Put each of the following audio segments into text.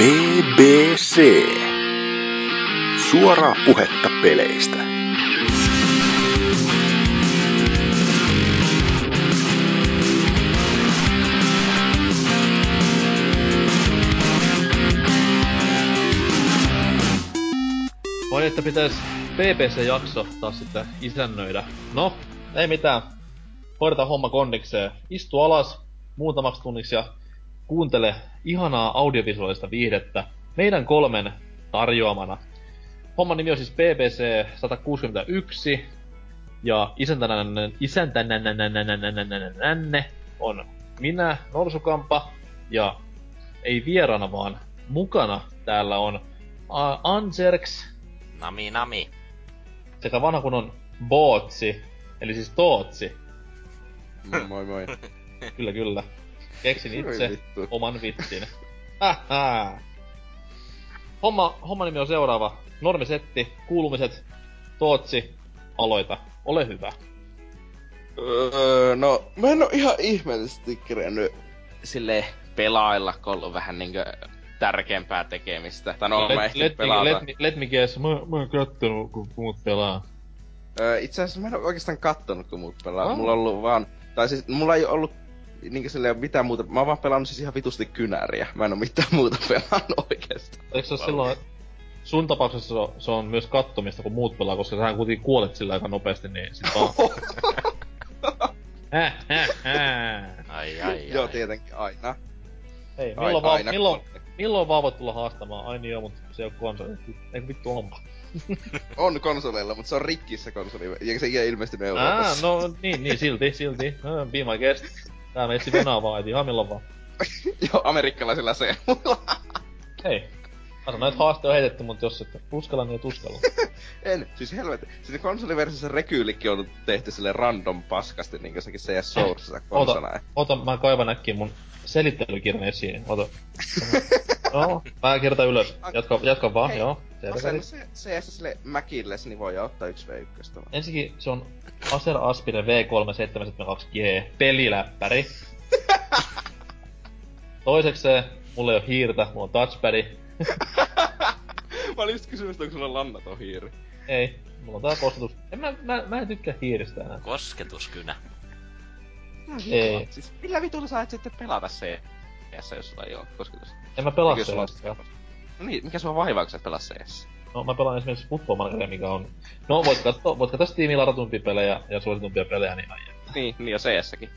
BBC. Suoraa puhetta peleistä. Vai että pitäis BBC-jakso taas sitten isännöidä. No, ei mitään. Hoidetaan homma kondikseen. Istu alas muutamaksi tunniksi ja kuuntele ihanaa audiovisuaalista viihdettä meidän kolmen tarjoamana. Homman nimi on siis BBC 161 ja isäntänänne, isäntänänne on minä, Norsukampa, ja ei vieraana vaan mukana täällä on Anserks Nami nami. sekä vanha Bootsi, eli siis Tootsi. Mm, Moi moi. Kyllä, kyllä. Keksin itse vittu. oman vitsin. Hähä. Homma, homma nimi on seuraava. Normisetti, kuulumiset, Tootsi, aloita. Ole hyvä. Öö, no, mä en oo ihan ihmeellisesti kerennyt sille pelailla, kun on ollut vähän niinkö tärkeämpää tekemistä. Tai no, mä let, ehtin let, pelata. let, me, let me guess, mä, mä oon kattonut, kun muut pelaa. Öö, itse asiassa mä en oo oikeastaan kattonut, kun muut pelaa. Oh. Mulla on ollut vaan... Tai siis mulla ei ollut niinkö silleen mitään muuta. Mä oon vaan pelannut siis ihan vitusti kynäriä. Mä en oo mitään muuta pelannut oikeastaan. Eikö se silloin, sun tapauksessa se on, se on myös kattomista, kun muut pelaa, koska sähän kuitenkin kuolet sillä aika nopeasti, niin sit vaan... Häh, häh, häh. Ai ai ai. Joo, tietenkin aina. Hei, milloin, vaan, aina milloin, milloin vaan voit tulla haastamaan? Ai niin joo, mutta se ei oo konsoli. Eikö vittu onpa? On konsoleilla, mutta se on rikki se konsoli. Ja se ei ole ilmestynyt Euroopassa. no niin, niin, silti, silti. Be my guest. Tää meitsi venaa vaan, et ihan milloin vaan. Joo, amerikkalaisilla se. Hei. Mä sanoin, että haaste on heitetty, mutta jos et uskalla, niin et uskalla. en, siis helvetti. Siinä konsoliversiossa rekyylikki on tehty sille random paskasti, niin kuin sekin CS Sourcessa konsona. Ota, ota, mä kaivan äkkiä mun selittelykirjan esiin. Ota. Joo, mä kirjoitan ylös. Jatka, jatka vaan, Hei, joo. Asen Selvä. se CS sille Macille, niin voi ottaa 1v1 vaan. Ensinnäkin se on Acer Aspire V372G peliläppäri. Toiseksi se, mulla ei oo hiirtä, mulla on touchpadi. Mä olin just kysynyt, onko sulla lannaton hiiri. Ei, mulla on tää kosketus. En mä, mä, mä en tykkää hiiristä enää. Kosketuskynä. Ei. Siis millä vitulla sä et sitten pelata CS, jos sulla ei oo kosketus? En mä pelaa sellaista. No niin, mikä sua vaivaa, kun sä et pelaa CS? No mä pelaan esimerkiksi Football Manageria, mikä on... No voit katsoa, voit katsoa Steamilla ladatumpia pelejä ja suositumpia pelejä, niin ai että. Niin, niin jo CSkin.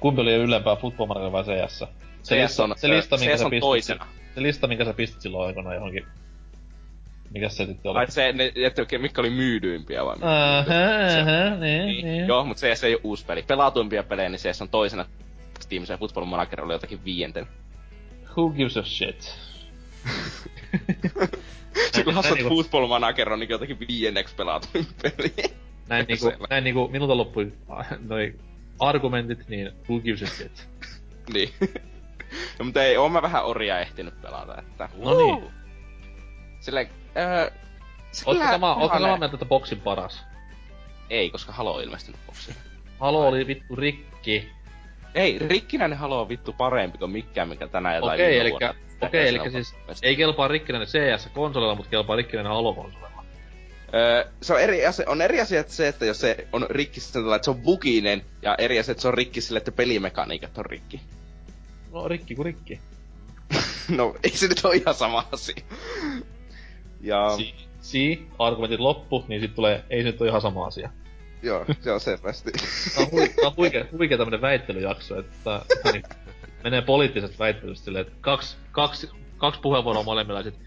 Kumpi oli ylempää Football Manager vai CS? Se CS lista, on, se lista, minkä CS sä on pistit, toisena. se lista, minkä sä pistit silloin aikana johonkin. Mikäs se sitten oli? Ai se, ne, että mitkä oli myydyimpiä vai? Ähä, ähä, niin, Niin. niin. Joo, mutta CS ei ole uusi peli. Pelatuimpia pelejä, niin CS on toisena. Steamissa ja Football Manager oli jotakin viienten. Who gives a shit? Näin että niinku- Football Manager on niin jotakin viienneksi pelatuin peli. Näin niinku, näin niinku minulta loppui noi argumentit, niin who gives a shit? niin. no, mutta ei, oon mä vähän orjaa ehtinyt pelata, että... No niin. Silleen, öö, Ootko kyllä sama, ootko samaa mieltä, että boksin paras? Ei, koska Halo on ilmestynyt boksiin. Halo oli vittu rikki. Ei, rikkinäinen Halo on vittu parempi kuin mikään, mikä tänään jotain Okei, viime elikkä, okei, elikkä Tänään siis vuonna. ei kelpaa rikkinäinen CS-konsolilla, mutta kelpaa rikkinäinen Halo-konsolilla. Öö, se on eri asia, on eri asia että se, että jos se on rikki sillä, että se on buginen, ja eri asia, että se on rikki sillä, että pelimekaniikat on rikki. No rikki kuin rikki. no, ei se nyt ole ihan sama asia. Ja, Si, si, argumentit loppu, niin sit tulee, ei se nyt ole ihan sama asia. Joo, se on selvästi. Tää on, hui, tää on huikea, huikea tämmönen väittelyjakso, että tää niin, menee poliittisesta väittelystä silleen, että kaksi, kaksi, kaksi puheenvuoroa molemmilla, ja sit,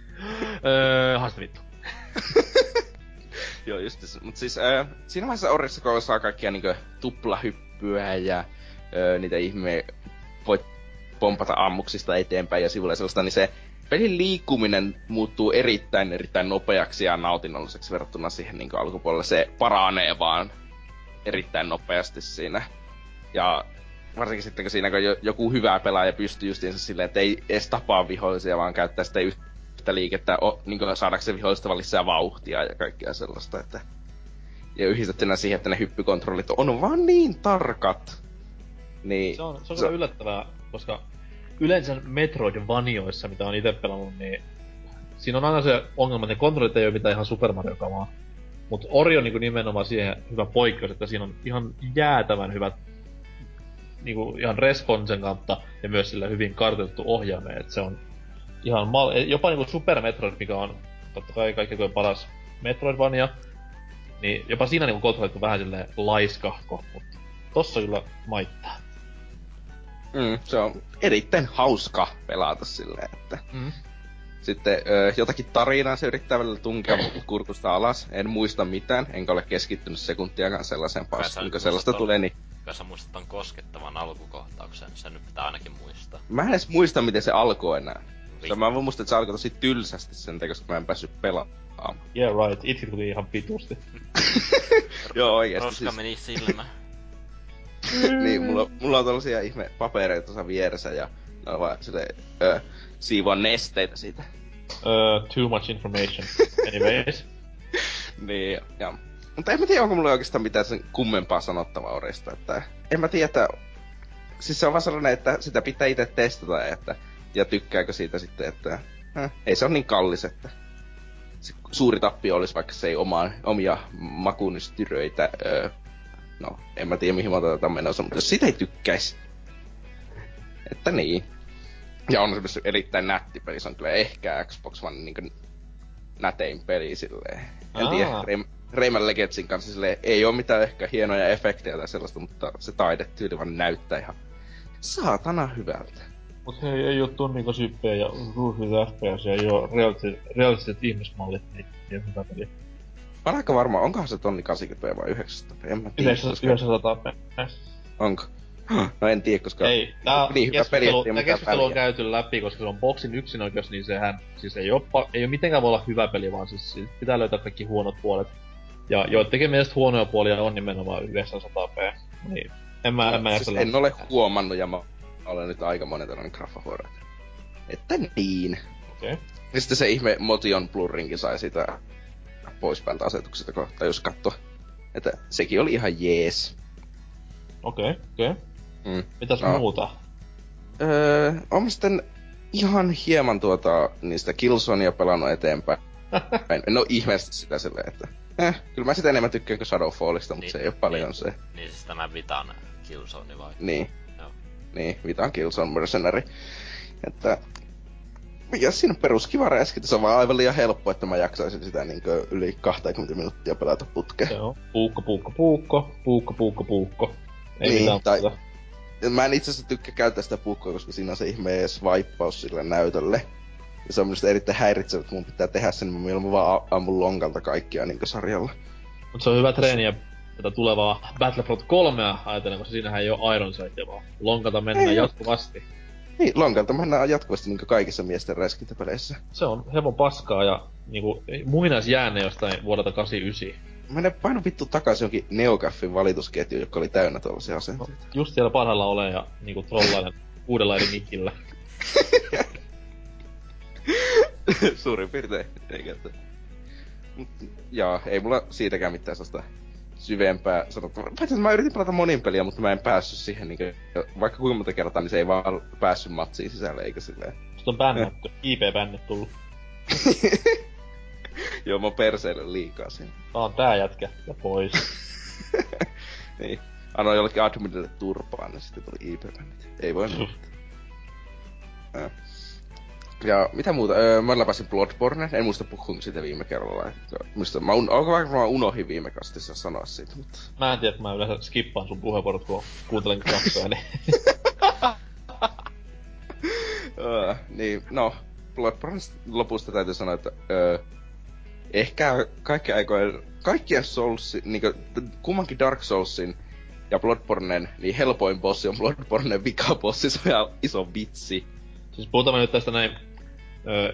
öö, haasta vittu. joo, just se. Mut siis, öö, siinä vaiheessa Orissa, kun saa kaikkia niinkö tuplahyppyä ja öö, niitä ihme voit pompata ammuksista eteenpäin ja sivulle sellaista, niin se pelin liikkuminen muuttuu erittäin erittäin nopeaksi ja nautinnolliseksi verrattuna siihen niin alkupuolelle. Se paranee vaan erittäin nopeasti siinä. Ja varsinkin sitten, kun siinä kun jo- joku hyvä pelaaja pystyy justiinsa silleen, että ei edes tapaa vihollisia, vaan käyttää sitä yhtä liikettä o, niin saadakseen vihollista lisää vauhtia ja kaikkea sellaista. Että... Ja yhdistettynä siihen, että ne hyppykontrollit on vaan niin tarkat. Niin, Se on, se on Se- yllättävää, koska yleensä Metroidvanioissa, mitä on itse pelannut, niin siinä on aina se ongelma, että ne kontrollit ei ole mitään ihan Super Mario kamaa. Mutta Ori on niinku nimenomaan siihen hyvä poikkeus, että siinä on ihan jäätävän hyvät niinku ihan responsen kautta ja myös sillä hyvin kartoitettu ohjaame, että se on ihan mal- jopa niinku Super Metroid, mikä on totta kai kaikkein paras Metroidvania, niin jopa siinä niinku kontrollit on vähän silleen laiskahko, mutta tossa kyllä maittaa. Mm, se on erittäin hauska pelata silleen, että... Mm. Sitten ö, jotakin tarinaa se yrittää välillä tunkea kurkusta alas. En muista mitään, enkä ole keskittynyt sekuntiakaan sellaiseen Kai paskaan. nyt Kun sellaista muistat tulee, niin Kyllä sä muistat ton koskettavan alkukohtauksen, se nyt pitää ainakin muistaa. mä en edes muista, miten se alkoi enää. Se, mä muistan, että se alkoi tosi tylsästi sen takia, koska mä en päässyt pelaamaan. Yeah right, itse tuli ihan pitusti. Joo, oikeesti. Roska Siis, meni silmä. niin, mulla, mulla on tällaisia ihme papereita tuossa vieressä ja ne on vaan silleen, ö, siivoa nesteitä siitä. Uh, too much information. Anyways. Niin, ja... Mutta en mä tiedä, onko mulla oikeastaan mitään sen kummempaa sanottavaa Orista, että... En mä tiedä, että... Siis se on vaan sellainen, että sitä pitää itse testata, että... Ja tykkääkö siitä sitten, että... Eh, ei se ole niin kallis, että... Se suuri tappio olisi, vaikka se ei omaan, omia makunystyröitä... Öö, no, en mä tiedä mihin mä otan tätä menossa, mutta jos sitä ei tykkäisi... Että niin. Ja on se erittäin nätti peli, se on kyllä ehkä Xbox One niin nätein peli silleen. En Aa. tiedä, Ray- Rayman Legendsin kanssa silleen, ei ole mitään ehkä hienoja efektejä tai sellaista, mutta se taidetyyli vaan näyttää ihan saatana hyvältä. Mut hei, ei oo tonniko syppejä ja ruuhvita FPS ja ei oo realistiset, realistiset ihmismallit, niin ei oo hyvä peli. Mä oon aika varma, onkohan se tonni 80 vai 900? En mä tiedä. 900, koska- 900 PS. Onko? No en tiedä, koska... Ei, tää, niin hyvä peli, keskustelu, ettei tää mitään keskustelu on käyty läpi, koska se on boksin yksinoikeus, niin sehän, siis ei pa- ei oo mitenkään voi olla hyvä peli, vaan siis siitä pitää löytää kaikki huonot puolet. Ja joidenkin mielestä huonoja puolia on nimenomaan 900p. Niin, en mä, en mä siis en ole huomannut ja mä olen nyt aika monen tällainen graffahuora. Että niin. Okei. Ja sitten se ihme Motion Blurrinkin sai sitä pois päältä asetuksesta, kun tajus katsoa. Että sekin oli ihan jees. Okei, okei. Mm. Mitäs No. muuta? Öö, on sitten ihan hieman tuota niistä Killzoneia pelannut eteenpäin. no ihmeesti sitä silleen, että eh, kyllä mä sitä enemmän tykkään kuin Shadowfallista, mutta Niin, se ei ole paljon niin. se. Niin siis tämä Vitan Killzone vai? Niin. Joo. Niin, Vitan Killzone Mercenary. Että mikä siinä on perus kiva räiskintä, se on vaan aivan liian helppo, että mä jaksaisin sitä niin yli 20 minuuttia pelata putkeen. On puukko, puukko, puukko, puukko, puukko, puukko. Ei Niin, mitään tai- muuta. Ja Mä en itse asiassa tykkää käyttää sitä puukkoa, koska siinä on se ihme swipeaus sille näytölle. Ja se on minusta erittäin häiritsevä, että mun pitää tehdä sen, niin mä mieluummin vaan ammun lonkalta kaikkia niin sarjalla. Mut se on hyvä treeniä tätä tulevaa Battlefront 3 ajatellen, koska siinähän ei oo Iron Sightia, vaan lonkata mennään Ei jatkuvasti. Niin, lonkalta mennään jatkuvasti niin kaikissa miesten räiskintäpeleissä. Se on hevon paskaa ja niinku muinaisjäänne jostain vuodelta 89. Mene paino vittu takaisin jonkin Neocaffin valitusketju, joka oli täynnä tuollaisia No, asenteita. just siellä parhailla ole ja niinku trollailen uudella eri nikillä. Suurin piirtein, eikä. Mut, jaa, ei mulla siitäkään mitään sellaista syvempää sanottavaa. Paitsi, mä yritin pelata monin peliä, mutta mä en päässyt siihen niinku, vaikka kuinka monta kertaa, niin se ei vaan päässyt matsiin sisälle, eikä silleen. Sitten on bännätty, IP-bännit tullut. Joo, mä oon perseille liikaa siinä. Tää on tää jätkä, ja pois. Niin. Annoin jollekin adminille turpaan, niin sitten tuli ip Ei voi mitään. Ää. Ja mitä muuta? Öö, mä läpäsin Bloodborne. En muista puhuinko siitä viime kerralla. että Muista, mä un- onko varmaan unohdin viime kastissa sanoa siitä, mutta... Mä en tiedä, kun mä yleensä skippaan sun puheenvuorot, kun kuuntelen jaksoja, niin... öö, niin, no, Bloodborne lopusta täytyy sanoa, että öö, ehkä kaikki aikojen, kaikkien Souls, niinku, kummankin Dark Soulsin ja Bloodbornen, niin helpoin bossi on Bloodbornen vikabossi, se on ihan iso vitsi. Siis puhutaan nyt tästä näin,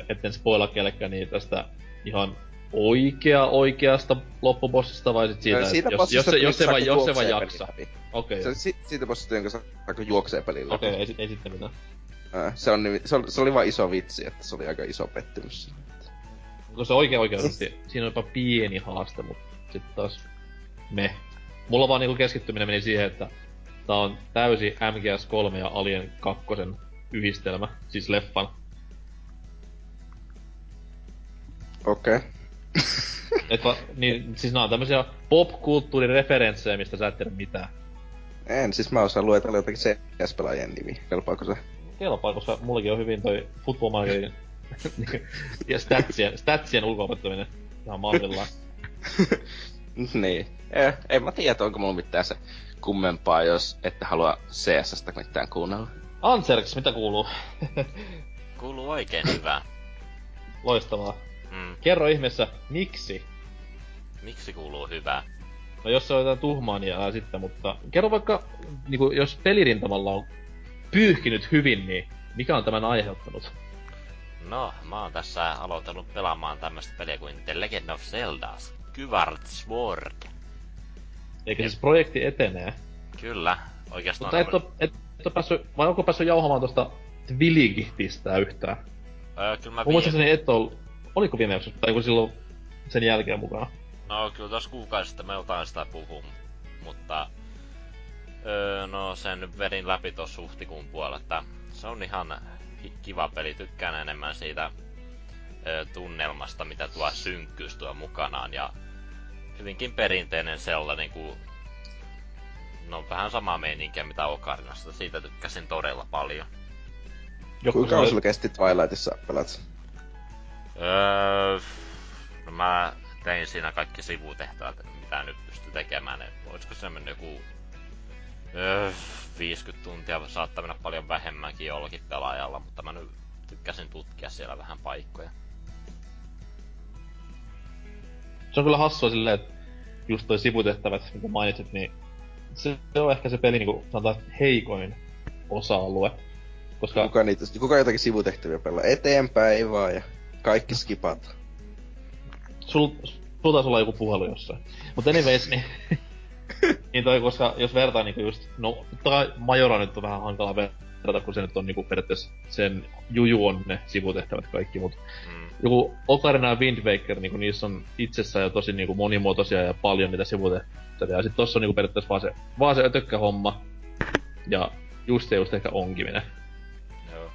etten spoila kellekään, niin tästä ihan oikea oikeasta loppubossista vai sit siitä, Öö, että jos, jos, se, jos, se, vaan, jos se pelin läpi. Okei, Se, si, siitä bossista, jonka saa juoksee pelillä. okei, ei, sit- ei sitten mitään. Se, on, se, oli, se oli vaan iso vitsi, että se oli aika iso pettymys. Onko se oikea oikeasti, siinä on jopa pieni haaste, mutta sitten taas me. Mulla vaan niinku keskittyminen meni siihen, että tää on täysi MGS3 ja Alien 2 yhdistelmä, siis leffan. Okei. Okay. Et va, niin, siis nää on tämmösiä popkulttuurireferenssejä, mistä sä et tiedä mitään. En, siis mä osaan luetella jotakin CS-pelaajien nimi. Kelpaako se? Kelpaa, koska mullakin on hyvin toi Football Managerin ja statsien, statsien ulkoopettaminen ihan mallillaan. niin. Eh, en mä tiedä, onko mulla mitään se kummempaa, jos ette halua CSstä mitään kuunnella. Anserks, mitä kuuluu? Kuuluu oikein hyvää. Loistavaa. Mm. Kerro ihmeessä, miksi? Miksi kuuluu hyvää? No jos se on jotain tuhmaa, niin älä sitten, mutta kerro vaikka, niinku, jos pelirintamalla on pyyhkinyt hyvin, niin mikä on tämän aiheuttanut? No, mä oon tässä aloitellut pelaamaan tämmöstä peliä kuin The Legend of Zelda Skyward Sword. Eikä siis projekti etenee. Kyllä, oikeastaan... Mutta et oo, et, et oo päässyt, vai onko päässyt jauhamaan tosta Twiligitistä yhtään? Öö, kyllä mä Mun muistaakseni et oo, oliko viime jaksossa, tai kun silloin sen jälkeen mukana? No kyllä tuossa kuukausi sitten me jotain sitä puhuu, mutta... Öö, no sen vedin läpi tuossa huhtikuun puolella, että se on ihan kiva peli. Tykkään enemmän siitä ö, tunnelmasta, mitä tuo synkkyys tuo mukanaan. Ja hyvinkin perinteinen sellainen kuin... No vähän sama meininkiä mitä Okarinasta. Siitä tykkäsin todella paljon. Joku Kuinka kauan sulla kesti Twilightissa pelat? Öö, no mä tein siinä kaikki sivutehtävät, mitä nyt pystyy tekemään. Olisiko se mennyt joku öö, 50 tuntia, saattaa mennä paljon vähemmänkin jollakin pelaajalla, mutta mä nyt tykkäsin tutkia siellä vähän paikkoja. Se on kyllä hassua silleen, että just toi sivutehtävät, mitä mainitsit, niin se on ehkä se peli niinku sanotaan heikoin osa-alue. Koska... Kuka, niitä, kuka jotakin sivutehtäviä pelaa? Eteenpäin vaan ja kaikki skipat. Sul, sul taisi olla joku puhelu jossain. Mutta anyways, niin niin toi, koska jos vertaa niinku just, no tai Majora nyt on vähän hankala verrata, kun se nyt on niinku periaatteessa sen juju on ne sivutehtävät kaikki, mut mm. joku Ocarina ja Wind Waker, niinku niissä on itsessään jo tosi niinku monimuotoisia ja paljon niitä sivutehtäviä. Ja sit tossa on niinku periaatteessa vaan se, vaan se ötökkä homma ja just ja just ehkä onkiminen. Joo.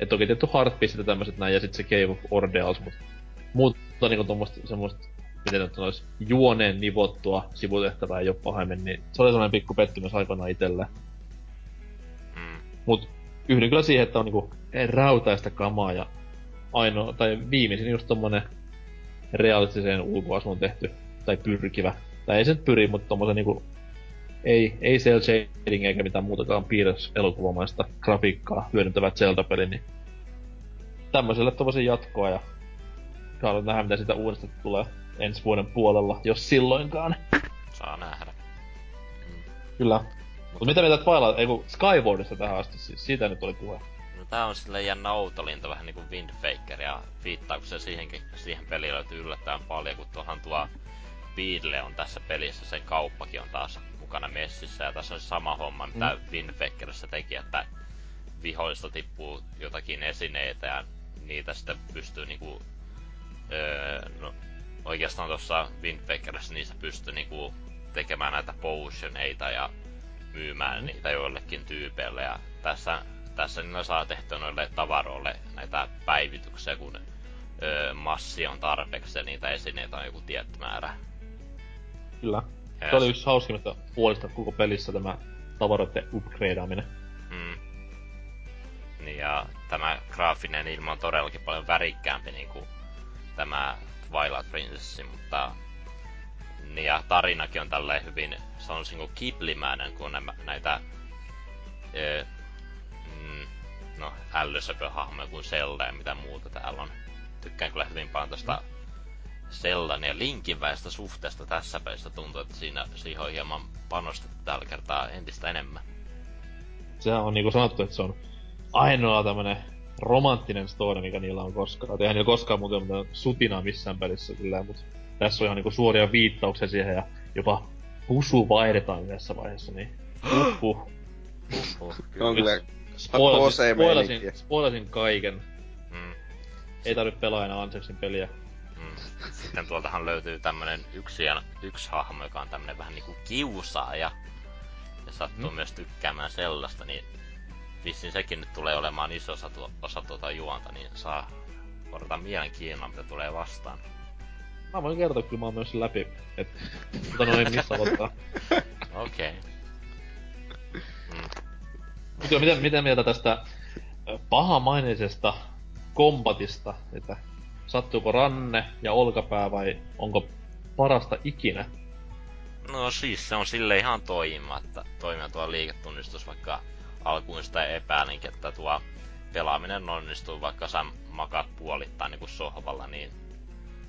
Et toki tietty Heartbeat ja tämmöset näin, ja sit se Cave of Ordeals, mut muuta niinku tommoista semmoista miten nyt olisi juoneen nivottua sivutehtävää jo pahemmin, niin se oli sellainen pikku pettymys aikana itelle. Mm. Mut yhdyn kyllä siihen, että on niinku rautaista kamaa ja ainoa, tai viimeisin just tommonen realistiseen ulkoasuun tehty, tai pyrkivä. Tai ei se nyt pyri, mutta tommosen niinku ei, ei cel shading eikä mitään muutakaan piirroselokuvamaista grafiikkaa hyödyntävä Zelda-peli, niin tämmöiselle tommosen jatkoa ja haluan nähdä mitä sitä uudesta tulee ensi vuoden puolella, jos silloinkaan. Saa nähdä. Mm. Kyllä. Mutta mitä mieltä Twilight, ei kun Skywardista tähän asti, siis siitä nyt oli puhe. No tää on silleen jännä outolinta, vähän niinku Windfaker, ja viittaako se siihenkin, siihen peliin löytyy yllättävän paljon, kun tuohan tuo Beadle on tässä pelissä, sen kauppakin on taas mukana messissä, ja tässä on sama homma, mitä mm. Windfakerissä teki, että vihoista tippuu jotakin esineitä, ja niitä sitten pystyy niinku, öö, no, oikeastaan tuossa Windbakerissä niissä pystyi niinku tekemään näitä potioneita ja myymään mm. niitä joillekin tyypeille. Ja tässä, tässä niillä saa tehtyä noille tavaroille näitä päivityksiä, kun öö, massi on tarpeeksi ja niitä esineitä on joku tietty määrä. Kyllä. Ja se oli yksi hauskimmista puolista koko pelissä tämä tavaroiden upgradeaminen. Mm. Niin ja tämä graafinen ilma on todellakin paljon värikkäämpi niin kuin tämä Twilight Princess, mutta ja tarinakin on tälleen hyvin, se on niinku kiplimäinen, kun nämä, näitä e, mm, no, ällysöpöhahmoja kuin Zelda ja mitä muuta täällä on. Tykkään kyllä hyvin paljon tosta Zeldan ja Linkin väistä suhteesta tässä pelissä. Tuntuu, että siinä siihen on hieman panostettu tällä kertaa entistä enemmän. Sehän on niinku sanottu, että se on ainoa tämmönen romanttinen story, mikä niillä on koskaan. Eihän niillä koskaan muuten mitään sutinaa missään pelissä kyllä, mutta tässä on ihan niinku suoria viittauksia siihen ja jopa pusu vaihdetaan yhdessä vaiheessa, niin uhuh. uhuh. on kyllä spoilasin, spoilasin, spoilasin kaiken. Mm. Ei tarvitse pelaa enää Anseksin peliä. Mm. Sitten tuoltahan löytyy tämmönen yksi, yksi hahmo, joka on tämmönen vähän niinku kiusaaja. Ja sattuu mm. myös tykkäämään sellaista, niin vissiin sekin nyt tulee olemaan iso osa, tuo, osa tuota juonta, niin saa odottaa mielenkiinnolla, mitä tulee vastaan. Mä voin kertoa, kyllä mä oon myös läpi, et mutta noin missä aloittaa. Okei. Okay. Mm. Mut joo, miten, miten mieltä tästä pahamaineisesta kombatista, että sattuuko ranne ja olkapää vai onko parasta ikinä? No siis se on sille ihan toimimatta, toimia tuo liiketunnistus, vaikka alkuun sitä epäilinkin, että tuo pelaaminen onnistuu, vaikka sä makat puolittain niin kuin sohvalla, niin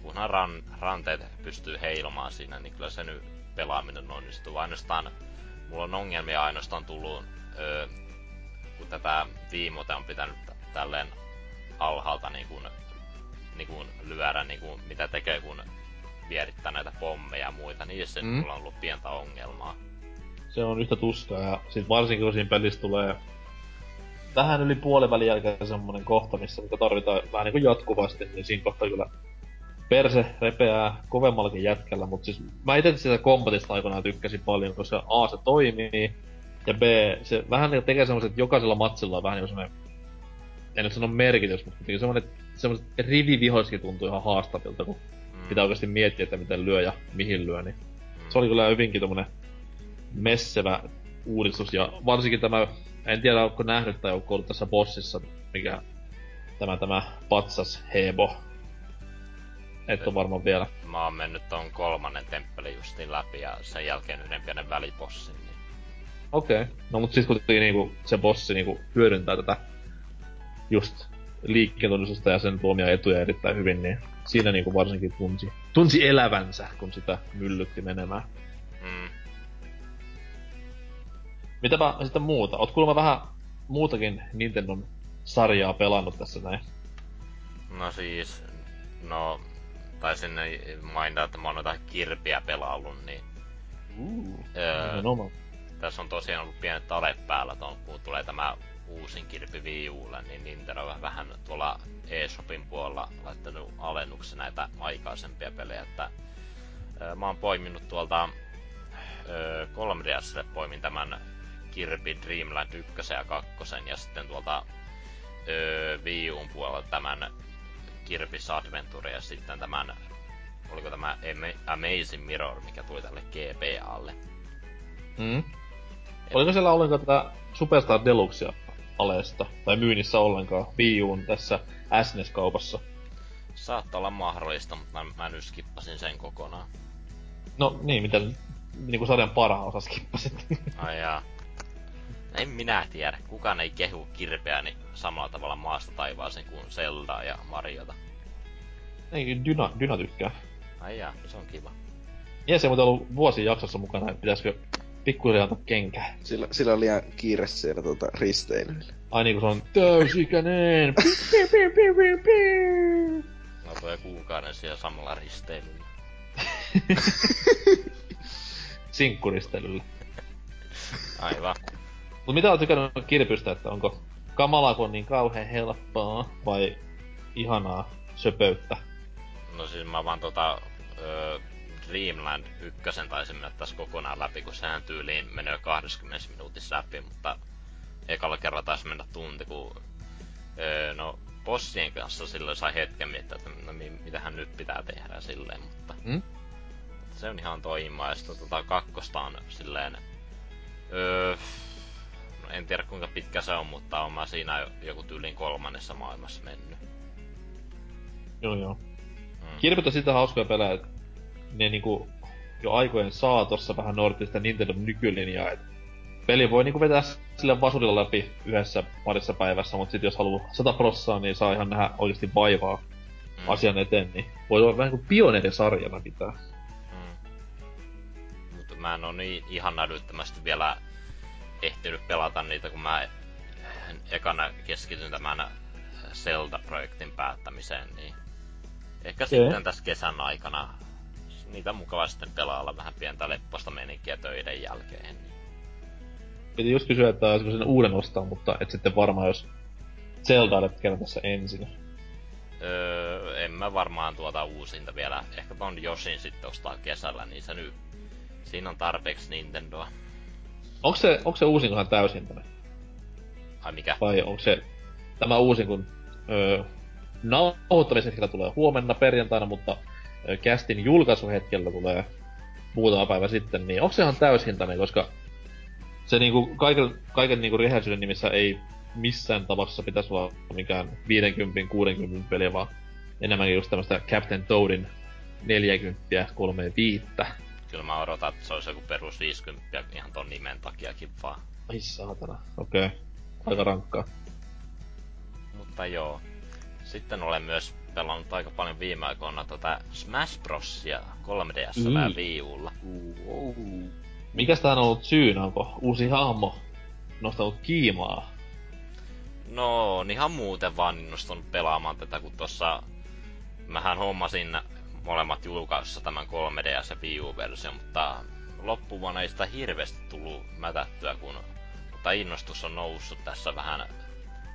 kunhan ran, ranteet pystyy heilomaan siinä, niin kyllä se nyt pelaaminen onnistuu. Ainoastaan, mulla on ongelmia ainoastaan tullut, öö, kun tätä viimote on pitänyt tälleen alhaalta niin kuin, niin kuin lyödä, niin kuin, mitä tekee, kun vierittää näitä pommeja ja muita. Niissä mm. mulla on ollut pientä ongelmaa. Se on yhtä tuskaa, ja sit varsinkin kun siinä pelissä tulee vähän yli puolivälin jälkeen semmonen kohta, missä mitä tarvitaan vähän niinku jatkuvasti, niin siinä kohtaa kyllä perse repeää kovemmallakin jätkällä, mutta siis mä itse sitä kombatista aikanaan tykkäsin paljon, koska A se toimii, ja B se vähän niinku tekee semmoset, että jokaisella matsilla on vähän niinku semmonen, en nyt sano merkitys, mutta kuitenkin semmonen, semmoset rivivihoiskin tuntuu ihan haastavilta, kun mm. pitää oikeasti miettiä, että miten lyö ja mihin lyö, niin mm. se oli kyllä hyvinkin tommonen messevä uudistus, ja varsinkin tämä, en tiedä onko nähnyt tai onko ollut tässä bossissa, mikä tämä, tämä patsas Hebo et on varmaan vielä. Mä oon mennyt ton kolmannen temppelin justiin läpi ja sen jälkeen yhden pienen välipossin. Niin... Okei. Okay. No mut siis kuitenkin niinku se bossi niinku hyödyntää tätä just liikkeentunnistusta ja sen tuomia etuja erittäin hyvin, niin siinä niinku varsinkin tunsi, tunsi elävänsä, kun sitä myllytti menemään. Mm. Mitäpä sitten muuta? Oot kuulemma vähän muutakin Nintendon sarjaa pelannut tässä näin. No siis, no taisin mainita, että mä oon noita kirpiä pelaillut, niin... Uh, öö, no, tässä on tosiaan ollut pienet tale päällä, ton, kun tulee tämä uusin kirpi Wii Ulle, niin Nintendo on vähän tuolla eShopin puolella laittanut alennuksi näitä aikaisempia pelejä, että öö, mä oon poiminut tuolta öö, 3DSlle poimin tämän Kirby Dreamland 1 ja 2 ja sitten tuolta öö, Wii Uun puolella tämän Kirby's Adventure ja sitten tämän, oliko tämä Amazing Mirror, mikä tuli tälle GBAlle. Mm. Oliko siellä ollenkaan tätä Superstar Deluxea aleesta, tai myynnissä ollenkaan, Wii Uun tässä SNES-kaupassa? Saattaa olla mahdollista, mutta mä, mä nyt skippasin sen kokonaan. No niin, mitä niinku sarjan parhaan osa skippasit. Ai jaa. En minä tiedä. Kukaan ei kehu kirpeäni samalla tavalla maasta taivaaseen kuin Zeldaa ja Mariota. Ei, Dyna, Dyna tykkää. Ai jaa, se on kiva. Jes, se on ollut vuosi jaksossa mukana, että pitäisikö pikkuhiljaa antaa kenkää. Sillä, sillä on liian kiire siellä tuota, risteilyllä. Ai niinku se on täysikäinen. no toi kuukauden siellä samalla risteilyllä. Sinkkuristeilyllä. Aivan. Mut mitä oot tykännyt kirpystä, että onko kamalaa, kun on niin kauhean helppoa, vai ihanaa söpöyttä? No siis mä vaan tota... Öö, Dreamland 1 taisin mennä tässä kokonaan läpi, kun sehän tyyliin menee 20 minuutissa läpi, mutta ekalla kerralla taisi mennä tunti, kun öö, no bossien kanssa silloin sai hetken miettiä, että no mitähän nyt pitää tehdä silleen, mutta hmm? se on ihan toimimaa. Ja sitten tota kakkosta on silleen, öö, en tiedä kuinka pitkä se on, mutta on mä siinä joku tyylin kolmannessa maailmassa mennyt. Joo joo. Mm. Kirpit on sitä hauskoja pelejä, että ne niinku jo aikojen saatossa vähän noudattiin sitä Nintendo nykylinjaa, että peli voi niinku vetää sille vasurilla läpi yhdessä parissa päivässä, mutta sitten jos haluaa 100 prossaa, niin saa ihan nähdä oikeasti vaivaa mm. asian eteen, niin voi olla vähän kuin pioneerisarjana pitää. Mm. Mutta mä en oo niin ihan älyttömästi vielä ehtinyt pelata niitä, kun mä ekana keskityn tämän Zelda-projektin päättämiseen, niin ehkä okay. sitten tässä kesän aikana niitä mukava sitten pelailla vähän pientä lepposta meninkiä töiden jälkeen. Piti just kysyä, että olisiko sen uuden ostaa, mutta et sitten varmaan jos Zelda kerran tässä ensin. Öö, en mä varmaan tuota uusinta vielä. Ehkä ton Yoshin sitten ostaa kesällä, niin se nyt... Siinä on tarpeeksi Nintendoa. Onko se, onko se uusinkohan täysin tänne? Ai mikä? Vai onko se tämä uusin, kun öö, nauhoittamishetkellä tulee huomenna perjantaina, mutta öö, castin julkaisuhetkellä tulee muutama päivä sitten, niin onko se ihan täyshintainen, koska se niinku kaiken, kaiken niinku rehellisyyden nimissä ei missään tapauksessa pitäisi olla mikään 50-60 peliä, vaan enemmänkin just tämmöstä Captain Toadin 40 kolmeen viittä. Kyllä mä odotan, että se olisi joku perus 50 ihan ton nimen takiakin vaan. Ai saatana, okei. Okay. Aika rankkaa. Mutta joo. Sitten olen myös pelannut aika paljon viime aikoina tota Smash Brosia 3DS mm. ja Wii Ulla. Mikäs tähän on ollut syynä? Onko uusi hahmo nostanut kiimaa? No, ihan muuten vaan innostunut pelaamaan tätä, kun tossa... Mähän hommasin molemmat julkaisussa tämän 3DS ja Wii U-versio, mutta loppuvuonna ei sitä hirveästi tullut mätättyä, kun mutta innostus on noussut tässä vähän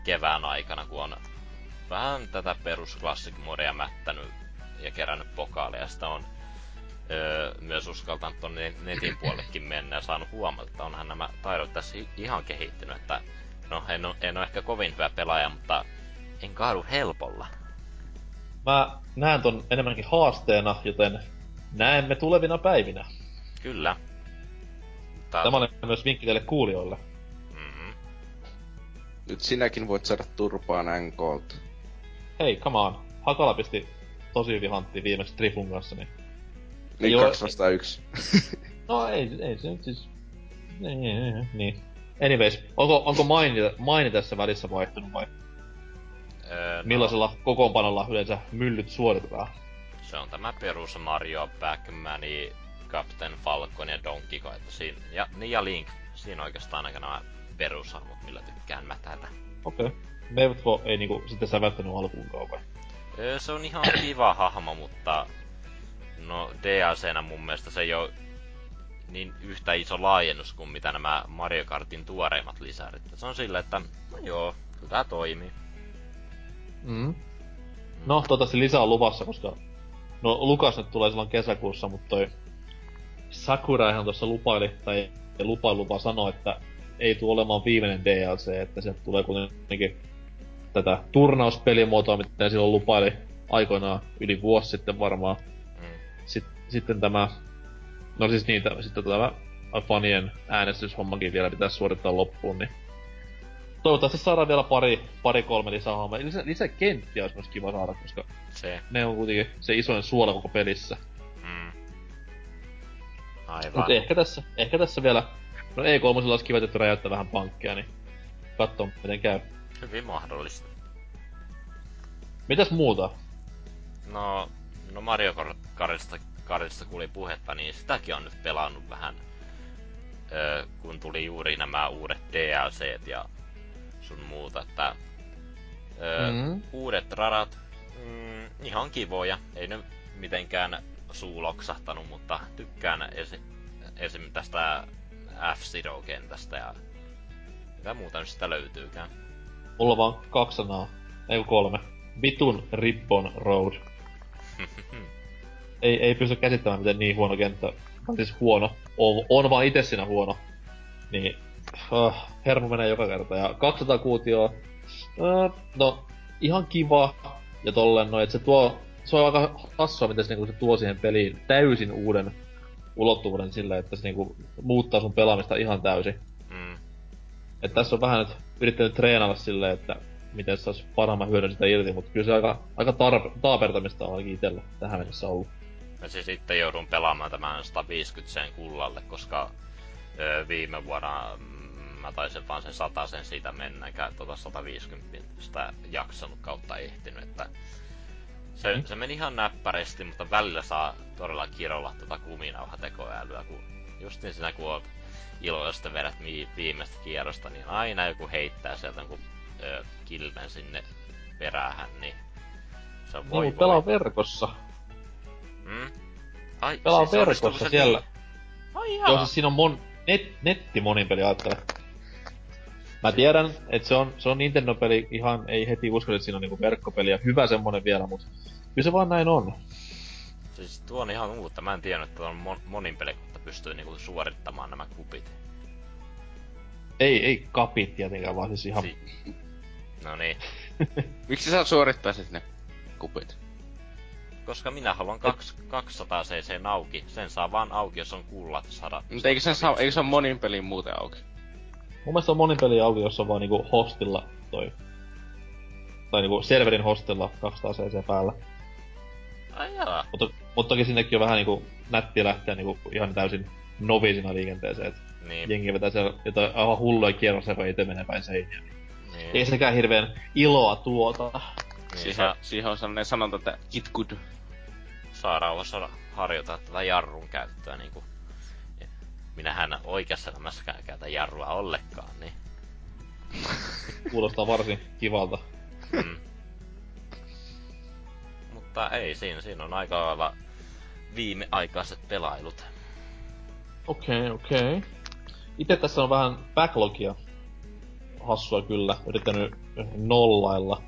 kevään aikana, kun on vähän tätä perusklassik-modia mättänyt ja kerännyt pokaaleja. Sitä on öö, myös uskaltanut tonne netin puolellekin mennä ja saanut huomata, että onhan nämä taidot tässä ihan kehittynyt. Että, no, en ole, en ole ehkä kovin hyvä pelaaja, mutta en kaadu helpolla. Mä näen ton enemmänkin haasteena, joten näemme tulevina päivinä. Kyllä. Mutta... Tämä oli myös vinkki teille kuulijoille. Mm-hmm. Nyt sinäkin voit saada turpaan NKlta. Hei, come on. Hakala pisti tosi hyvin hanttiin viimeksi Trifun kanssa, niin... Niin, Joo, kaksi vastaan yksi. no ei, ei se nyt siis... Niin, niin. Anyways, onko, onko maini, maini tässä välissä vaihtunut vai? Öö, no. Millaisella kokoonpanolla yleensä myllyt suoritetaan? Se on tämä perus Mario, Pac-Man, Captain Falcon ja Donkey Kong. Siinä, ja, niin ja Link. Siinä oikeastaan aika nämä perusarvot, millä tykkään mätätä. Okei. Okay. Neuvotko ei niinku sitten sävättänyt alkuunkaan vai? Öö, se on ihan kiva hahmo, mutta no DLCnä mun mielestä se ei ole niin yhtä iso laajennus kuin mitä nämä Mario Kartin tuoreimmat lisärit. Se on silleen, että no joo, kyllä tää toimii. Mm. No, toivottavasti lisää on luvassa, koska... No, Lukas nyt tulee silloin kesäkuussa, mutta toi... Sakura ihan tuossa lupaili, tai lupa lupa sanoa, että ei tule olemaan viimeinen DLC, että se tulee kuitenkin tätä turnauspelimuotoa, mitä silloin lupaili aikoinaan yli vuosi sitten varmaan. Mm. Sitten, sitten tämä, no siis niitä, sitten tämä fanien äänestyshommakin vielä pitäisi suorittaa loppuun, niin toivottavasti saadaan vielä pari, pari kolme lisää hahmoja. Lisä, lisää kenttiä olisi myös kiva saada, koska se. ne on kuitenkin se isoin suola koko pelissä. Mm. Aivan. Mut ehkä tässä, ehkä tässä vielä, no E3 olisi kiva, että räjäyttää vähän pankkia, niin katso miten käy. Hyvin mahdollista. Mitäs muuta? No, no Mario Kartista, Kartista kun oli puhetta, niin sitäkin on nyt pelannut vähän. Öö, kun tuli juuri nämä uudet DLCt ja sun muuta, että öö, mm-hmm. uudet radat, mm, ihan kivoja, ei ne mitenkään suuloksahtanut, mutta tykkään esi- esim. tästä F-Zero-kentästä ja mitä muuta nyt sitä löytyykään. Mulla on vaan kaksi sanaa, ei kolme. Vitun Rippon Road. ei, ei pysty käsittämään, miten niin huono kenttä. On siis huono. On, on vaan itse siinä huono. Niin uh, hermo menee joka kerta. Ja 200 kuutioa, uh, no ihan kiva. Ja tolleen, no, että se tuo, se on aika hassua, miten se, niinku, se tuo siihen peliin täysin uuden ulottuvuuden sillä, että se niinku muuttaa sun pelaamista ihan täysin. Mm. Et tässä on vähän nyt yrittänyt treenata silleen, että miten se saisi parhaimman hyödyn sitä irti, mutta kyllä se aika, aika tarpe- taapertamista on ainakin itsellä tähän mennessä ollut. Ja siis sitten joudun pelaamaan tämän 150 sen kullalle, koska viime vuonna mä taisin vaan sen sen siitä mennä, enkä tota 150 sitä jaksanut kautta ehtinyt, että se, mm. se meni ihan näppärästi, mutta välillä saa todella kirolla tota kuminauhatekoälyä, kun justin siinä kun oot iloista vedät viimeistä kierrosta, niin aina joku heittää sieltä kun ö, kilven sinne peräähän, niin se on voi, niin, pelaa verkossa. Hmm? Ai, pelaa siis verkossa siellä. Niin? Ai Joo, siis siinä on mon, net, netti monin peli ajattele. Mä tiedän, että se on, se on Nintendo-peli ihan, ei heti usko, että siinä on niinku verkkopeli ja hyvä semmonen vielä, mutta kyllä se vaan näin on. Siis tuo on ihan uutta, mä en tiennyt, että on mon, monin peli, että pystyy niinku suorittamaan nämä kupit. Ei, ei kapit tietenkään, vaan siis ihan... Si- no niin. Miksi sä suorittaisit ne kupit? Koska minä haluan kaks, 200 cc auki. Sen saa vaan auki, jos on kullat sada. Mutta eikö se, saa, eikö se ole monin pelin muuten auki? Mun mielestä on monin peli auki, jos on vaan niinku hostilla toi... Tai niinku serverin hostilla 200 cc päällä. Ai jaa. Mutta, mutta toki sinnekin on vähän niinku nättiä lähteä niinku ihan täysin noviisina liikenteeseen, et Niin, jengi vetää siellä jotain aivan hulluja kierroseroja itse menee päin seiniä. niin. Ei sekään hirveän iloa tuota. niin Siihen, siihen on sellainen sanonta, että it good. Saa rauhassa harjoittaa tätä jarrun käyttöä niinku. Minähän oikeassa elämässäkään käytä jarrua ollenkaan, niin. Kuulostaa varsin kivalta. Mm. Mutta ei siinä, siinä on aika lailla viimeaikaiset pelailut. Okei, okay, okei. Okay. Itse tässä on vähän backlogia. Hassua kyllä, yrittänyt nollailla.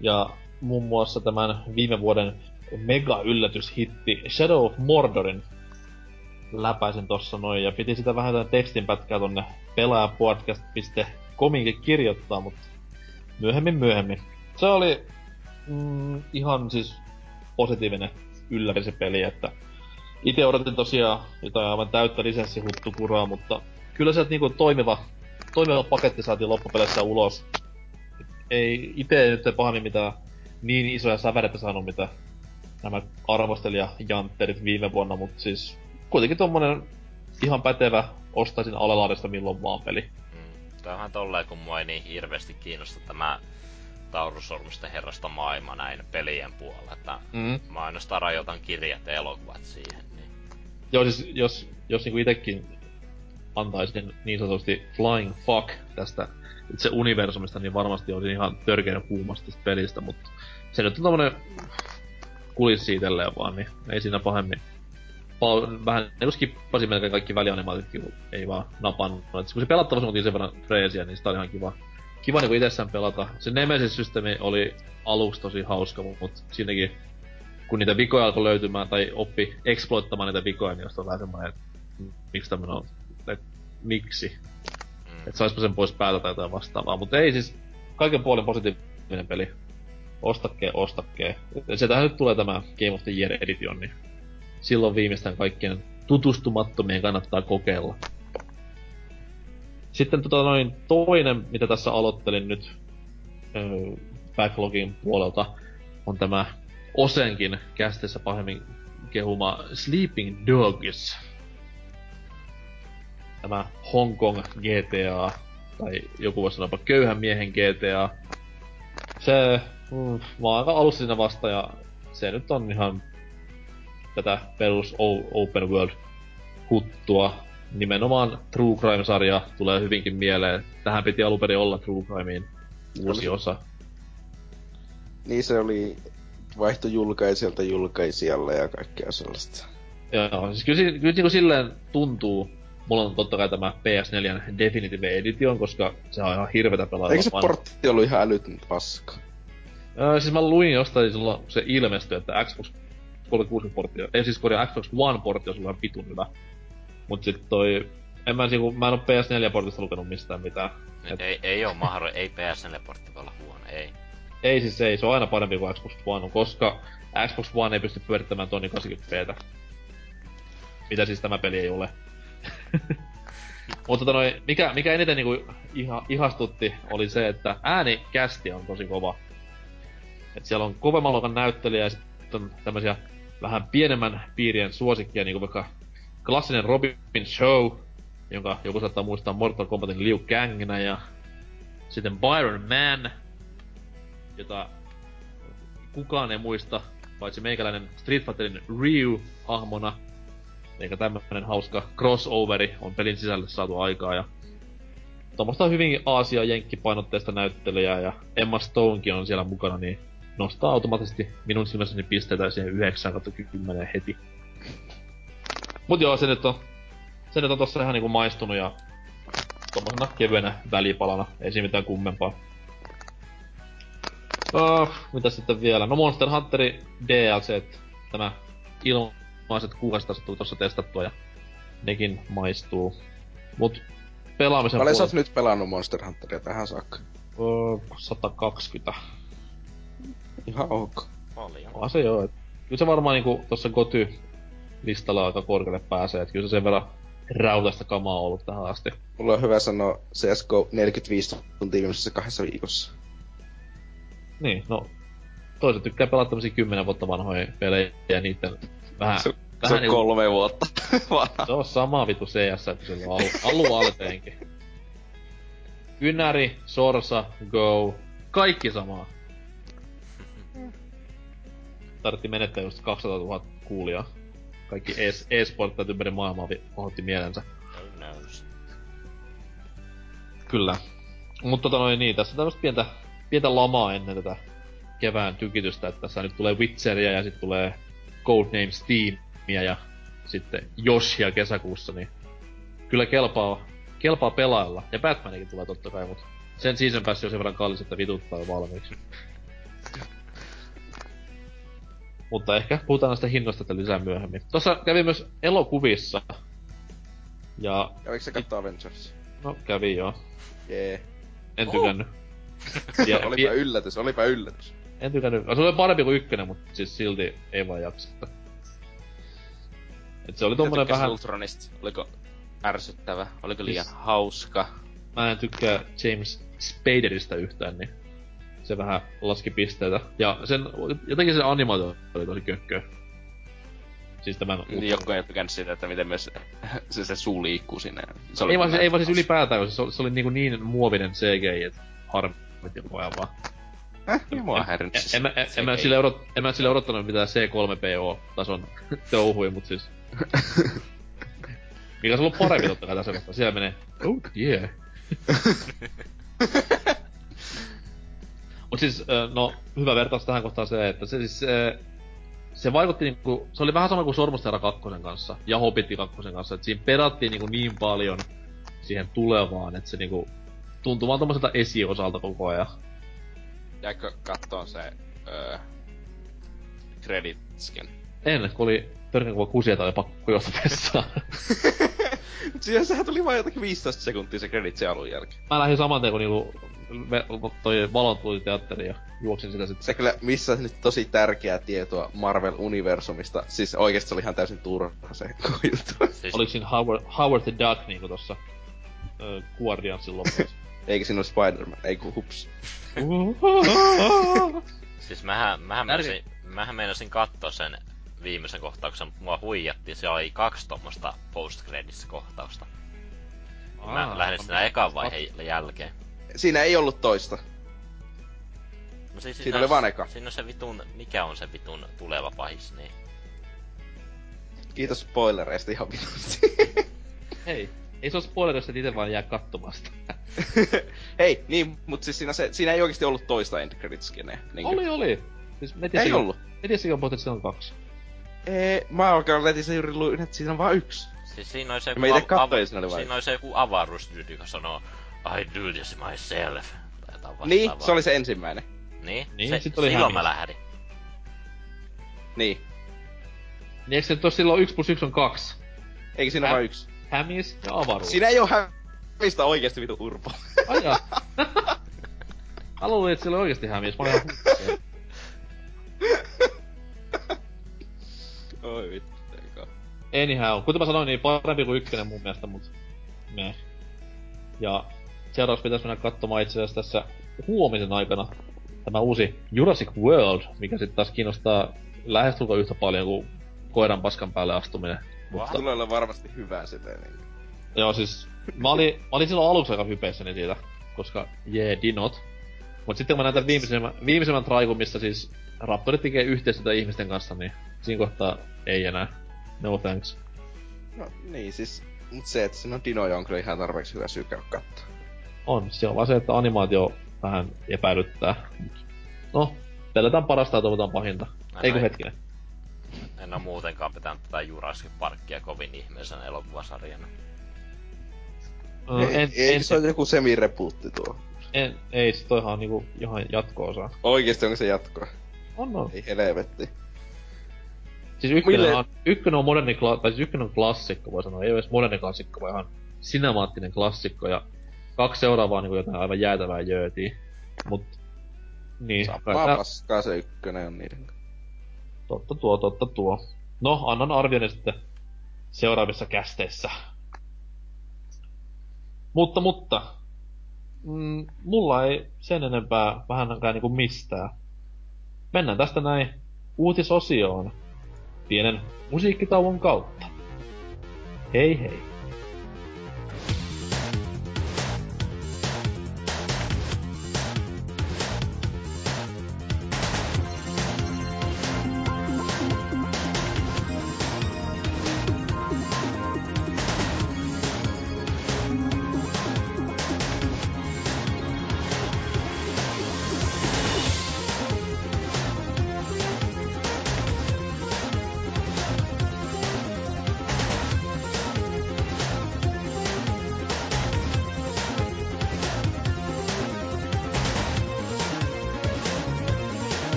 Ja muun muassa tämän viime vuoden mega yllätyshitti Shadow of Mordorin läpäisin tossa noin. Ja piti sitä vähän tämän tekstinpätkää tonne pelaajapodcast.cominkin kirjoittaa, mutta myöhemmin myöhemmin. Se oli mm, ihan siis positiivinen yllätys peli, että itse odotin tosiaan jotain aivan täyttä lisenssihuttukuraa, mutta kyllä sieltä niinku toimiva, toimiva paketti saatiin loppupeleissä ulos. Ei itse nyt pahemmin mitään niin isoja säväreitä saanut, mitä nämä arvostelija-jantterit viime vuonna, mutta siis kuitenkin tommonen ihan pätevä ostaisin alelaadista milloin vaan peli. Mm. Tää on vähän tolleen, kun mua ei niin hirveästi kiinnosta tämä Taurussormusten herrasta maailma näin pelien puolella, että Mm. mä ainoastaan rajoitan kirjat ja elokuvat siihen, niin Joo, siis jos, jos niinku itekin antaisin niin sanotusti flying fuck tästä itse universumista, niin varmasti olisin ihan törkeänä kuumasta tästä pelistä, mutta se nyt on tommonen kulissi itelleen vaan, niin ei siinä pahemmin. Pa- vähän niinku skippasin melkein kaikki välianimaatitkin, kun ei vaan napannut. Et kun se pelattavuus on sen verran freesiä, niin sitä oli ihan kiva, kiva niinku itessään pelata. Se Nemesis-systeemi oli aluksi tosi hauska, mutta siinäkin kun niitä vikoja alkoi löytymään tai oppi exploittamaan niitä vikoja, niin on vähän semmoinen, että miksi tämmönen on, että miksi, mm. että saispa sen pois päältä tai jotain vastaavaa, mutta ei siis kaiken puolen positiivinen peli. Ostakkee, ostakkee. Ja Sieltähän nyt tulee tämä Game of the Year Edition, niin silloin viimeistään kaikkien tutustumattomien kannattaa kokeilla. Sitten tota noin toinen, mitä tässä aloittelin nyt öö, backlogin puolelta, on tämä Osenkin kästissä pahemmin kehuma Sleeping Dogs. Tämä Hong Kong GTA, tai joku voisi sanoa köyhän miehen GTA. Se, mm, mä oon aika alussa siinä vasta ja se nyt on ihan tätä perus open world huttua. Nimenomaan True Crime-sarja tulee hyvinkin mieleen. Tähän piti alun perin olla True Crimeen uusi osa. Niin se oli vaihto julkaisijalta julkaisijalle ja kaikkea sellaista. Joo, siis kyllä, kyllä niinku silleen tuntuu, mulla on totta kai tämä PS4 Definitive Edition, koska se on ihan hirvetä pelailla. Eikö se portti ollut ihan älytön paska? Öö, siis mä luin jostain silloin se ilmestyi, että Xbox 360 portti, ei siis korjaa Xbox One portti on ihan vitun hyvä. Mut sit toi, en mä, niinku, mä en oo PS4 portista lukenut mistään mitään. Et- Ei, ei oo mahdollista, ei PSN-portti voi olla huono, ei. Ei siis ei, se on aina parempi kuin Xbox One, koska Xbox One ei pysty pyörittämään tonni 80ptä. Mitä siis tämä peli ei ole. Mutta tota mikä, mikä eniten niinku iha, ihastutti oli se, että äänikästi on tosi kova. Et siellä on kovemman luokan näyttelijä ja sitten on tämmösiä vähän pienemmän piirien suosikkia, niinku vaikka klassinen Robin Show, jonka joku saattaa muistaa Mortal Kombatin Liu Kanginä ja sitten Byron Man, jota kukaan ei muista, paitsi meikäläinen Street Fighterin Ryu-hahmona. Eikä tämmönen hauska crossoveri on pelin sisälle saatu aikaa ja tuommoista hyvin Aasia jenkkipainotteista näyttelijää ja Emma Stonekin on siellä mukana, niin nostaa automaattisesti minun silmässäni pisteitä siihen 9 10 heti. Mut joo, se nyt on, se nyt on tossa ihan niinku maistunut ja tommosena kevyenä välipalana, ei siinä mitään kummempaa. Oh, mitä sitten vielä? No Monster Hunteri DLC, tämä ilmaiset kuukausitasot tuli tossa testattua ja nekin maistuu. Mut pelaamisen Paljon sä oot puolesta nyt pelannut Monster Hunteria tähän saakka? öö, 120. Ihan ok. Paljon. Onhan se joo. et Kyllä se varmaan niinku tossa Goty listalla aika korkealle pääsee, että kyllä se sen verran rautaista kamaa on ollut tähän asti. Mulla on hyvä sanoa CSGO 45 tuntia viimeisessä kahdessa viikossa. Niin, no toiset tykkää pelata tämmösiä 10 vuotta vanhoja pelejä ja niitten vähän, Se, se vähän on niinku, kolme vuotta vanha. se on sama vitu CS, kun sillä on alu, alu. Kynäri, Sorsa, Go, kaikki samaa. Tarvitti menettää just 200 000 kuulijaa. Kaikki e- e-sporttajat ympäri maailmaa kohotti mielensä. Kyllä. Mutta tota noin niin, tässä on tämmöstä pientä, pientä lamaa ennen tätä kevään tykitystä, että tässä nyt tulee Witcheria ja sitten tulee Codename Steamia ja sitten Yoshia kesäkuussa, niin kyllä kelpaa, kelpaa pelailla. Ja Batmanikin tulee totta kai, mutta sen season pass on sen verran kallis, että vituttaa jo valmiiksi. Mutta ehkä puhutaan näistä hinnoista lisää myöhemmin. Tossa kävi myös elokuvissa. Ja, Kävikö se katsoa Avengers? no kävi joo. Jee. En Oh. tykännyt. Ja, olipa yllätys, olipa yllätys. En tykännyt. Se oli parempi kuin ykkönen, mutta siis silti ei vaan jaksa. Et se oli tommonen vähän... Ultronista. Oliko ärsyttävä? Oliko liian hauska? Mä en tykkää James Spaderista yhtään, niin se vähän laski pisteitä. Ja sen, jotenkin se animaatio oli tosi kökkö. Siis tämän... Niin joku ei tykännyt siitä, että miten myös se, se suu liikkuu sinne. Se ei, vaan, ei vaan siis ylipäätään, kun se, oli- se oli niin, niin muovinen CGI, että harmitti koko ajan vaan. Äh, niin mua häirinnyt En, siis. en, en, en, mä sille odot, en mä sille odottanut mitään C3PO-tason touhui, mut siis... Mikä se on ollut parempi totta kai tässä kohtaa. Siellä menee, oh yeah. Mut siis, ö, no, hyvä vertaus tähän kohtaan se, että se siis se, se vaikutti niinku, se oli vähän sama kuin Sormusterra 2 kanssa ja Hobbitti 2 kanssa, että siinä perattiin niinku niin paljon siihen tulevaan, että se niinku tuntui vaan tommoselta esiosalta koko ajan. Jäikö kattoon se öö, creditskin? En, kun oli törkeä kuva kusia tai pakko vessaan. Siinä sehän tuli vain jotakin 15 sekuntia se creditsi alun jälkeen. Mä lähdin saman tien, kun niinku toi valon tuli teatteriin ja juoksin sitä sitten. Se kyllä missä nyt tosi tärkeää tietoa Marvel-universumista. Siis oikeesti se oli ihan täysin turha se juttu. Siis, Oliko siinä Howard, Howard the Duck niinku tossa ö, Guardiansin lopussa? Eikä siinä ole Spider-Man, ei kun hups. siis mähän, mähän, meinasin, mähän meinasin katsoa sen viimeisen kohtauksen, mutta mua huijattiin. Se oli kaksi tommosta post kohtausta. Mä lähdin siinä ekan vaiheen jälkeen. Siinä ei ollut toista. No siis Siinä oli vaan eka. Siinä on se vitun, mikä on se vitun tuleva pahis, niin. Kiitos spoilereista ihan vitusti. Hei, ei se oo spoilerista, että itse vaan jää katsomaan sitä. Hei, niin, mut siis siinä, se, siinä ei oikeesti ollut toista end credit skeneä. Niin Oli, oli. Siis Ei netissä ollut. Netissä on siinä on kaksi. Ee, mä alkaan netissä juuri luin, että siinä on vaan yksi. Siis siinä oli se mä ite katsoin, av- siinä oli vain- siinä oli se joku avaruusdude, joka sanoo I do this myself. Niin, se oli se ensimmäinen. Niin, Niin, se, sit oli silloin hämistä. mä lähdin. Niin. Niin eikö se nyt oo silloin 1 plus 1 on 2? Eikö siinä Ä- ole vaan yksi? Hämis ja avaruus. Siinä ei oo hämistä oikeesti vitu urpo. Ai jaa. Mä luulin, että sillä oli oikeesti hämis. Mä olin ihan. Oi vittu. eikä. Anyhow, kuten mä sanoin, niin parempi kuin ykkönen mun mielestä, mut... Meh. Ja seuraavaksi pitäis mennä katsomaan itse asiassa tässä huomisen aikana tämä uusi Jurassic World, mikä sitten taas kiinnostaa lähestulkoon yhtä paljon kuin koiran paskan päälle astuminen. Mutta, Tulee olla varmasti hyvää silleen niin. joo siis, mä olin, mä olin silloin aluksi aika hypeissäni siitä, koska jee, yeah, dinot. Mut sitten kun mä näen tämän viimeisemmän, viimeisemmän traikun, missä siis Raptorit tekee yhteistyötä ihmisten kanssa, niin siinä kohtaa ei enää. No thanks. No niin, siis... Mut se, että siinä on dinoja on kyllä ihan tarpeeksi hyvä syy käydä. On, se on vaan se, että animaatio vähän epäilyttää. No, pelätään parasta ja toivotaan pahinta. Mä Eikö en- hetkinen? En oo muutenkaan pitänyt tätä Jurassic Parkia kovin ihmeisen elokuvasarjana. Ö, Ei, en, eikö en, se ole joku semi-repuutti tuo? en, ei, se toihan on niinku ihan jatko-osa. Oikeesti onko se jatkoa? On, on. Ei helvetti. Siis ykkönen Mille- on, ykkönen on moderni, tai siis ykkönen on klassikko, voi sanoa. Ei ole edes moderni klassikko, vaan ihan sinemaattinen klassikko ja kaksi seuraavaa niinku jotain aivan jäätävää jöötiä. Mut, niin. Samaa paskaa se ykkönen on niiden. Totta tuo, totta tuo. No, annan arvioni sitten seuraavissa kästeissä. Mutta, mutta, mm, mulla ei sen enempää vähänkään niinku mistään. Mennään tästä näin uutisosioon pienen musiikkitauon kautta. Hei hei.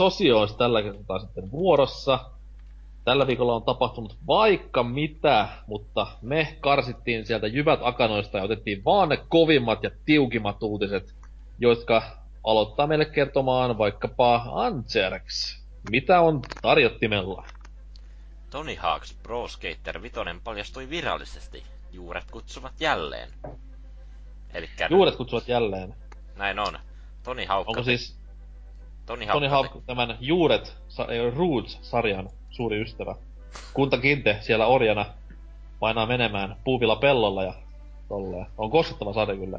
Uutisosio olisi tällä kertaa sitten vuorossa. Tällä viikolla on tapahtunut vaikka mitä, mutta me karsittiin sieltä jyvät akanoista ja otettiin vaan ne kovimmat ja tiukimmat uutiset, jotka aloittaa meille kertomaan vaikkapa Ancerx. Mitä on tarjottimella? Tony Hawk's Pro Skater 5 paljastui virallisesti. Juuret kutsuvat jälleen. Elikkä Juuret kutsuvat jälleen. näin on. Tony Hawk. Onko siis Tony Tony Hawk, Hawk tämän Juuret, Roots-sarjan suuri ystävä? Kunta Kinte siellä orjana painaa menemään puuvilla pellolla ja tolleen. On koskettava sade kyllä.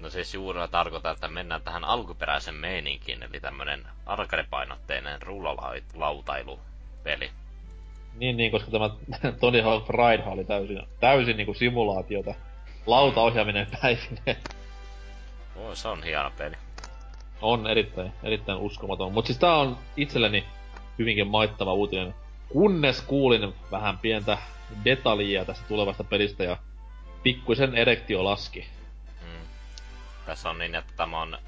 No siis juurella tarkoittaa, että mennään tähän alkuperäisen meininkiin, eli tämmönen arcade-painotteinen rullalautailupeli. Niin, niin, koska tämä Tony Hawk Ride oli täysin, täysin niinku simulaatiota. Lautaohjaaminen päivineen. Oh, se on hieno peli. On erittäin, erittäin uskomaton. Mutta siis tää on itselleni hyvinkin maittava uutinen. Kunnes kuulin vähän pientä detaljia tästä tulevasta pelistä ja pikkuisen erektio laski. Mm. Tässä on niin, että tämä on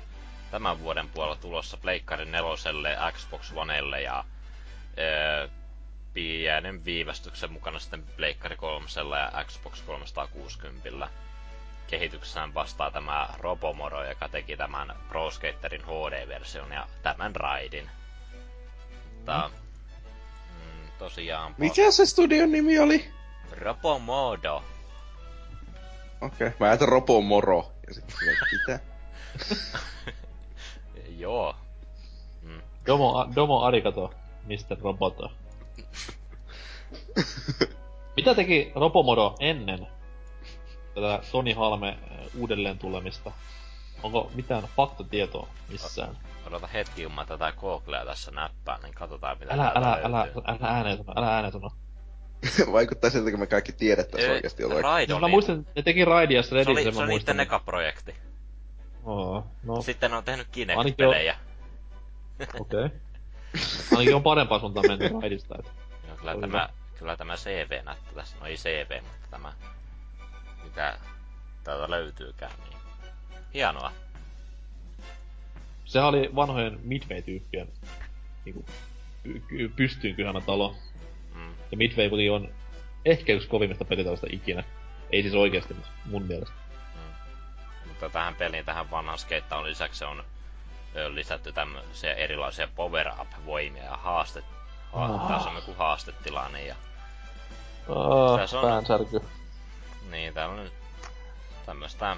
tämän vuoden puolella tulossa Pleikkari 4, Xbox Onelle ja öö, pienen viivästyksen mukana sitten Pleikkari 3 ja Xbox 360. Kehityksessään vastaa tämä Robomoro, joka teki tämän Pro Skaterin HD-version ja tämän Raidin. Tää, mm, tosiaan... Mikä se studion nimi oli? Robomodo. Okei, okay. mä ajattelin Ropo Moro. Ja sitten mitä? Joo. Mm. Domo, domo arigato, Mr. Roboto. Mitä teki Robomodo ennen tätä Toni Halme äh, uudelleen tulemista? Onko mitään faktatietoa missään? Odota hetki, kun mä tätä Googlea tässä näppään, niin katsotaan mitä Älä, täältä älä, löytyy. älä, älä ääneen sano, älä ääneen sano. Vaikuttaa siltä, kun me kaikki tiedettäis Ö, oikeesti jotain. Raid on mä niin- muistan, ne teki Raidia se oli, se mä on niitten muistan. eka projekti. Oo, no, Sitten ne on tehnyt Kinect-pelejä. okei. Okay. Ainakin on parempaan suuntaan mennyt Raidista, et. Joo, kyllä Oli tämä, kyllä tämä CV näyttää tässä. No ei CV, mutta tämä, mitä täältä löytyykään, niin hienoa. Sehän oli vanhojen Midway-tyyppien niinku, pystyyn kyhämä talo. Mm. Ja Midway kuitenkin on ehkä yksi kovimmista pelitaloista ikinä. Ei siis oikeesti, mutta mun mielestä. Mutta tähän peliin, tähän vanhan skeittaun lisäksi on lisätty tämmöisiä erilaisia power up-voimia ja haaste. Ha- Ah. Tässä on joku haastetilanne ja Oh, Tässä on- päänsärky. Niin täällä on nyt tämmöstä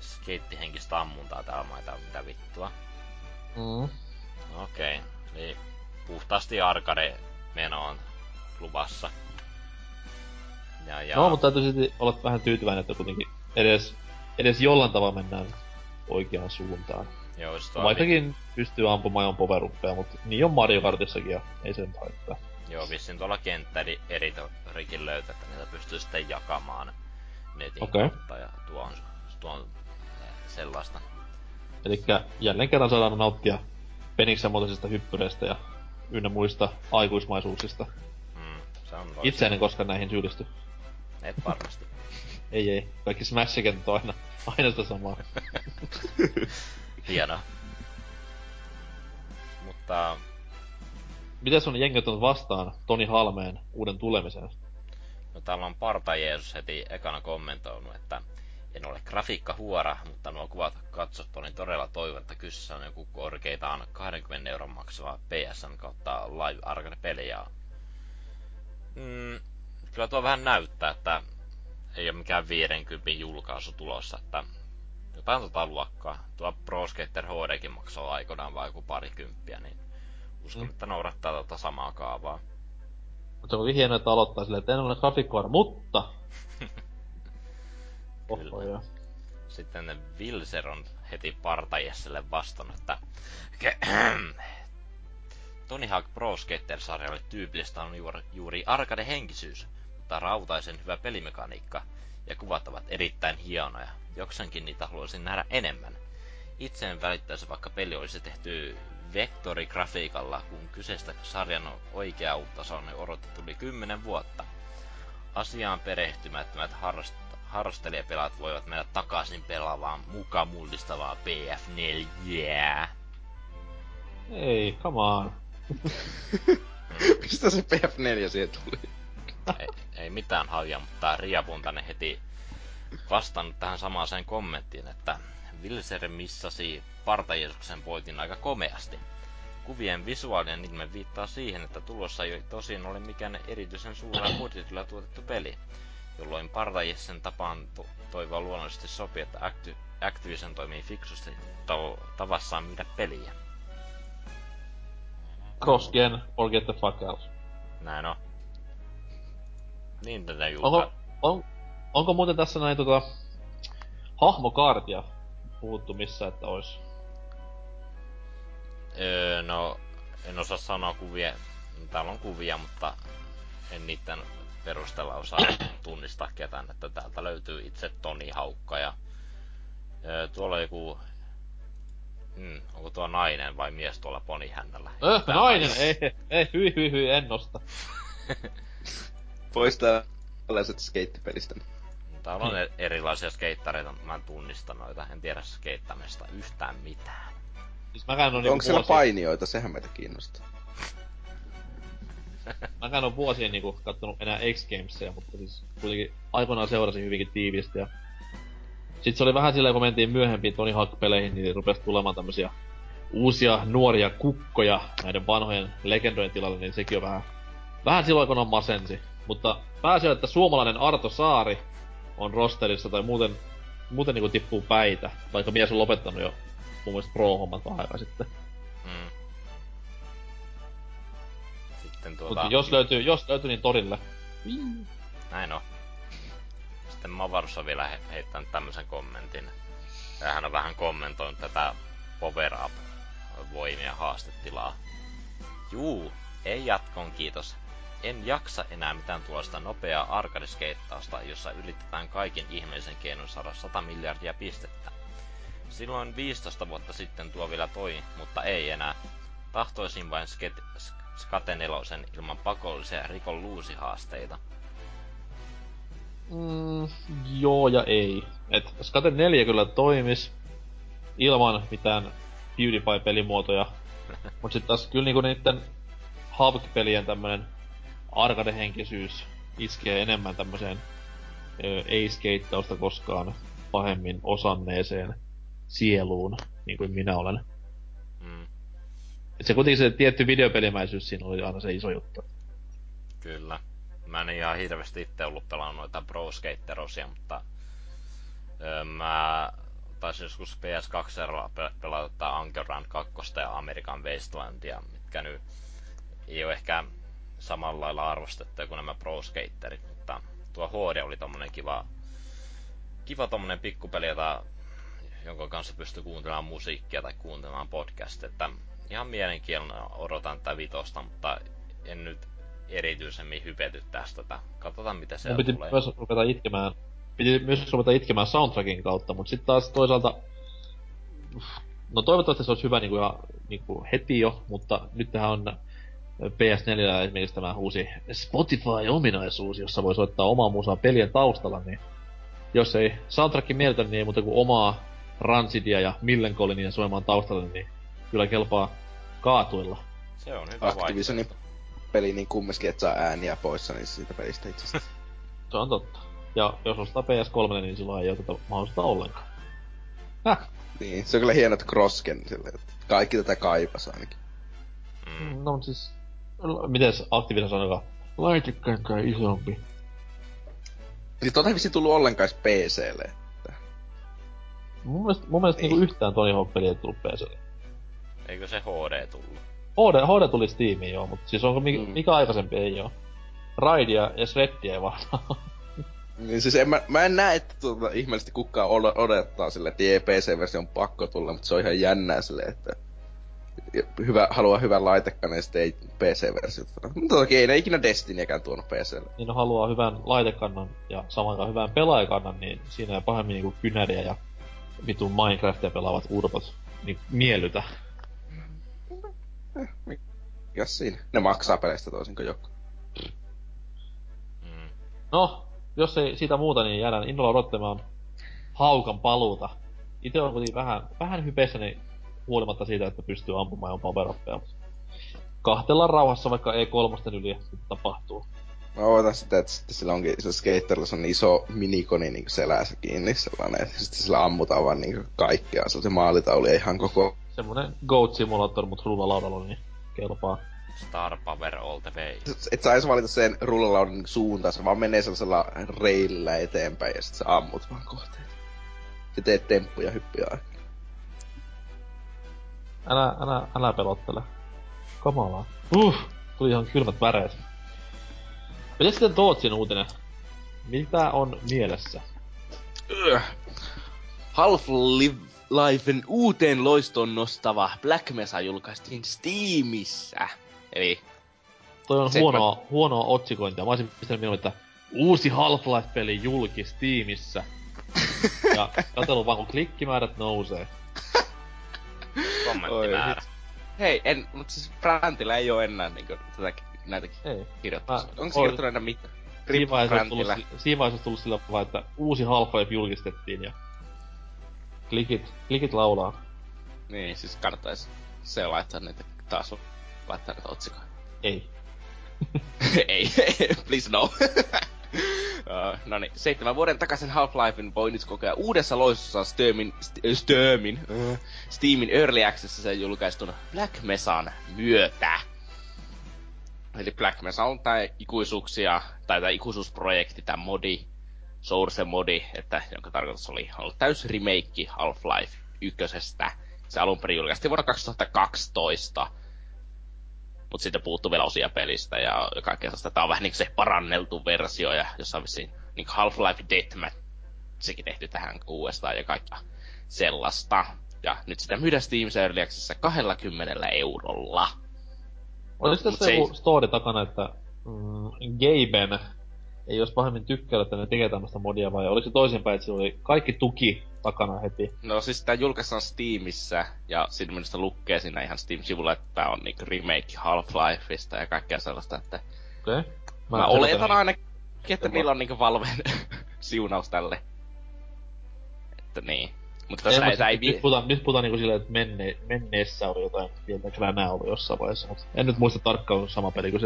skeittihenkistä ammuntaa täällä maita mitä vittua. Mm. Okei, eli puhtaasti arcade meno on luvassa. Ja, ja No, mutta täytyy silti olla vähän tyytyväinen, että kuitenkin edes, edes jollain tavalla mennään oikeaan suuntaan. joo, Vaikkakin pystyy ampumaan jo poweruppeja, mutta niin on Mario Kartissakin ja ei sen haittaa. Joo, vissiin tuolla kenttä editorikin löytää, että niitä pystyy sitten jakamaan netin Okei. kautta ja tuo on, tuo on äh, sellaista. Eli jälleen kerran saadaan nauttia peniksen muotoisista hyppyreistä ja ynnä muista aikuismaisuuksista. Mm, se on Itse en koskaan näihin syyllisty. Et varmasti. Ei ei, kaikki Smash-kentät on aina, aina sitä samaa. Hienoa. Mutta Miten sun jengi on vastaan Toni Halmeen uuden tulemisen? no täällä on Parta Jeesus heti ekana kommentoinut, että en ole grafiikka huora, mutta nuo kuvat katsottu, niin todella toivon, että kyseessä on joku korkeitaan 20 euron maksava PSN kautta Live Arcade-peli. Ja... Mm, kyllä tuo vähän näyttää, että ei ole mikään 50 julkaisu tulossa, että jotain tota luokkaa. Tuo Pro Skater HDkin maksaa aikoinaan vai joku parikymppiä, niin uskon, Mm. että noudattaa tota samaa kaavaa. Mutta se on hienoa, että aloittaa silleen, että en ole grafiikkoara, mutta... Kyllä. Oho, joo. Sitten Wilser on heti Partajesselle vastannut, että Tony Hawk Pro Skater-sarjalle tyypillistä on juuri, juuri arcade-henkisyys, mutta rautaisen hyvä pelimekaniikka ja kuvat ovat erittäin hienoja. Jokseenkin niitä haluaisin nähdä enemmän. Itse en välittäisi, vaikka peli olisi tehty vektorigrafiikalla, kun kyseistä sarjan oikea uutta on odotettu yli 10 vuotta. Asiaan perehtymättömät harrast- harrastelijapelaat voivat mennä takaisin pelaavaan muka mullistavaa PF4. Yeah. Ei, come on. Mistä se PF4 siihen tuli? ei, ei mitään hajua, mutta Ria Puntanen heti vastannut tähän samaiseen kommenttiin, että Wilser missasi Partajeesuksen pointin aika komeasti. Kuvien visuaalinen ilme viittaa siihen, että tulossa ei tosin ole mikään erityisen suurella budjetilla tuotettu peli, jolloin Partajessen tapaan to- toivoa luonnollisesti sopii, että Acti- Activision toimii fiksusti tav- tavassaan myydä peliä. Cross-gen or get the fuck out. Näin on. Niin tätä Onko, julka... on, onko muuten tässä näin tota... Hahmokaartia puhuttu missä, että ois... Öö, no, en osaa sanoa kuvia. Täällä on kuvia, mutta en niiden perusteella osaa tunnistaa ketään, että täältä löytyy itse Toni Haukka ja öö, tuolla joku Hmm, onko tuo nainen vai mies tuolla ponihännällä? Öh, Tää nainen! Ei, ei, hyi, hyi, hyi, en nosta. Poistaa tällaiset skeittipelistä. Täällä on e- erilaisia skeittareita, mä en tunnista noita, en tiedä skeittamista yhtään mitään. Siis mäkään on niinku Onko siellä vuosia, painijoita? Sehän meitä kiinnostaa. mäkään on vuosia niinku kattonut enää X-Gamesia, mutta siis kuitenkin aikoinaan seurasin hyvinkin tiiviisti ja... Sitten se oli vähän silleen, kun mentiin myöhempiin Tony Hawk-peleihin, niin rupesi tulemaan tämmösiä uusia nuoria kukkoja näiden vanhojen legendojen tilalle, niin sekin on vähän, vähän silloin kun on masensi. Mutta pääsee, että suomalainen Arto Saari on rosterissa tai muuten, muuten niinku tippuu päitä, vaikka mies on lopettanut jo mun mielestä pro-hommat vähän aikaa sitten. Mm. Sitten tuota... Mutta jos löytyy, jos löytyy, niin torille. Näin on. Sitten Mavarus on vielä he- heittänyt tämmöisen kommentin. Ja hän on vähän kommentoinut tätä Power Up voimia haastetilaa. Juu, ei jatkoon kiitos. En jaksa enää mitään tuosta nopeaa arkadiskeittausta, jossa yritetään kaikin ihmeellisen keinon saada 100 miljardia pistettä. Silloin 15 vuotta sitten tuo vielä toi, mutta ei enää. Tahtoisin vain sket, sk- Skate nelosen ilman pakollisia rikon luusihaasteita. Mm, joo ja ei. Et Skate 4 kyllä toimis ilman mitään PewDiePie-pelimuotoja. Mut sit taas kyllä niinku niitten Havk-pelien tämmönen arcade-henkisyys iskee enemmän tämmöiseen ei-skeittausta koskaan pahemmin osanneeseen sieluun, niin kuin minä olen. Mm, Et se kuitenkin se tietty videopelimäisyys siinä oli aina se iso juttu. kyllä. Mä en ihan hirveästi itse ollut pelannut noita Pro Skaterosia, mutta öö, mä taisin joskus PS2 pe- pelata Anchorland 2 ja American Wastelandia, mitkä nyt ei ole ehkä samalla lailla arvostettuja kuin nämä Pro Skaterit, mutta tuo HD oli tommonen kiva, kiva tommonen pikkupeli, jota, jonka kanssa pystyy kuuntelemaan musiikkia tai kuuntelemaan podcast, että ihan mielenkiinnolla odotan tätä vitosta, mutta en nyt erityisemmin hypety tästä. Että katsotaan mitä se piti tulee. myös ruveta itkemään piti myös ruveta itkemään soundtrackin kautta, mutta sitten taas toisaalta... No toivottavasti se olisi hyvä niinku, ja, niinku heti jo, mutta nyt tähän on PS4 esimerkiksi tämä uusi Spotify-ominaisuus, jossa voi soittaa omaa musaa pelien taustalla, niin jos ei soundtrackin mieltä, niin ei muuta kuin omaa Ransidia ja Millenkolinia soimaan taustalle, niin kyllä kelpaa kaatuilla. Se on hyvä Activisionin peli niin kumminkin, että saa ääniä poissa niin siitä pelistä itse Se on totta. Ja jos ostaa PS3, niin silloin ei oteta mahdollista ollenkaan. Häh? Niin, se on kyllä hieno, että Crossken silleen, että kaikki tätä kaipas ainakin. Mm. No siis, mites Activision sanoo, laitekänkä isompi. Niin tota ei vissi tullut ollenkaan PClle. Että... Mun mielestä, mun mielestä niinku yhtään Tony Hawk peliä ei tullut PClle. Eikö se HD tullut? HD, HD tuli Steamiin joo, mutta siis onko mikä, mm. mikä aikaisempi ei oo? Raidia ja Shreddia ei vastaa. Niin siis en, mä, mä en näe, että tuota, ihmeellisesti kukaan odottaa sille, että PC-versio on pakko tulla, mutta se on ihan jännää sille, että hyvä, haluaa hyvän laitekannan ja sitten ei PC-versiota. Mutta toki ei ne ikinä Destinyäkään tuonut PClle. Niin no haluaa hyvän laitekannan ja samaan hyvän pelaajakannan, niin siinä ei pahemmin niinku kynäriä ja vitun Minecraftia pelaavat urpot niin miellytä. Eh, mikä siinä? Ne maksaa peleistä toisin kuin joku. Mm. No, jos ei siitä muuta, niin jäädään innolla odottamaan haukan paluuta. Itse on kuitenkin vähän, vähän hypeissäni huolimatta siitä, että pystyy ampumaan jopa veroppeja. Kahtella rauhassa vaikka ei kolmosten yli tapahtuu. Mä ootan sitä, että sitten sillä onkin se skaterilla on iso minikoni niin selässä kiinni sellainen, että sitten sillä ammutaan vaan niin kaikkea. Se maalitauli ei ihan koko... Semmonen Goat Simulator, mut rullalaudalla, niin kelpaa. Star Power all the way. Et edes valita sen rullalaudan niin suuntaan, se vaan menee sellaisella reilillä eteenpäin ja sit sä ammut vaan kohteet. Ja teet temppuja hyppiä aikaa. Älä, älä, älä pelottele. Kamalaa. Uh, tuli ihan kylmät väreet. Miten sitten Tootsin uutinen? Mitä on mielessä? Half-Lifen uuteen loistoon nostava Black Mesa julkaistiin Steamissa. Eli... Toi on huonoa, huonoa otsikointia. Mä olisin pistänyt mieleen, että uusi Half-Life-peli julki Steamissa. ja katsellut vaan kun klikkimäärät nousee. Kommenttimäärä. Hei, en, mutta siis Brantilla ei oo enää niinku tätä näitä ei. kirjoittaa. Onko se kirjoittanut enää mitään? Siinä vaiheessa, tullut, siinä vaiheessa tullut sillä vaan, että uusi Half-Life julkistettiin ja klikit, klikit laulaa. Niin, siis kannattais se laittaa niitä taas laittaa niitä otsikoja. Ei. ei, please no. Uh, no niin, seitsemän vuoden takaisin Half-Lifein voi nyt kokea uudessa loistossa Steamin, St- uh, Steamin Early Accessissa julkaistun Black Mesan myötä. Eli Black Mesa on tää ikuisuuksia, tai tää ikuisuusprojekti, tää modi, Source modi, että, jonka tarkoitus oli olla täys remake Half-Life ykkösestä. Se alun perin julkaistiin vuonna 2012 mutta sitten puuttuu vielä osia pelistä ja kaikkea sellaista. Tää on vähän niin se paranneltu versio ja jossain vissiin niin Half-Life Deathmatch sekin tehty tähän uudestaan ja kaikkea sellaista. Ja nyt sitä myydään Steam Early 20 eurolla. Olisiko tässä se joku ei... story takana, että mm, Gaben ei olisi pahemmin tykkäillä, että ne tekee tämmöistä modia, vai oliko se toisinpäin, että oli kaikki tuki takana heti? No siis tää julkaistaan Steamissa, ja sitten minusta lukee siinä ihan Steam-sivulla, että tää on niinku remake Half-Lifeista ja kaikkea sellaista, että... Okei. Okay. Mä, Mä oletan ainakin, että niillä on niinku Valven siunaus tälle. Että niin. Mutta tässä ei, ei, nyt, puhutaan, nyt puhutaan niinku silleen, että menne, menneessä oli jotain pientä kränää ollut jossain vaiheessa, mutta en nyt muista tarkkaan sama peli kuin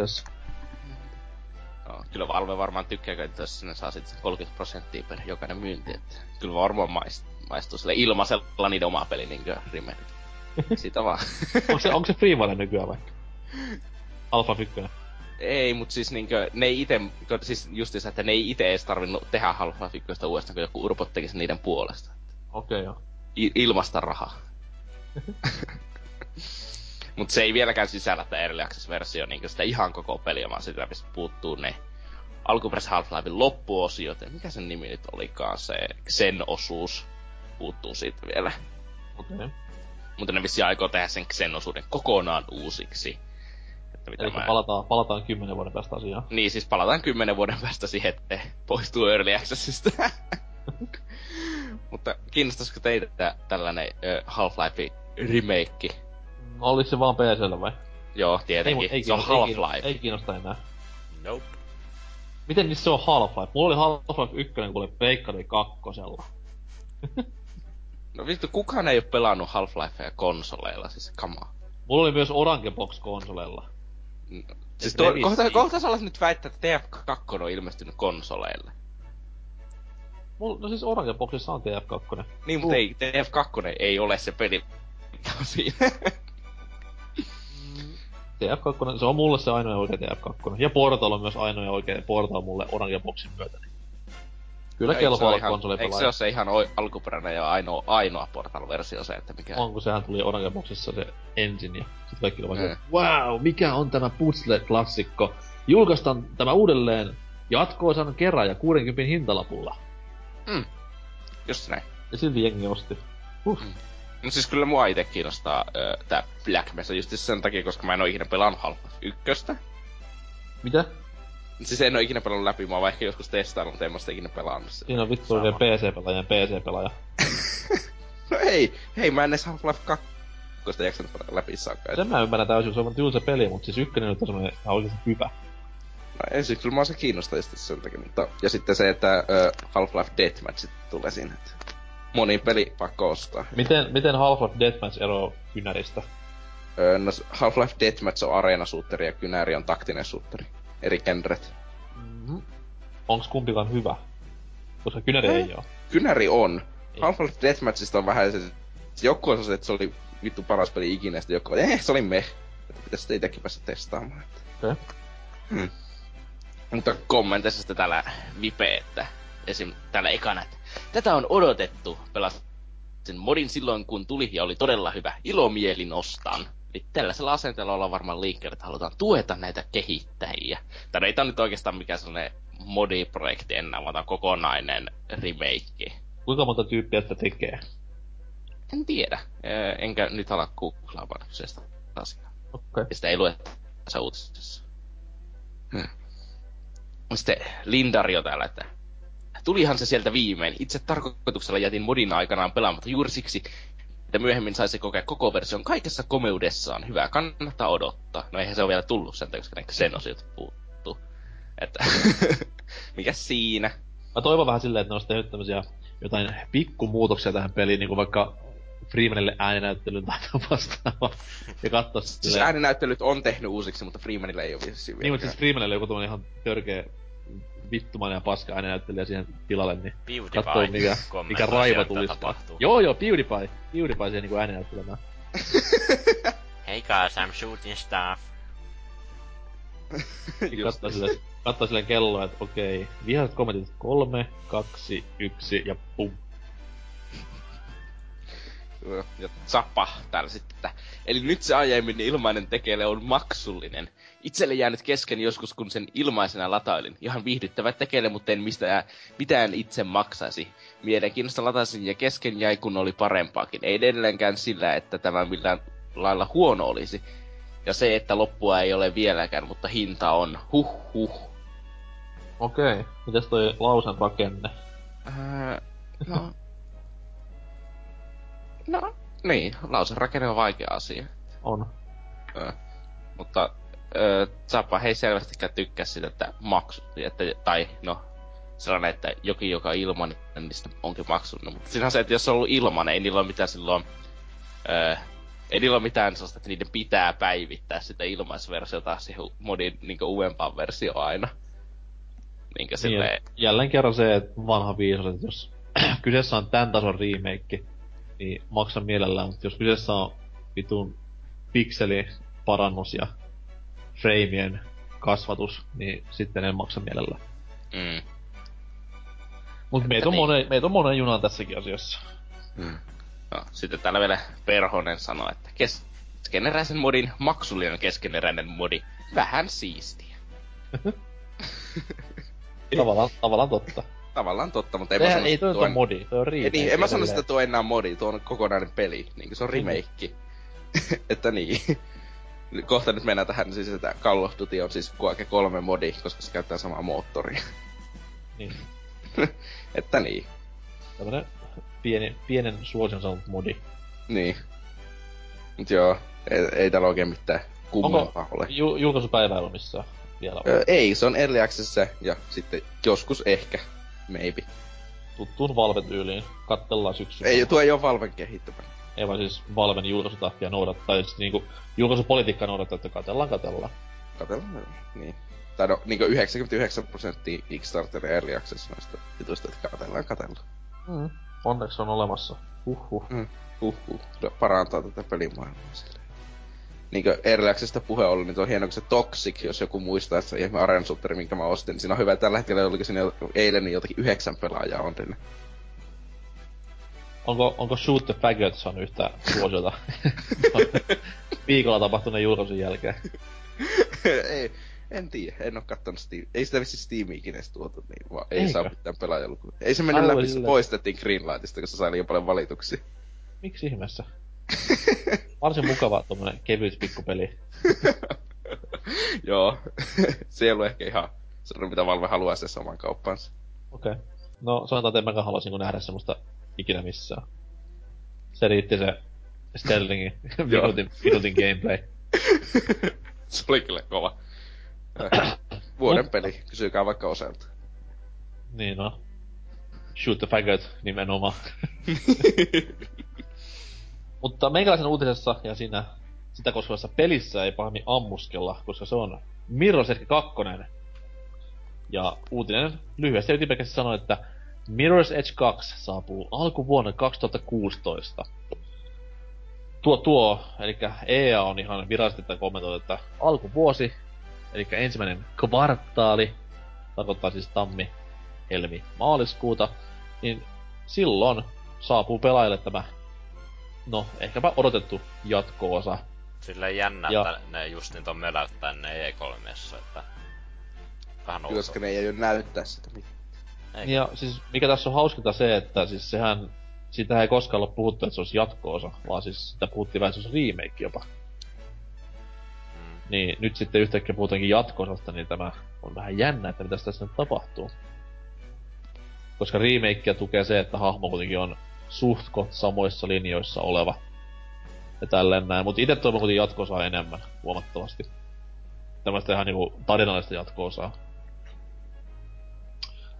No, kyllä Valve varmaan tykkää, että jos sinne saa sitten 30 prosenttia per jokainen myynti, että kyllä varmaan maistuu, maistuu sille ilmaisella niiden oma peli niin kuin remake. Sitä vaan. onko se, onko se Freevale nykyään vaikka? Alpha 1. Ei, mut siis niinkö, ne ei ite, siis justiinsa, että ne ei ite edes tarvinnut tehdä Alpha 1 uudestaan, kun joku urpot tekisi niiden puolesta. Okei okay, joo. I- ilmasta rahaa. Mutta se ei vieläkään sisällä tämä Early Access-versio niin sitä ihan koko peliä, vaan sitä puuttuu ne alkuperäisen Half-Lifein loppuosiot. Ja mikä sen nimi nyt olikaan, se sen osuus puuttuu siitä vielä. Mutta ne vissi aikoo tehdä sen Xen-osuuden kokonaan uusiksi. Että mitä Eli mä... palataan, palataan kymmenen vuoden päästä asiaan. Niin, siis palataan kymmenen vuoden päästä siihen, että poistuu Early Accessista. Mutta kiinnostaisiko teitä tällainen Half-Life remake? Olis se vaan PCllä vai? Joo, Ei, tietenkin. mut ei, se on ei, Half-Life. kiinnosta- ei kiinnosta enää. Nope. Miten niissä se on Half-Life? Mulla oli Half-Life 1, kun oli Pleikkari kakkosella. No vittu, kukaan ei ole pelannut Half-Lifea konsoleilla, siis kamaa. Mulla oli myös Orange Box konsoleilla. Siis Et tuo, kohta, kohta sä nyt väittää, että TF2 on ilmestynyt konsoleille. Mulla, no siis Orange Boxissa on TF2. Niin, mutta ei, TF2 ei ole se peli, siinä. TF2, se on mulle se ainoa oikea TF2. Ja Portal on myös ainoa oikea Portal mulle Orange Boxin myötä. Niin. Kyllä se kelpaa olla ihan- Eikö se konsolipelaaja. ole se ihan oi- alkuperäinen ja ainoa, ainoa Portal-versio se, että mikä... On, kun sehän tuli Orange Boxissa se ensin ja sit kaikki oli Mm. se, wow, mikä on tämä puzzle-klassikko. Julkaistaan tämä uudelleen jatko-osan kerran ja 60 hintalapulla. Just näin. Ja silti jengi osti. Uh. No siis kyllä mua itse kiinnostaa ö, tää Black Mesa just sen takia, koska mä en oo ikinä pelannut Half-Life 1. Mitä? Siis en oo ikinä pelannut läpi, mä oon ehkä joskus testaillut, mutta en mä sitä ikinä pelannut. Siinä on vittu oikein PC-pelaajan PC-pelaaja. No ei, hei mä en edes Half-Life 2 jaksanut pelata läpi saakka. Sen mä ymmärrän täysin, se on tylsä peli, mutta siis ykkönen on semmonen ihan oikeesti hyvä. No ensin kyllä mä se kiinnostaa sen takia, mutta... Ja sitten se, että ö, Half-Life Deathmatch tulee siinä, että moni peli pakko ostaa. Miten, miten Half-Life Deathmatch eroaa kynäristä? Ö, no Half-Life Deathmatch on areenasuutteri ja Kynäri on taktinen suutteri. Eri genret. Mm-hmm. Onks kumpikaan hyvä? Koska kynäri ei oo. Kynäri on. Ei. Half-Life Deathmatchista on vähän se... joku on se, että se oli vittu paras peli ikinä, sitten joku, eh, se oli me. Että pitäisi sitä itsekin päästä testaamaan. Okei. Hmm. Mutta kommenteissa sitten täällä Vipe, että esim. täällä ekana, että tätä on odotettu. Pelasin modin silloin, kun tuli ja oli todella hyvä. Ilomielin ostan. Eli tällaisella asenteella ollaan varmaan liikkeellä, että halutaan tueta näitä kehittäjiä. Tämä ei tää nyt oikeastaan mikään sellainen modiprojekti enää, vaan kokonainen remake. Kuinka monta tyyppiä sitä tekee? En tiedä. Enkä nyt ala googlaamaan kyseistä asiaa. Okei. Okay. Sitä ei lue tässä uutisessa. Hmm. Sitten Lindario täällä, että tulihan se sieltä viimein. Itse tarkoituksella jätin modin aikanaan pelaamatta juuri siksi, että myöhemmin saisi kokea koko version kaikessa komeudessaan. Hyvä, kannattaa odottaa. No eihän se ole vielä tullut sen, koska sen osiot puuttuu. Että mikä siinä? Mä toivon vähän silleen, että ne olisi tehnyt tämmösiä jotain pikkumuutoksia tähän peliin, niinku vaikka Freemanille ääninäyttelyyn tai vastaavaa. Ja katsoa Siis silleen... ääninäyttelyt on tehnyt uusiksi, mutta Freemanilla ei ole vissiin Niin, mutta siis Freemanille joku ihan törkeä vittumainen ja paska ääninäyttelijä siihen tilalle, niin katsoo PewDiePie mikä, mikä raivo sieltä, tulisi. Joo joo, PewDiePie. PewDiePie siihen niinku ääninäyttelemään. Hey guys, I'm shooting stuff. Just Katsoo silleen, katsoo silleen kelloa, että okei, vihaiset kommentit kolme, kaksi, yksi ja pum. Ja Zappa täällä sitten, että eli nyt se aiemmin ilmainen tekele on maksullinen. Itselle jäänyt kesken joskus, kun sen ilmaisena latailin. Ihan viihdyttävä tekele, mutta en mistään, mitään itse maksaisi. Mielenkiinnosta lataisin ja kesken jäi, kun oli parempaakin. Ei edelleenkään sillä, että tämä millään lailla huono olisi. Ja se, että loppua ei ole vieläkään, mutta hinta on. Huh huh. Okei, mitäs toi lausen rakenne? Ää, no. No, niin, lausen rakenne on vaikea asia. On. Ö, mutta ö, Zappa ei selvästikään tykkää sitä, että maksu, että, tai no, sellainen, että jokin, joka on ilmanen, niin sitä onkin maksullinen. Mutta siinä on se, että jos on ollut ilmanen, ei niillä ole mitään silloin, ö, ei niillä ole mitään sellaista, että niiden pitää päivittää sitä ilmaisversiota siihen modin niin uudempaan versioon aina. Niin Niin, silleen, jälleen kerran se, että vanha viisas, että jos kyseessä on tämän tason remake, niin maksa mielellään, mutta jos kyseessä on vitun pikseliparannus ja freimien kasvatus, niin sitten en maksa mielellään. mm, Mut meitä on, niin. monen, meitä on monen junan tässäkin asiassa. Mm. No, sitten täällä vielä Perhonen sanoi, että keskeneräisen modin maksullinen keskeneräinen modi. Vähän siistiä. Tavallaan, tavallaan totta. Tavallaan totta, mutta en mä Eihän, sano, ei toi että nyt on modi, toi on remake. Ei, niin, en mä sano sitä tuo enää modi, tuo on kokonainen peli, niin se on Niin. remake. että niin. Kohta nyt mennään tähän, siis että Call of Duty on siis Quake 3 modi, koska se käyttää samaa moottoria. Niin. että niin. Tämmönen pieni, pienen suosion saanut modi. Niin. Mut joo, ei, ei täällä oikein mitään kummempaa ole. Ju- julkaisupäivä ollut missään vielä? Öö, ei, se on Early Access ja sitten joskus ehkä, maybe. Tuttuun Valve-tyyliin. Kattellaan syksyllä. Ei, tuo ei oo Valven kehittämä. Ei vaan siis Valven julkaisutahtia noudattaa, siis niinku julkaisupolitiikkaa noudattaa, että katellaan, katellaan. Katellaan, niin. Tai no, niinku 99 prosenttia Kickstarter ja Early Access noista jutuista, että katellaan, katellaan. Mm. Onneksi on olemassa. Huhhuh. Mm. Huhhuh. No, parantaa tätä pelimaailmaa silleen. Niinkö Early Accessista puhe ollut, niin tuo on hieno, kun se Toxic, jos joku muistaa, että se ihme Arena minkä mä ostin, niin siinä on hyvä, tällä hetkellä oliko siinä eilen niin jotakin yhdeksän pelaajaa on sinne. Onko, onko Shoot the Faggot saanut yhtä suosiota viikolla tapahtuneen julkaisun jälkeen? ei, en tiedä, en oo kattonut Steam. Ei sitä vissi Steamiikin edes tuotu, niin vaan ei Eikö? saa mitään pelaajalukuja. Ei se mennyt Aivan läpi, se poistettiin Greenlightista, koska se sai liian paljon valituksia. Miksi ihmeessä? Varsin mukava tommonen kevyt pikkupeli. Joo, se ei ollut ehkä ihan sellainen, mitä Valve haluaa se oman kauppansa. Okei. Okay. No sanotaan, että en mäkään haluaisin niinku nähdä semmoista ikinä missään. Se riitti se Sterlingin minuutin, minuutin gameplay. se oli kyllä kova. Äh, Vuoden peli, kysykää vaikka oselta. Niin no. Shoot the faggot nimenomaan. Mutta meikäläisen uutisessa ja siinä sitä koskevassa pelissä ei pahemmin ammuskella, koska se on Mirror's Edge 2. Ja uutinen lyhyesti ytimekästi sanoi, että Mirror's Edge 2 saapuu alkuvuonna 2016. Tuo tuo, eli EA on ihan virallisesti tätä kommentoitu, että alkuvuosi, eli ensimmäinen kvartaali, tarkoittaa siis tammi, helmi, maaliskuuta, niin silloin saapuu pelaajille tämä, no, ehkäpä odotettu jatko-osa. Silleen jännä, Ja- että ne just niin on möläyttää ne E3-messa, että... Vähän. Koska ne ei ole näyttää sitä mitään. Ei. Ja siis mikä tässä on hauskinta se, että siis sehän, sitä ei koskaan ole puhuttu, että se olisi jatko-osa, vaan siis sitä puhuttiin vähän, että se olisi remake jopa. Mm. Niin nyt sitten yhtäkkiä puhutaankin jatko-osasta, niin tämä on vähän jännä, että mitä tässä nyt tapahtuu. Koska remakea tukee se, että hahmo kuitenkin on suhtkot samoissa linjoissa oleva. Ja tälleen näin, mutta itse toivon kuitenkin jatko-osaa enemmän, huomattavasti. Tämmöistä ihan niinku tarinallista jatko-osaa.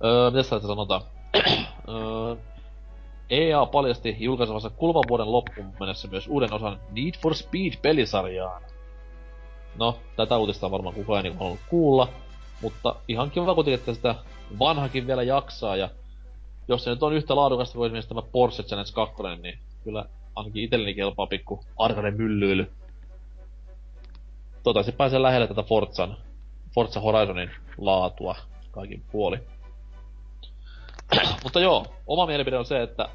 Öö, mitäs täältä sanotaan? öö, EA paljasti julkaisemassa kuluvan vuoden loppuun mennessä myös uuden osan Need for Speed-pelisarjaan. No, tätä uutista on varmaan kukaan ei niinku halunnut kuulla, mutta ihan kiva kuitenkin, että sitä vanhakin vielä jaksaa, ja jos se nyt on yhtä laadukasta kuin esimerkiksi tämä Porsche Challenge 2, niin kyllä ainakin itselleni kelpaa pikku arcade myllyily. Toivottavasti pääsee lähelle tätä Forzan, Forza Horizonin laatua kaikin puoli. Mutta joo, oma mielipide on se, että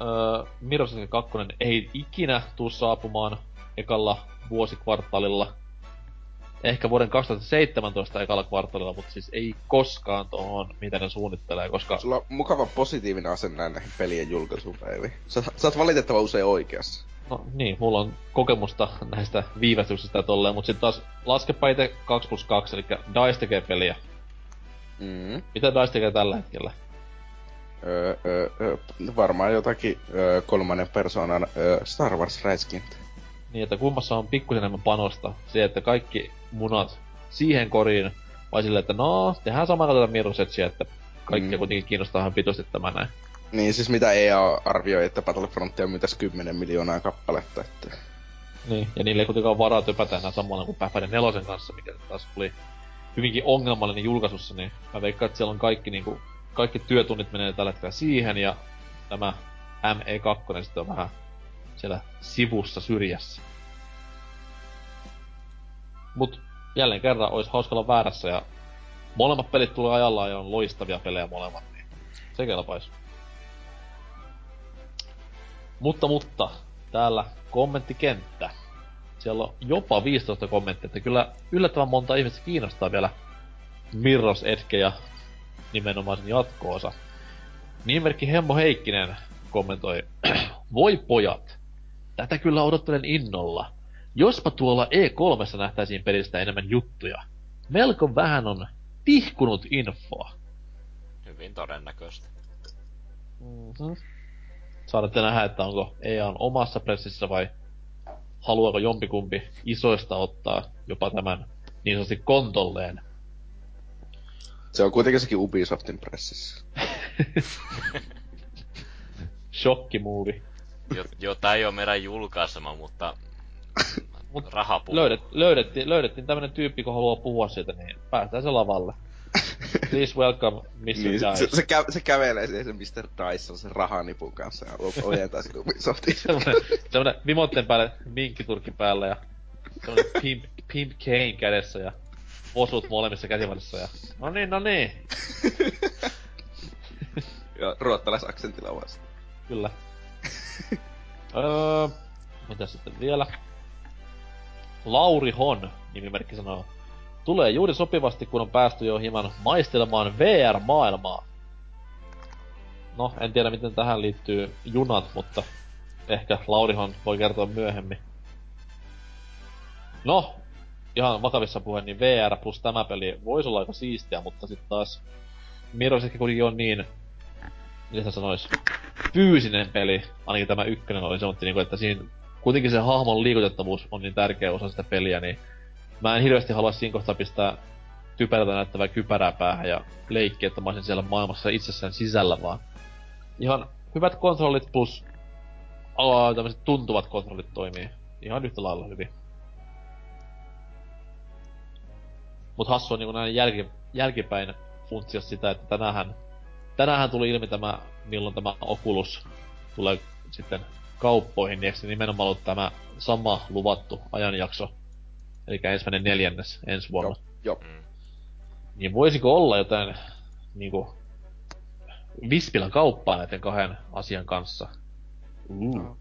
öö, Mirror's Edge 2 ei ikinä tuu saapumaan ekalla vuosikvartaalilla. Ehkä vuoden 2017 ekalla kvartaalilla, mutta siis ei koskaan tuohon, mitä ne suunnittelee, koska... Sulla on mukava positiivinen asenne näihin pelien julkaisupäiviin. Sä, sä oot valitettavan usein oikeassa. No niin, mulla on kokemusta näistä viivästyksistä ja tolleen, mutta sitten taas laskepa itse 2 plus 2, eli DICE tekee peliä. Mm. Mitä DICE tekee tällä hetkellä? Öö, varmaan jotakin öö, kolmannen persoonan öö, Star Wars räiskintä. Niin, että kummassa on pikkusen enemmän panosta. Se, että kaikki munat siihen koriin, vai silleen, että no, tehdään samaa kuin tätä Mirror's Edgeä, että kaikkia Mm. kuitenkin kiinnostaa ihan pitosti tämä näin. Niin siis mitä EA arvioi, että Battlefrontia myytäisi 10 miljoonaa kappaletta, että... Niin, ja niille ei kuitenkaan varaa töpätä enää samalla kuin Päfäden nelosen kanssa, mikä taas oli hyvinkin ongelmallinen julkaisussa, niin mä veikkaan, että siellä on kaikki niinku, kaikki työtunnit menee tällä hetkellä siihen, ja tämä ME2 sitten on vähän siellä sivussa syrjässä. Mut jälleen kerran olisi hauska olla väärässä, ja molemmat pelit tulee ajallaan ja on loistavia pelejä molemmat, niin se kelpais. Mutta, mutta, täällä kommenttikenttä. Siellä on jopa 15 kommenttia, että kyllä yllättävän monta ihmistä kiinnostaa vielä Mirror's Edge ja nimenomaan sen jatko-osa. Nimimerkki Hemmo Heikkinen kommentoi, Voi pojat, tätä kyllä odottelen innolla. Jospa tuolla E3 nähtäisiin pelistä enemmän juttuja. Melko vähän on tihkunut infoa. Hyvin todennäköistä. Mm-hmm. Saadatte nähdä, että onko EA omassa pressissä vai haluaako jompikumpi isoista ottaa jopa tämän niin sanotusti kontolleen. Se on kuitenkin sekin Ubisoftin pressissä. Shokkimuovi. Jo, jo tää ei oo meidän julkaisema, mutta Mut raha puhuu. Löydet, löydettiin, löydettiin tämmönen tyyppi, kun haluaa puhua siitä, niin päästään se lavalle. Please welcome Mr. Niin, Dice. se, se, kä- se, kävelee siihen se Mr. Dyson sen rahanipun kanssa ja ojentaa sen Ubisoftin. semmonen, semmonen vimotten päälle minkkiturkki päällä ja semmonen pimp, pimp Kane kädessä ja osut molemmissa käsivarissa ja no niin, no niin, ja ruottalaisaksentilla vasta. kyllä. öö, mitä sitten vielä? Lauri Hon, nimimerkki sanoo. Tulee juuri sopivasti, kun on päästy jo hieman maistelemaan VR-maailmaa. No, en tiedä miten tähän liittyy junat, mutta ehkä Laurihan voi kertoa myöhemmin. No, ihan vakavissa puheen, niin VR plus tämä peli voisi olla aika siistiä, mutta sitten taas Mirror's Edge kuitenkin on niin, miten sä sanois, fyysinen peli, ainakin tämä ykkönen oli semmoinen, niinku, että siinä kuitenkin se hahmon liikutettavuus on niin tärkeä osa sitä peliä, niin mä en hirveästi halua siinä kohtaa pistää typerältä näyttävää kypärää päähän ja leikkiä, että mä olisin siellä maailmassa itsessään sisällä, vaan ihan hyvät kontrollit plus aa, tämmöiset tuntuvat kontrollit toimii ihan yhtä lailla hyvin. Mut hassu on niinku näin jälki, jälkipäin funtsia sitä, että tänähän, tänähän tuli ilmi tämä, milloin tämä Oculus tulee sitten kauppoihin, niin eikö se nimenomaan ollut tämä sama luvattu ajanjakso, eli ensimmäinen neljännes ensi vuonna. Joo. Mm. Niin voisiko olla jotain niinku Vispilän kauppaa näiden kahden asian kanssa? Mm.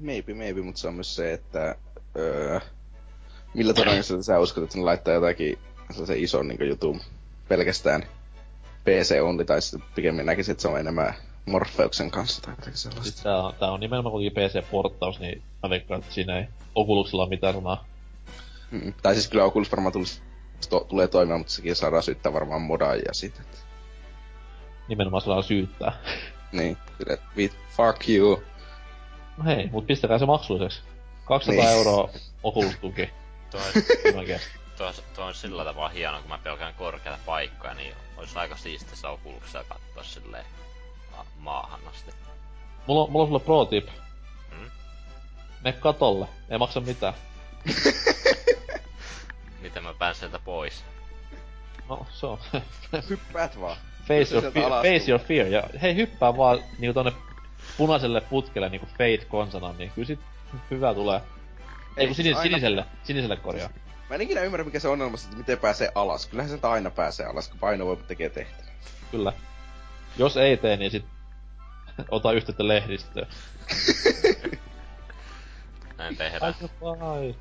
Maybe, maybe, mutta se on myös se, että öö, millä todennäköisesti sä uskot, että ne laittaa jotakin sellaisen ison niin jutun pelkästään PC only, tai sitten pikemmin näkisin, että se on enemmän Morpheuksen kanssa tai jotakin Siis sellaista. tää on, tää on nimenomaan kuitenkin PC-porttaus, niin mä veikkaan, että siinä ei Oculuksella ole mitään sanaa. Mm. Tai siis kyllä Oculus varmaan tulisi, to, tulee toimimaan, mutta sekin saadaan syyttää varmaan modaajia siitä. Että, Nimenomaan on syyttää. niin, kyllä, fuck you. No hei, mut pistäkää se maksulliseksi. 200 Niin. euroa Oculus-tuki. Tuo, tuo on sillä tavalla hieno, kun mä pelkään korkeita paikkoja, niin olisi aika siistiä se Oculuksella katsoa silleen ma- maahan asti. Mulla, on- mulla on sulle pro tip. Mm? Me katolle. Ei maksa mitään. Miten mä pääsen sieltä pois? No, se on. Hyppäät vaan. face, your fear, face your fear. Ja hei, hyppää vaan niinku tonne punaiselle putkelle niinku Fate konsana, niin kyllä sit hyvä tulee. Ei kun sinis, aina- siniselle, siniselle korjaa. Mä en ikinä ymmärrä, mikä se ongelma, että miten pääsee alas. Kyllähän se aina pääsee alas, kun painovoima tekee tehtävän. Kyllä. Jos ei tee, niin sit ota yhteyttä lehdistöön. Näin tehdään. Vai.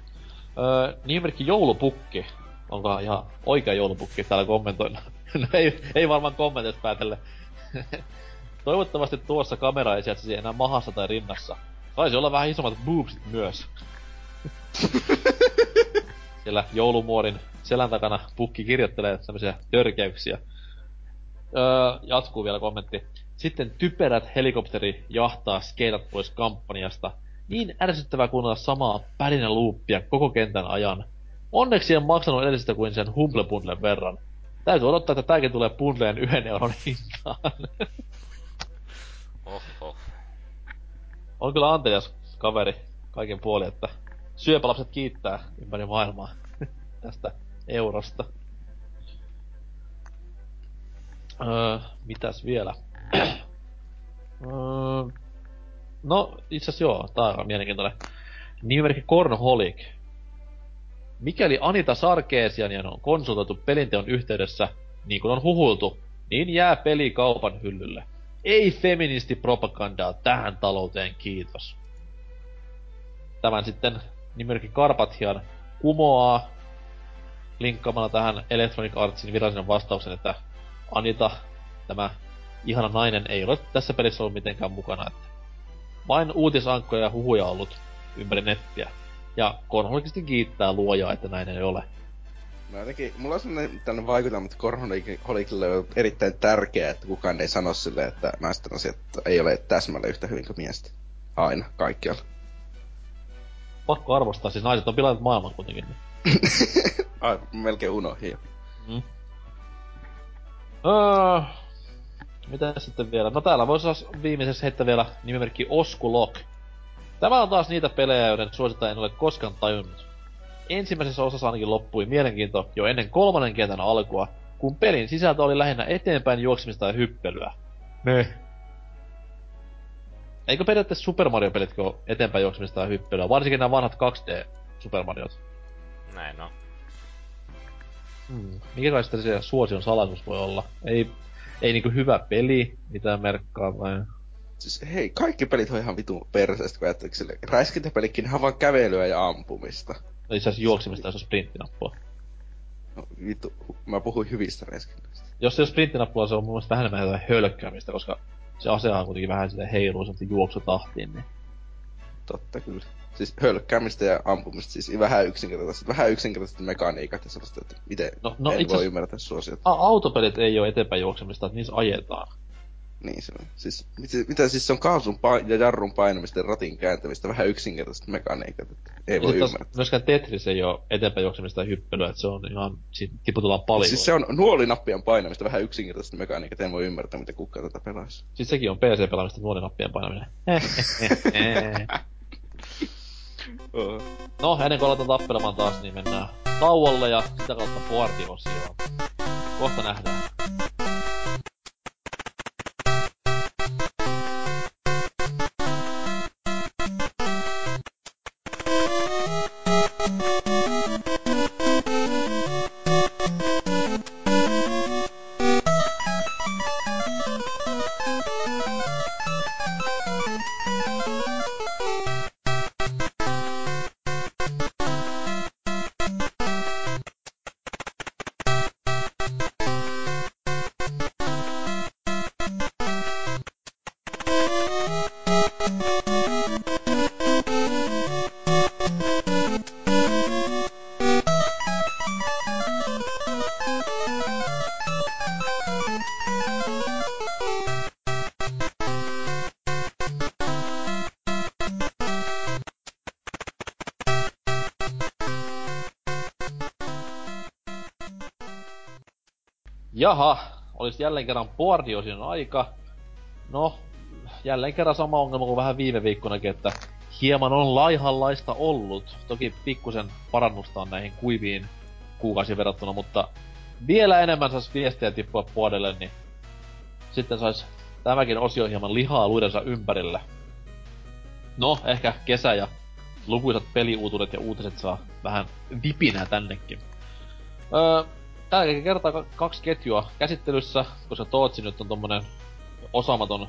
Öö, nimimerkki joulupukki. Onko ihan oikea joulupukki täällä kommentoilla? no ei, ei varmaan kommenteista päätelle. Toivottavasti tuossa kamera ei sijaitsisi enää mahassa tai rinnassa. Saisi olla vähän isommat boobsit myös. Siellä joulumuorin selän takana pukki kirjoittelee tämmöisiä törkeyksiä. Öö, jatkuu vielä kommentti. Sitten typerät helikopteri jahtaa skeitat pois kampanjasta. Niin ärsyttävää kuunnella samaa pärinä luuppia koko kentän ajan. Onneksi en maksanut edellisestä kuin sen Humble Bundlen verran. Täytyy odottaa, että tääkin tulee bundleen yhden euron hintaan. Oho. On kyllä antelias kaveri kaiken puolin, että syöpälapset kiittää ympäri maailmaa tästä eurosta. Öö, mitäs vielä? öö, no, itse asiassa joo, tää on mielenkiintoinen. Nimimerkki Cornholic. Mikäli Anita Sarkeesian on konsultoitu pelinteon yhteydessä, niin kuin on huhuiltu, niin jää peli kaupan hyllylle. Ei feministipropagandaa tähän talouteen, kiitos. Tämän sitten nimimerkki Karpathian kumoaa linkkaamalla tähän Electronic Artsin virallisen vastauksen, että Anita, tämä ihana nainen, ei ole tässä pelissä ollut mitenkään mukana. Että vain uutisankkoja ja huhuja ollut ympäri nettiä. Ja Konholkisti kiittää luojaa, että näin ei ole. Mä jotenkin, mulla on sellainen tällainen vaikutelma, että Korholikille on erittäin tärkeää, että kukaan ei sano sille, että naisten asiat ei ole täsmälleen yhtä hyvin kuin miestä. Aina, kaikkialla. Pakko arvostaa, siis naiset on pilannut maailman kuitenkin. Niin. Ai, melkein unohdin jo. Mm. Uh, mitä sitten vielä? No täällä voisi viimeisessä heittää vielä nimimerkki Oskulok. Tämä on taas niitä pelejä, joiden suosittain en ole koskaan tajunnut. Ensimmäisessä osassa ainakin loppui mielenkiinto jo ennen kolmannen kentän alkua, kun pelin sisältö oli lähinnä eteenpäin juoksemista ja hyppelyä. Ne. Eikö periaatteessa Super Mario-pelitkin ole eteenpäin juoksemista ja hyppelyä, varsinkin nämä vanhat 2D Super Mariot? Näin on. Hmm. Mikä kai sitten se suosion salaisuus voi olla? Ei, ei niinku hyvä peli, mitä merkkaa vai? Siis hei, kaikki pelit on ihan vitun perseestä, kun ajattelee sille. Räiskintäpelikin on vaan kävelyä ja ampumista. No itse asiassa juoksemista, jos on sprinttinappua. No vittu, mä puhuin hyvistä räiskintäistä. Jos se on sprinttinappua, se on mun mielestä vähän enemmän jotain hölkkäämistä, koska se asehan on kuitenkin vähän silleen heiluu juoksutahtiin, niin... Totta kyllä siis hölkkäämistä ja ampumista, siis vähän yksinkertaisesti, vähän yksinkertaisesti mekaniikat ja sellaista, että miten no, no en itse... voi ymmärtää suosiota. A- autopelit ei ole eteenpäin juoksemista, että niissä ajetaan. Niin se on. Siis, mitä, mitä siis se on kaasun pa- ja jarrun painamista ja ratin kääntämistä, vähän yksinkertaisesti mekaniikat, että ei voi ymmärtää. Myöskään Tetris ei ole eteenpäin juoksemista ja hyppelyä, että se on ihan, siitä tiputellaan paljon. Siis se on nuolinappien painamista, vähän yksinkertaisesti mekaniikat, en voi ymmärtää, miten kukaan tätä pelaisi. Siis sekin on PC-pelaamista nuolinappien painaminen. No, ennen kuin aletaan tappelemaan taas, niin mennään tauolle ja sitä kautta boardiosioon. Kohta nähdään. Jaha, olisi jälleen kerran boardiosin aika. No, jälleen kerran sama ongelma kuin vähän viime viikkonakin, että hieman on laihanlaista ollut. Toki pikkusen parannusta on näihin kuiviin kuukausiin verrattuna, mutta vielä enemmän saisi viestiä tippua puolelle, niin sitten sais tämäkin osio hieman lihaa luidensa ympärillä. No, ehkä kesä ja lukuisat peliuutuudet ja uutiset saa vähän vipinää tännekin. Öö, tälläkin kertaa kaksi ketjua käsittelyssä, koska Tootsi nyt on tommonen osaamaton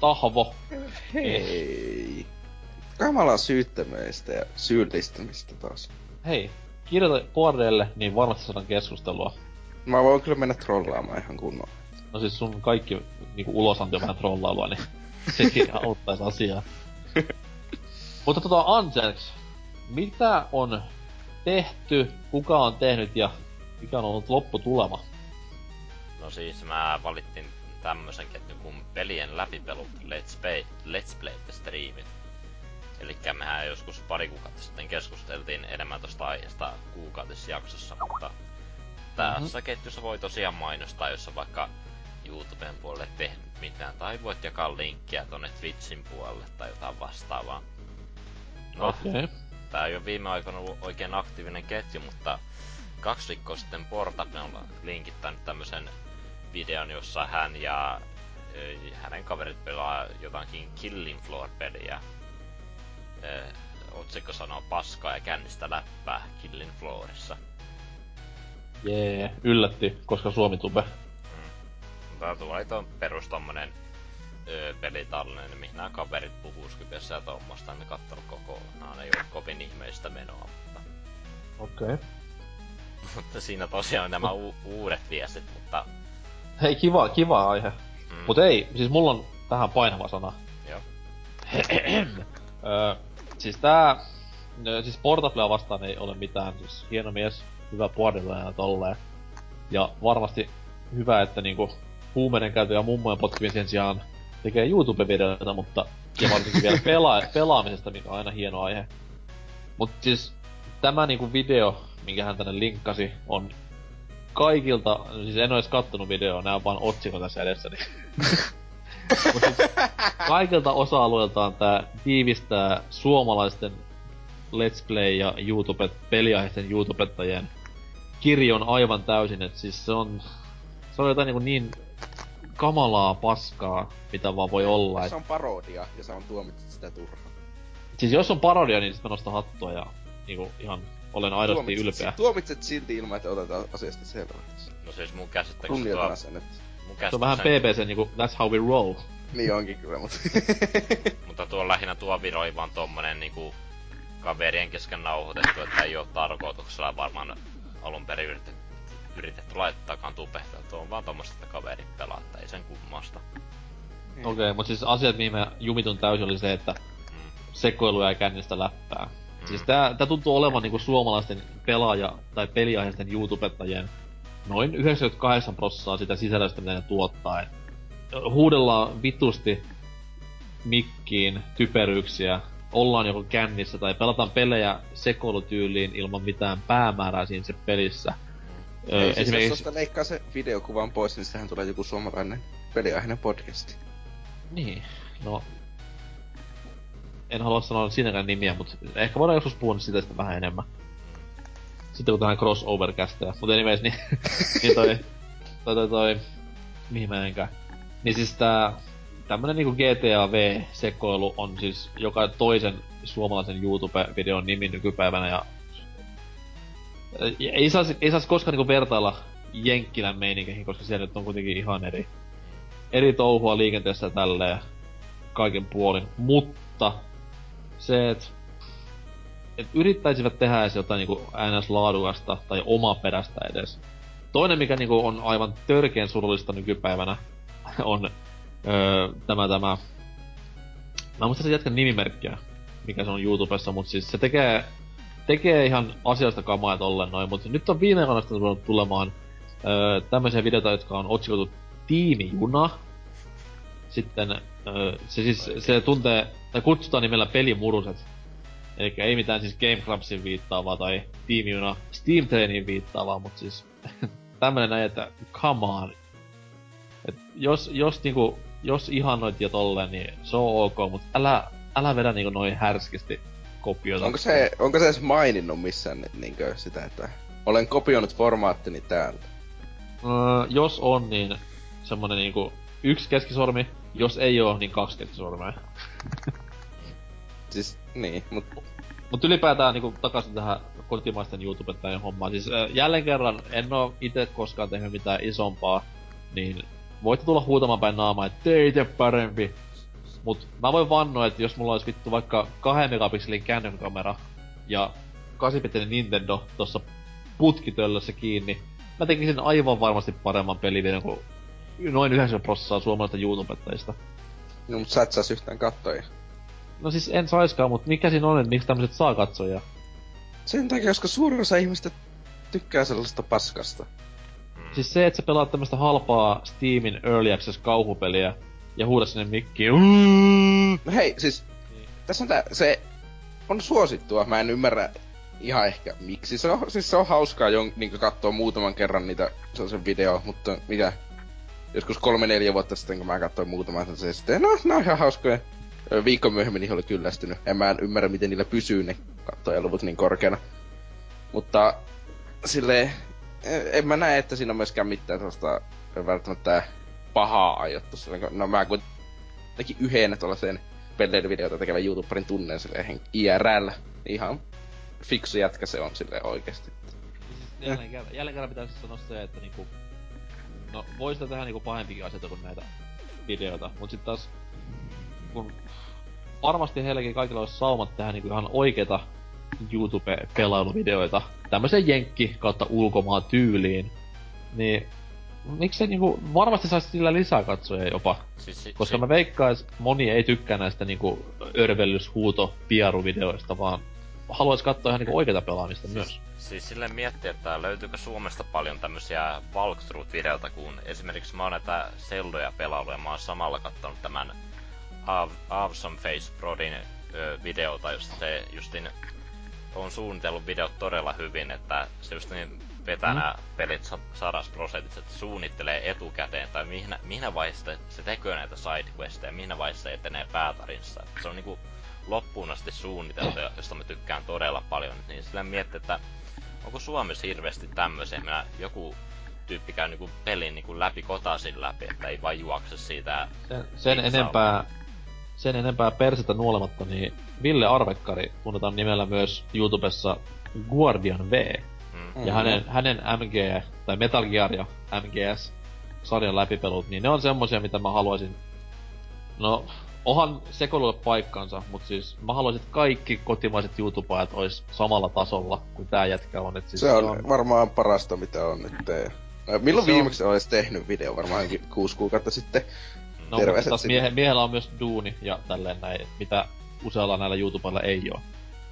tahvo. Hei. Kamala syyttämistä ja syyllistämistä taas. Hei, kirjoita puolelle, niin varmasti saadaan keskustelua. Mä voin kyllä mennä trollaamaan ihan kunnolla. No siis sun kaikki niinku ulosanti on vähän trollailua, niin sekin auttaisi asiaa. Mutta tota Anselks, mitä on tehty, kuka on tehnyt ja mikä on ollut lopputulema? No siis mä valittiin tämmösen ketjun kuin pelien läpipelu Let's Play, Let's Play striimit. Eli mehän joskus pari kuukautta sitten keskusteltiin enemmän tosta aiheesta kuukautisjaksossa, mutta tässä mm-hmm. ketjussa voi tosiaan mainostaa, jos on vaikka YouTuben puolelle tehnyt mitään, tai voit jakaa linkkiä tonne Twitchin puolelle tai jotain vastaavaa. No, okay. tää ei ole viime aikoina ollut oikein aktiivinen ketju, mutta kaksi viikkoa sitten Portable on linkittänyt tämmösen videon, jossa hän ja hänen kaverit pelaa jotakin Killing Floor-peliä. otsikko sanoo paskaa ja kännistä läppää Killing Floorissa. Jee, yeah, yllätti, koska Suomi tube. Mm. Tuo oli tuon perus tommonen öö, pelitallinen, mihin nämä kaverit puhuu Skypessä ja tuommoista, en kattonut kokonaan, ei ole kovin ihmeistä menoa, mutta... Okei. Okay. Mutta siinä tosiaan on nämä u- uudet viestit, mutta... Hei, kiva, kiva aihe. Mm. Mut ei, siis mulla on tähän painava sana. Joo. öö, siis tää... Siis Portablea vastaan ei ole mitään, siis hieno mies, hyvä puolella ja tolleen. Ja varmasti hyvä, että niinku huumeiden käytö ja mummojen potkimisen sen sijaan tekee YouTube-videoita, mutta ja varsinkin vielä pela- pelaamisesta, mikä on aina hieno aihe. Mut siis tämä niinku video, minkä hän tänne linkkasi, on kaikilta, siis en edes kattonut videoa, nää on vaan otsikon tässä edessäni. Mut siis kaikilta osa-alueiltaan tää tiivistää suomalaisten Let's Play ja YouTube, peliaiheisten YouTubettajien kirjon aivan täysin, et siis se on, se on jotain niinku niin kamalaa paskaa, mitä vaan voi olla. Et, Se on parodia, ja sä on tuomitsit sitä turhaan. siis jos on parodia, niin sit mä nostan hattua ja niinku ihan olen aidosti Tuomitset- ylpeä. Tuomitset silti ilman, että otetaan asiasta selvää. No siis mun käsittääkseni tuo... Sen, että Mun Se on vähän PPC niinku, that's how we roll. niin onkin kyllä, mutta... Mutta tuo lähinnä tuo video oli vaan tommonen niinku kaverien kesken nauhoitettu, että ei oo tarkoituksella varmaan alun perin yritetty, yritetty laittaakaan tupehtaa. Tuo on vaan tommoista, että kaverit pelaa, että ei sen kummasta. Okei, okay, mut siis asiat, mihin mä jumitun täysin oli se, että Mm. sekoilu ja kännistä läppää. Siis tää, tää tuntuu olevan niinku suomalaisten pelaaja- tai peliaiheisten YouTubettajien noin 98 prossaa sitä sisällöstä, mitä ne tuottaa. Et huudellaan vitusti mikkiin typeryyksiä, ollaan joko kännissä tai pelataan pelejä sekoilutyyliin ilman mitään päämäärää siinä se pelissä. Öö, Ei, siis jos esimerkiksi... tosta leikkaa se videokuvan pois, niin sitähän tulee joku suomalainen peliaiheinen podcasti. Niin, no... En halua sanoa siinäkään nimiä, mutta ehkä voidaan joskus puhua siitä sitten vähän enemmän. Sitten kun tähän crossover-kästejä. Mutta anyways, niin, niin toi, toi, toi, toi, mihin mä enkään. Niin siis tää, tämmönen niinku GTA V-sekoilu on siis joka toisen suomalaisen YouTube-videon nimi nykypäivänä ja ei saisi, ei saisi koskaan niinku vertailla Jenkkilän meinikeihin, koska siellä nyt on kuitenkin ihan eri, eri touhua liikenteessä ja tälleen kaiken puolin. Mutta se, että et yrittäisivät tehdä edes jotain niinku ns. laadukasta tai omaperäistä edes. Toinen, mikä niinku on aivan törkeen surullista nykypäivänä, on öö, tämä tämä... Mä en muista sen jätkän nimimerkkiä, mikä se on YouTubessa, mutta siis se tekee, tekee ihan asioista kamaa tolleen noin, mutta nyt on viime sitten ruvennut tulemaan öö, tämmöisiä videoita, jotka on otsikoitu Tiimijuna. Sitten öö, se siis, se tuntee, tai kutsutaan nimellä pelimuruset. Eli ei mitään siis Game Grumsin viittaavaa tai Tiimijuna Steam Trainiin viittaavaa, mutta siis tämmönen näin, että come on. Et jos, jos niinku, jos ihannoit ja tolleen, niin se on ok, mutta älä, älä vedä niinku noin härskisti kopioita. Onko se, onko se edes maininnut missään ni- niinkö sitä, että olen kopioinut formaattini täältä? Öö, jos on, niin semmonen niinku yksi keskisormi, jos ei oo, niin kaksi keskisormea. Siis, niin, mut Mut ylipäätään niinku takaisin tähän kotimaisten YouTubettajien hommaan. Siis äh, jälleen kerran en oo itse koskaan tehnyt mitään isompaa, niin voitte tulla huutamaan päin naamaa, että teitä parempi. Mut mä voin vannoa, että jos mulla olisi vittu vaikka 2 megapikselin kännykkäkamera ja 8 Nintendo tossa putkitöllössä kiinni, mä tekisin aivan varmasti paremman pelivideon kuin noin 90 prosenttia suomalaisista YouTubettajista. no, mut sä et saas yhtään kattoja. No siis en saiskaan, mut mikä siinä on, että miksi tämmöset saa katsoja? Sen takia, koska suurin osa ihmistä tykkää sellaista paskasta. Siis se, että sä pelaat tämmöstä halpaa Steamin Early Access kauhupeliä ja huuda sinne mikkiin. No hei, siis, Niin. tässä on tää, se on suosittua, mä en ymmärrä ihan ehkä miksi. Se on, siis se on hauskaa jon, niin katsoa muutaman kerran niitä sellaisen video, mutta mikä, joskus kolme neljä vuotta sitten, kun mä katsoin muutaman, se sitten, no, ne on ihan hauskoja. Viikko myöhemmin niihin oli kyllästynyt. En mä en ymmärrä, miten niillä pysyy ne kattojaluvut niin korkeana. Mutta sille en mä näe, että siinä on myöskään mitään sellaista välttämättä pahaa aiottu. No mä kuitenkin yhden tuollaisen pelleilyvideota tekevän YouTuberin tunnen silleen IRL. Ihan fiksu jätkä se on silleen oikeesti. Jälleen kerran, jälleen kerran pitäisi sanoa se, että niinku... No, voi sitä tehdä niinku pahempikin asioita kuin näitä videoita, mut sit taas... Kun varmasti heilläkin kaikilla olisi saumat tehdä niinku ihan oikeita YouTube-pelailuvideoita, tämmösen jenkki kautta ulkomaan tyyliin, niin miksei niinku, varmasti saisi sillä lisää katsoja jopa. Siis, si, Koska si, mä veikkais, moni ei tykkää näistä niinku örvellyshuuto piaruvideoista, vaan haluais katsoa ihan niinku oikeita pelaamista myös. Siis sille miettiä, että löytyykö Suomesta paljon tämmösiä walkthrough-videoita, kun esimerkiksi mä oon näitä selloja pelailu ja mä oon samalla kattonut tämän Awesome Face Prodin ö, videota, josta se justin on suunnitellut videot todella hyvin, että se just niin vetää mm. nämä pelit sa- sadas prosentit, että suunnittelee etukäteen, tai mihin, mihin vaiheessa se tekee näitä sidequesteja, mihin vaiheessa se etenee päätarinsa. Se on niinku loppuun asti suunniteltu, josta mä tykkään todella paljon, niin sillä miettii, että onko Suomessa hirveästi tämmöisiä, minä joku tyyppi käy niinku pelin niinku läpi kotasin läpi, että ei vain juokse siitä Sen, sen enempää, sen enempää persettä nuolematta, niin Ville Arvekkari tunnetaan nimellä myös YouTubessa Guardian V. Mm. Ja hänen, hänen MG, tai Metal Gear ja MGS sarjan läpipelut, niin ne on semmosia, mitä mä haluaisin... No, onhan sekoilulle paikkansa, mutta siis mä haluaisin, että kaikki kotimaiset YouTubeajat ois samalla tasolla kuin tää jätkä on. Et siis Se on varmaan parasta, mitä on nyt. Ä, Milloin Se on- viimeksi olis tehnyt video? Varmaankin kuusi kuukautta sitten. No, Terveiset mutta taas sinne. miehen, miehellä on myös duuni ja tälleen näin, mitä usealla näillä YouTubella ei oo.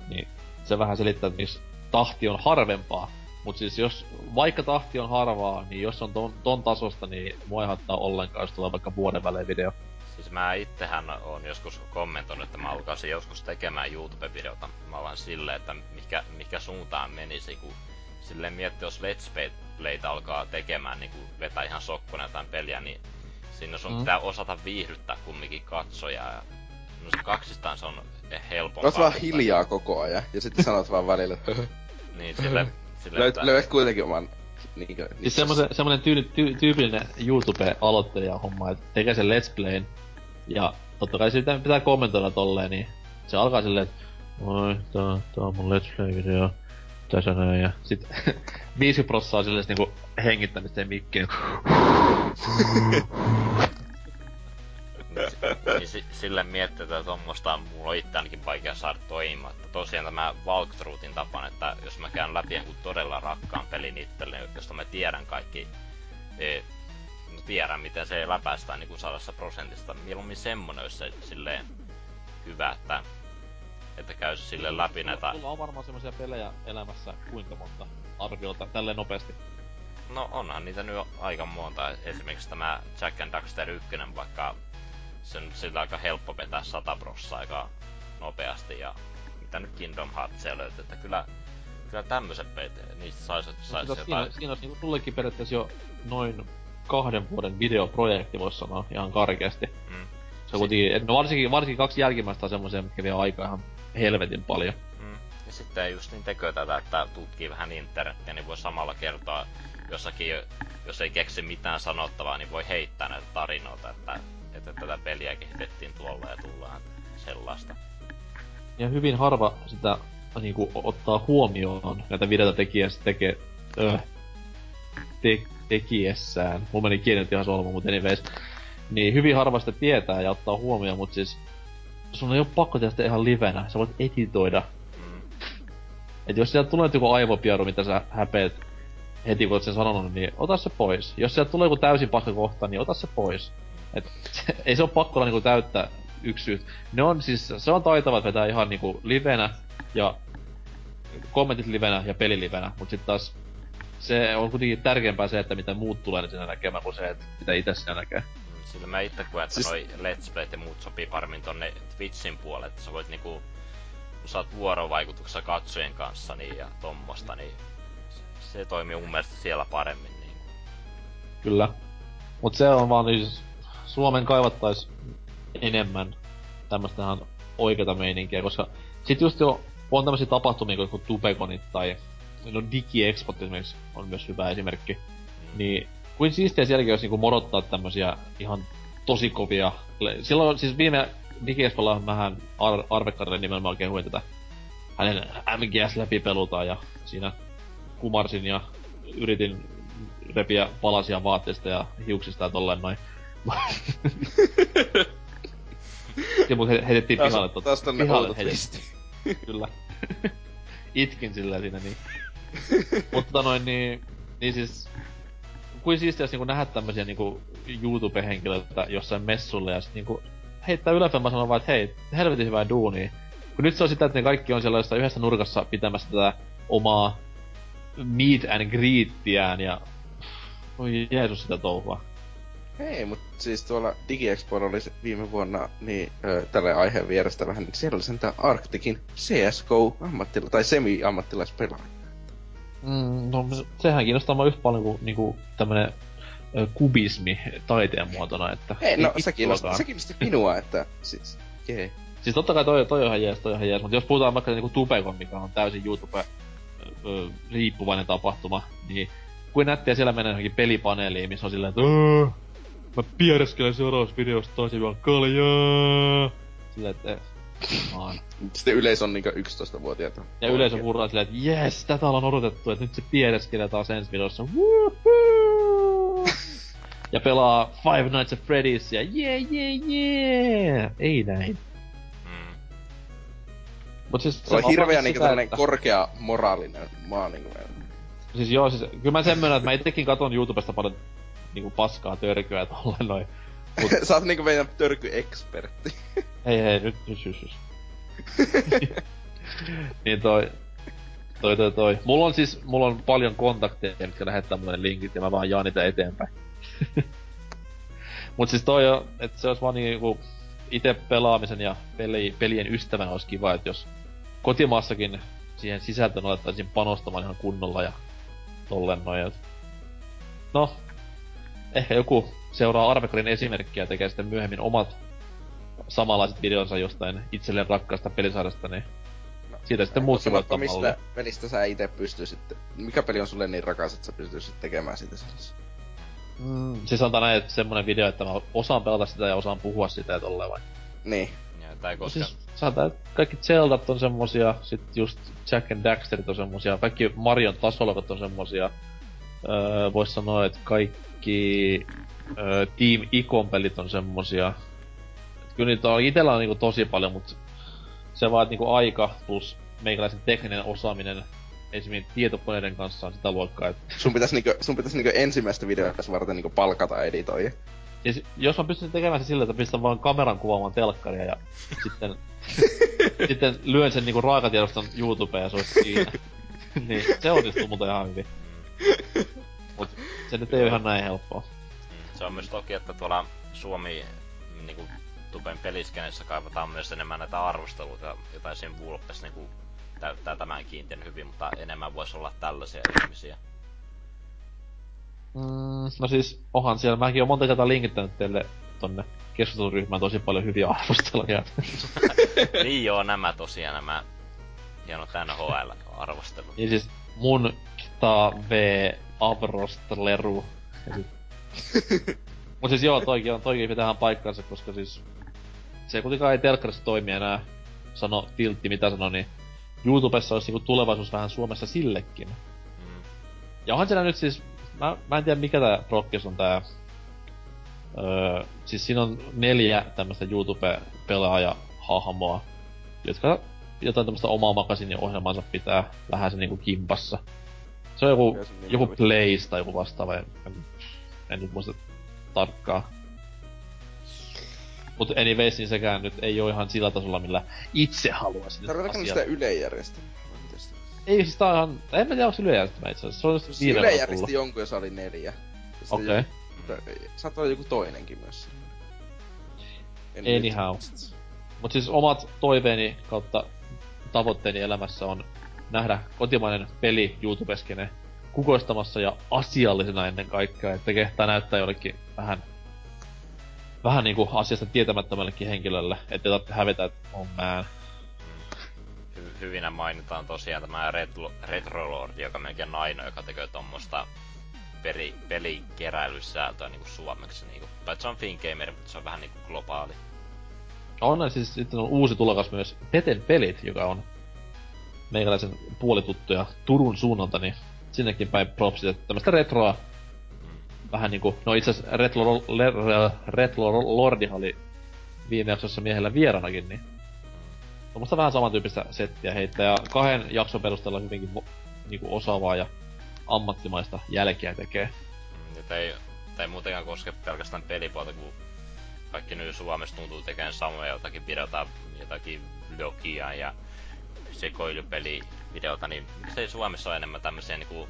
Niin se vähän selittää, että miksi tahti on harvempaa. Mut siis jos, vaikka tahti on harvaa, niin jos on ton, ton tasosta, niin mua ei haittaa ollenkaan, jos tulee vaikka vuoden välein video. Siis mä itsehän on joskus kommentoinut, että mä alkaisin joskus tekemään YouTube-videota. Mä vaan silleen, että mikä, mikä suuntaan menisi, kun silleen miettii, jos Let's Playtä alkaa tekemään, niin kun vetää ihan sokkona jotain peliä, niin sinne sun Mm. pitää osata viihdyttää kumminkin katsojaa. Ja no se kaksistaan se on helpompaa. Oot vaan hiljaa koko ajan. Ja sitten sanot vaan välillä, että Niin, sille, sille löydät, että- löydät kuitenkin oman... Niinkö, Siis semmosen, semmonen tyy, ty, tyypillinen YouTube-aloittelija homma, että tekee sen Let's Playn, ja totta kai sitä pitää kommentoida tolleen, niin se alkaa silleen, että Oi, tää, tää on mun Let's Play-video, tässä näin, ja sit 5 prossaa silleen niinku hengittämistä ja mikkiin. niin, si- si- sille miettii, että tuommoista mulla on itse ainakin vaikea saada toimimaan. Että tosiaan tämä walkthroughin tapaan, että jos mä käyn läpi jonkun todella rakkaan pelin itselleni, josta mä tiedän kaikki, e, no tiedän miten se läpäistään niin kuin sadassa prosentista. Mieluummin semmonen olisi se silleen hyvä, että, että käy sille läpi näitä Sulla on varmaan semmoisia pelejä elämässä kuinka monta arviolta tälleen nopeasti. No onhan niitä nyt aika monta. Esimerkiksi tämä Jack and Daxter 1, vaikka se on sillä aika helppo vetää 100 prossaa aika nopeasti ja mitä nyt Kingdom Heartsia löytyy, että kyllä, kyllä tämmöiset pelit, niistä saisi sais Mutta siinä, jotain... siinä olisi niinku sullekin periaatteessa jo noin kahden vuoden videoprojekti, voisi sanoa ihan karkeasti. Mm, Se kuitenkin, no varsinkin, varsinkin kaksi jälkimmäistä on semmoisia, mitkä vie aikaa ihan helvetin paljon. mm. Ja sitten just niin tekee tätä, että tutkii vähän internettiä, niin voi samalla kertoa jossakin, jos ei keksi mitään sanottavaa, niin voi heittää näitä tarinoita, että, että tätä peliä kehitettiin tuolla ja tullaan sellaista. Ja hyvin harva sitä niinku ottaa huomioon näitä videoita tekijässä tekee, öh, te, tekiessään. Mulla meni kielet ihan solmu, mutta anyways. Niin hyvin harva sitä tietää ja ottaa huomioon, mutta siis sun ei ole pakko tehdä sitä ihan livenä. Sä voit editoida. Mm. Et jos sieltä tulee joku aivopieru, mitä sä häpeet heti kun oot sen sanonut, niin ota se pois. Jos sieltä tulee joku täysin paska kohta, niin ota se pois. Et, ei se ole pakko olla niinku täyttä yksi syy. Ne on siis, se on taitavat vetää ihan niinku livenä ja kommentit livenä ja peli livenä, mut sit taas se on kuitenkin tärkeämpää se, että mitä muut tulee niin sinä näkemään, kuin se, että mitä itse sinä näkee. Mm, Sillä mä itse koen, että Siis- siis... noi Let's Playt ja muut sopii paremmin tonne Twitchin puolelle, että sä voit niinku, kun sä oot vuorovaikutuksessa katsojien kanssa niin, ja tommosta, niin se, toimii mun mielestä siellä paremmin. Niin. Kyllä. Mut se on vaan siis, Suomen kaivattais enemmän tämmöstä ihan oikeata meininkiä, koska sit just jo on tämmösiä tapahtumia kuin joku Tubekonit tai no DigiExpot esimerkiksi on myös hyvä esimerkki. Niin kuin siistiä sielläkin olisi niinku morottaa tämmösiä ihan tosi kovia. Silloin siis viime DigiExpolla mähän Ar- Arvekkarille nimenomaan kehuin tätä hänen MGS läpipelutaan ja siinä kumarsin ja yritin repiä palasia vaatteista ja hiuksista ja tolleen noin. ja mut he- heitettiin pihalle pihalle outo heitettiin. twisti. Kyllä. Itkin sillä siinä niin. Mutta tota noin niin, niin siis kuin siistiä niinku nähdä tämmösiä niinku YouTube-henkilöitä jossain messulla ja sit niinku heittää yläfemma sanoa vaan, että hei, helvetin hyvää duunia. Kun nyt se on sitä, että ne kaikki on sellaisessa yhdessä nurkassa pitämässä tätä omaa meet and greetiään ja... Oi Jeesus sitä touhua. Hei, mut siis tuolla DigiExpo oli viime vuonna, niin ö, tälle aiheen vierestä vähän, niin siellä oli sentään Arcticin CSGO ammattila- tai semi-ammattilaispelaaja. Mm, no se- sehän kiinnostaa mua yhtä paljon kuin niinku tämmönen ö, kubismi taiteen muotona, että... Hei, no ei se kiinnosti, vittuakaan. se kiinnosti minua, että siis, jee. Siis totta kai toi, toi on ihan jees, toi on ihan jees, mutta jos puhutaan vaikka niinku Tubekon, mikä on täysin YouTube riippuvainen tapahtuma, niin kuin nättiä siellä mennä johonkin pelipaneeliin, missä on silleen, että "Öö, mä piereskelen seuraavassa videossa toisen juon kaljaa. Silleen, että maan. Sitten yleisö on niinkö 11-vuotiaita. Ja yleisö hurraa silleen, että jes, tätä ollaan odotettu, että nyt se piereskelee taas ensi videossa. Woohoo! ja pelaa Five Nights at Freddy's ja yeah, yeah, yeah! Ei näin. Mm. Mut siis Se on vaan hirveä niinku tällainen että- korkea moraalinen maa niinku. Siis joo, siis kyllä mä sen myönnän, että mä itsekin katon YouTubesta paljon niinku paskaa törkyä tolleen noin. Sä oot niinku meidän törky-ekspertti. Hei hei, nyt, nyt, nyt, nyt. niin toi, toi, toi, toi. Mulla on siis, mulla on paljon kontakteja, jotka lähettää mulle linkit ja mä vaan jaan niitä eteenpäin. Mut siis toi on, että se olisi vaan niinku itse pelaamisen ja peli, pelien ystävänä olisi kiva, että jos kotimaassakin siihen sisältöön alettaisiin panostamaan ihan kunnolla ja tolleen noin. No, ehkä joku seuraa Arvekarin esimerkkiä ja tekee sitten myöhemmin omat samanlaiset videonsa jostain itselleen rakkaasta pelisarjasta, niin siitä sitten muutkin voi ottaa mallia. mistä pelistä sä itse pystyisit... Mikä peli on sulle niin rakas, että sä pystyisit tekemään siitä sellaisen? Mm, siis sanotaan näin, että semmonen video, että mä osaan pelata sitä ja osaan puhua sitä ja tolleen vai. Niin. Ja, tai No koska... siis sanotaan, että kaikki Zeldat on semmosia, sit just Jack and Daxterit on semmosia, kaikki Marion tasolokat on semmosia. Öö, vois sanoa, että kaikki öö, Team Icon pelit on semmosia. Et Kyllä niitä on, itellä on niinku tosi paljon, mut se vaan, niinku aika plus meikäläisen tekninen osaaminen esimerkiksi tietokoneiden kanssa on sitä luokkaa, että Sun pitäis niinku, sun pitäis niinku ensimmäistä videoa varten niinku palkata editoija. Ja si- jos mä pystyn tekemään se sillä, että pistän vaan kameran kuvaamaan telkkaria ja sitten, sitten lyön sen niinku raakatiedoston YouTubeen ja se olisi siinä. niin se onnistuu muuten ihan hyvin. Mut se nyt ei ole ihan näin helppoa. Se on myös toki, että tuolla Suomi niinku tupen peliskenessä kaivataan myös enemmän näitä arvosteluita, joita esim. Vulpes niinku täyttää tämän kiintiön hyvin, mutta enemmän voisi olla tällaisia ihmisiä. Mm, no siis, onhan siellä, mäkin oon monta kertaa linkittänyt teille tonne keskusteluryhmään tosi paljon hyviä arvosteluja. niin joo, nämä tosiaan nämä hienot NHL-arvostelut. niin siis mun V Avrostleru. Ja sit- Mut siis joo, toikin on, toikin pitää ihan paikkansa, koska siis se kuitenkaan ei telkkarissa toimi enää, sano Tiltti mitä sano, niin YouTubessa olisi niinku tulevaisuus vähän Suomessa sillekin. Mm. Ja onhan siellä nyt siis, mä, mä en tiedä mikä tää prokkis on tää, öö, siis siinä on neljä tämmöstä YouTube-pelaaja-hahmoa, jotka jotain tämmöstä omaa makasinin ohjelmansa pitää vähän se niinku kimpassa. Se on joku, joku? Blaze tai joku vastaava, en, en, nyt muista tarkkaan. Mut anyways, niin sekään nyt ei oo ihan sillä tasolla, millä itse haluaisin Tarvitaanko sitä ylejärjestelmää? Ei siis tää on ihan, en mä tiedä onko ylejärjestelmä itse asiassa. Se on Siis viime Yle vuonna järjesti tullut. jonkun, jos oli neljä. Okei. joku- mutta Saattaa olla joku toinenkin myös. En Anyhow. Mut siis omat toiveeni kautta tavoitteeni elämässä on nähdä kotimainen peli YouTubeskene kukoistamassa ja asiallisena ennen kaikkea, että kehtaa näyttää jollekin vähän vähän niinku asiasta tietämättömällekin henkilölle, ettei tarvitse hävetä, että on man. Hy- hyvinä mainitaan tosiaan tämä Retro, Retrolord, joka melkein on ainoa, joka tekee tuommoista peri, pelikeräilyssäältöä niinku suomeksi. Niinku. Paitsi se on Fingamer, mutta se on vähän niinku globaali. On siis sitten on uusi tulokas myös Peten pelit, joka on meikäläisen puolituttuja Turun suunnalta, niin sinnekin päin propsit, että tämmöstä retroa vähän niinku, no itse Retro, Retro Lordihan oli viime jaksossa miehellä vieranakin, niin tuommoista vähän samantyyppistä settiä heittää, ja kahden jakson perusteella hyvinkin niinku osaavaa ja ammattimaista jälkeä tekee. Nyt ei, tämä ei muutenkaan koske pelkästään pelipuolta, kun kaikki nyt Suomessa tuntuu tekemään samoja jotakin videota, jotakin vlogia ja sekoilupeli videota, niin miksei Suomessa ole enemmän tämmöisiä niinku,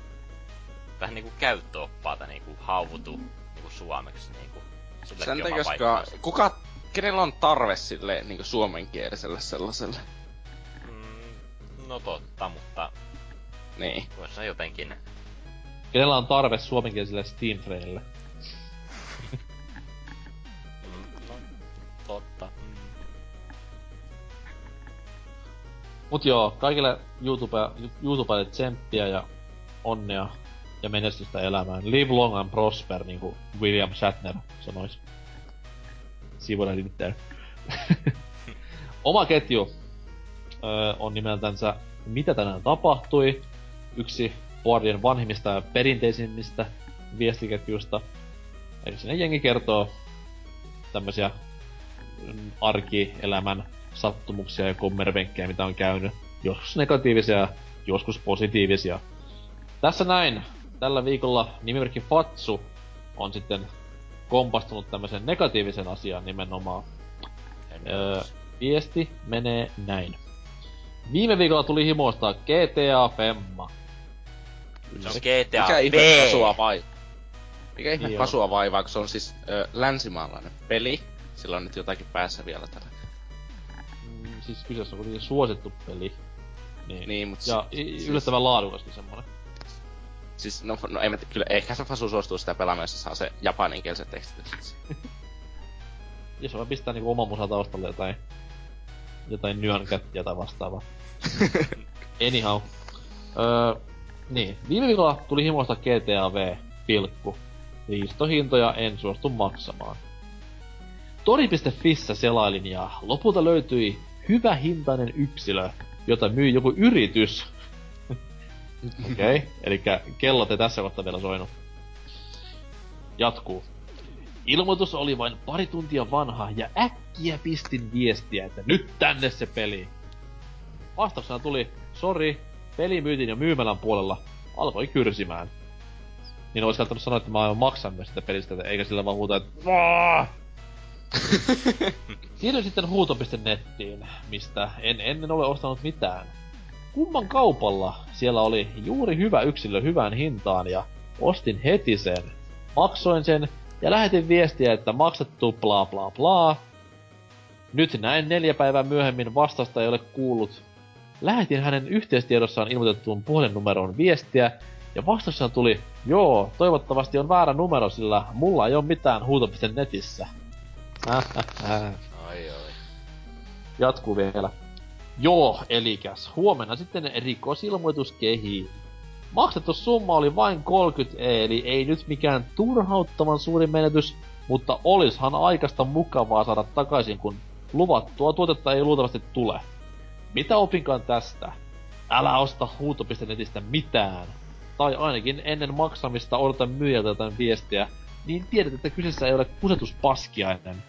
vähän niinku käyttöoppaata niinku hauvutu niinku suomeksi niinku. Sen koska kuka, kenellä on tarve sille niinku suomenkieliselle sellaiselle? Mm, no totta, mutta niin. Voisi jotenkin. Kenellä on tarve suomenkieliselle Steam Trailille? mm, no, totta. Mut joo, kaikille YouTube, YouTubelle tsemppiä ja onnea ja menestystä elämään. Live long and prosper, niinku William Shatner sanois. Sivuinen Inter. Oma ketju öö, on nimeltänsä Mitä tänään tapahtui? Yksi Boardien vanhimmista ja perinteisimmistä viestiketjuista. Eli sinne jengi kertoo tämmösiä arkielämän sattumuksia ja kommervenkkejä, mitä on käynyt. Joskus negatiivisia, joskus positiivisia. Tässä näin. Tällä viikolla nimimerkki Fatsu on sitten kompastunut tämmöisen negatiivisen asian nimenomaan. Öö, viesti menee näin. Viime viikolla tuli himosta GTA Femma. Se on GTA Mikä ihme pasua vai? Mikä ihme Joo. pasua vaivaa, kun se on siis ö, länsimaalainen peli. Sillä on nyt jotakin päässä vielä tällä. Siis kyseessä on kuitenkin suosittu peli. Niin, niin mutta Ja siis, yllättävän siis... laadukaskin semmonen. Siis, no, no ei mä kyllä, ehkä se Fasu suostuu sitä pelaamaan, jos saa se japaninkieliset tekstit. jos vaan pistää niinku oman musa taustalle jotain, jotain nyönkättiä tai vastaavaa. Anyhow. Öö, niin, viime viikolla tuli himoista GTA V, pilkku. Liistohintoja en suostu maksamaan. Tori.fissä selailin ja lopulta löytyi hyvä hintainen yksilö, jota myi joku yritys. Okei, okay. eli kellot ei tässä kohtaa vielä soinut. Jatkuu. Ilmoitus oli vain pari tuntia vanha ja äkkiä pistin viestiä, että nyt tänne se peli. Vastauksena tuli, sori, peli myytiin jo myymälän puolella, alkoi kyrsimään. Niin olisi kannattanut sanoa, että mä oon maksanut sitä pelistä, eikä sillä vaan huuta, että Siirryin sitten huuto.nettiin, mistä en ennen ole ostanut mitään. Kumman kaupalla siellä oli juuri hyvä yksilö hyvään hintaan ja ostin heti sen. Maksoin sen ja lähetin viestiä, että maksettu bla bla bla. Nyt näin neljä päivää myöhemmin vastasta ei ole kuullut. Lähetin hänen yhteistiedossaan ilmoitettuun puhelinnumeroon viestiä ja vastauksena tuli, joo, toivottavasti on väärä numero, sillä mulla ei ole mitään huuto.netissä. ai ai. Jatkuu vielä. Joo, elikäs. Huomenna sitten rikosilmoitus kehiin. Maksettu summa oli vain 30 e, eli ei nyt mikään turhauttavan suuri menetys, mutta olishan aikaista mukavaa saada takaisin, kun luvattua tuotetta ei luultavasti tule. Mitä opinkaan tästä? Älä osta huuto.netistä mitään. Tai ainakin ennen maksamista odota myyjältä jotain viestiä, niin tiedät, että kyseessä ei ole kusetuspaskiainen.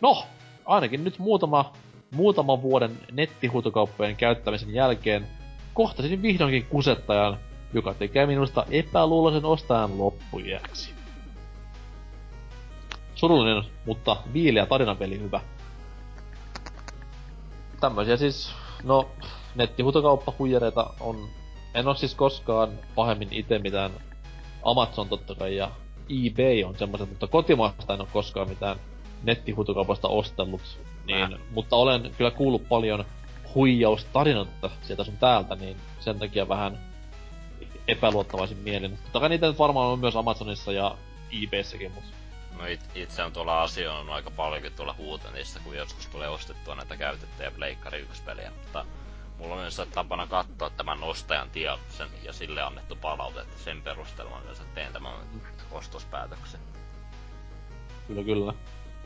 No, ainakin nyt muutama, muutama vuoden nettihuutokauppojen käyttämisen jälkeen kohtasin vihdoinkin kusettajan, joka tekee minusta epäluuloisen ostajan loppujäksi. Surullinen, mutta viileä tarinapeli hyvä. Tämmöisiä siis, no, nettihuutokauppahuijareita on... En oo siis koskaan pahemmin itse mitään Amazon totta kai ja eBay on semmoiset, mutta kotimaasta en oo koskaan mitään nettihuutokaupasta ostellut. Niin, mutta olen kyllä kuullut paljon huijaustarinoita sieltä sun täältä, niin sen takia vähän epäluottavaisin mielin. Totta kai niitä nyt varmaan on myös Amazonissa ja eBayssäkin, mutta... No it, itse on tuolla asioinut aika paljonkin tuolla huutenissa, kun joskus tulee ostettua näitä käytettyjä Pleikkari 1 peliä, mutta mulla on myös tapana katsoa tämän ostajan tiedotuksen ja sille annettu palaute, että sen perusteella myös teen tämän ostospäätöksen. Kyllä, kyllä.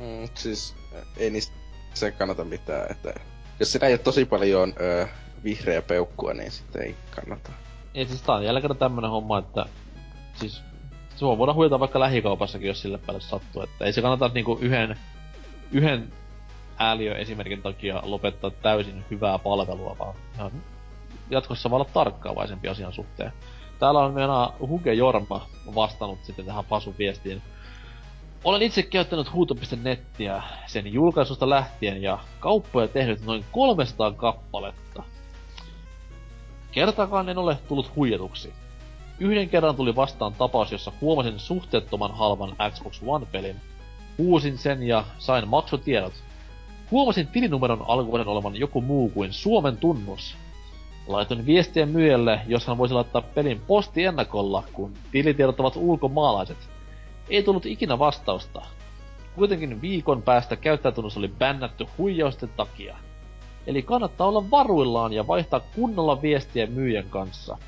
Mm, siis ei niistä se kannata mitään, että jos sinä ei ole tosi paljon ö, vihreä peukkua, niin sitten ei kannata. Ei siis tää on kerran tämmönen homma, että siis voi voida huijata vaikka lähikaupassakin, jos sille päälle sattuu, että ei se kannata niinku yhden, yhden ääliö esimerkin takia lopettaa täysin hyvää palvelua, vaan ihan jatkossa voi olla tarkkaavaisempi asian suhteen. Täällä on meina Huge Jorma vastannut sitten tähän Pasun viestiin. Olen itse käyttänyt huuto.nettiä sen julkaisusta lähtien ja kauppoja tehnyt noin 300 kappaletta. Kertaakaan en ole tullut huijatuksi. Yhden kerran tuli vastaan tapaus, jossa huomasin suhteettoman halvan Xbox One-pelin. Uusin sen ja sain maksutiedot. Huomasin tilinumeron alkuvuoden olevan joku muu kuin Suomen tunnus. Laitoin viestiä myyjälle, jos hän voisi laittaa pelin posti ennakolla, kun tilitiedot ovat ulkomaalaiset. Ei tullut ikinä vastausta. Kuitenkin viikon päästä käyttäjätunnus oli bännätty huijausten takia. Eli kannattaa olla varuillaan ja vaihtaa kunnolla viestiä myyjän kanssa.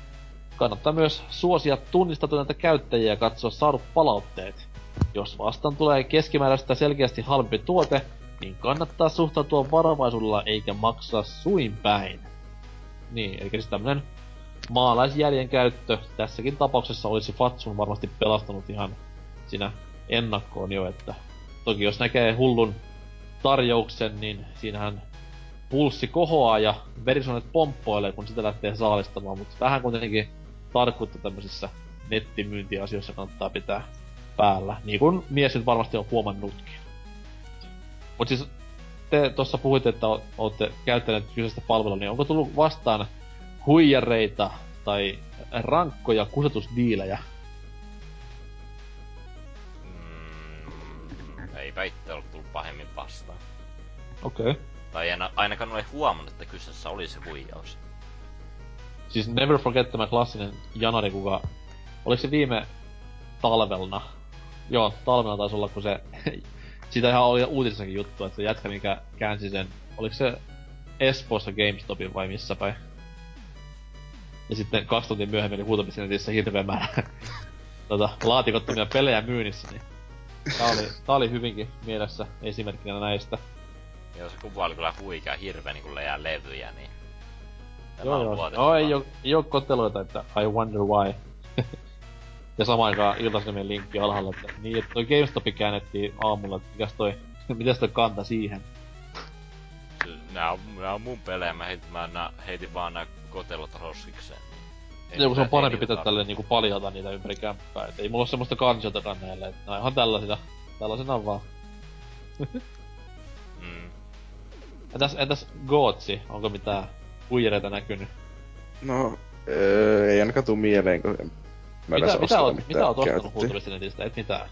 Kannattaa myös suosia tunnistatuneita käyttäjiä ja katsoa saadut palautteet. Jos vastaan tulee keskimääräistä selkeästi halvempi tuote, niin kannattaa suhtautua varovaisuudella eikä maksaa suin päin. Niin, eli siis tämmönen maalaisjärjen käyttö tässäkin tapauksessa olisi Fatsun varmasti pelastanut ihan siinä ennakkoon jo, että toki jos näkee hullun tarjouksen, niin siinähän pulssi kohoaa ja verisuonet pomppoilee, kun sitä lähtee saalistamaan, mutta vähän kuitenkin tarkkuutta tämmöisissä nettimyyntiasioissa kannattaa pitää päällä. Niin kuin mies nyt varmasti on huomannutkin. Mut siis te tuossa puhuitte, että olette käyttäneet kyseistä palvelua, niin onko tullut vastaan huijareita tai rankkoja kusetusdiilejä? Mm, eipä itse ole tullut pahemmin vastaan. Okei. Okay. Tai en ainakaan ole huomannut, että kyseessä oli se huijaus. Siis Never Forget tämä klassinen janari, kuka... Oliko se viime talvelna? Joo, talvena taisi olla, kun se... Siitä ihan oli uutisessakin juttu, että se jätkä, mikä käänsi sen... Oliko se Espoossa GameStopin vai missä päin? Ja sitten kaksi tuntia myöhemmin oli huutopisnetissä hirveä määrä tota, laatikottomia pelejä myynnissä, niin tää oli, tää oli hyvinkin mielessä esimerkkinä näistä. Joo, se kuva oli kyllä huikea hirveä niin kun leijää levyjä, niin... Tämä joo, joo. No, ei, oo, ei oo koteloita, että I wonder why. ja samaan aikaan iltasanomien linkki alhaalla, että niin, että toi GameStop käännettiin aamulla, että mikäs toi, mitäs toi kanta siihen? Nää on, nää on mun pelejä, mä heitin, mä nää, heitin vaan nää kotelot roskikseen. Joku se on parempi pitää tälleen niinku paljata niitä ympäri kämppää, et ei mulla oo semmoista kansiotakaan näillä, että nää ihan tällaisina, tällaisina vaan. mm. Entäs, entäs Gootsi, onko mitään huijareita näkynyt? No, öö, ei ainakaan tuu mieleen, kun mä mitä, mitä, oot, mitä oot ostanut huutolistinetistä, et mitään?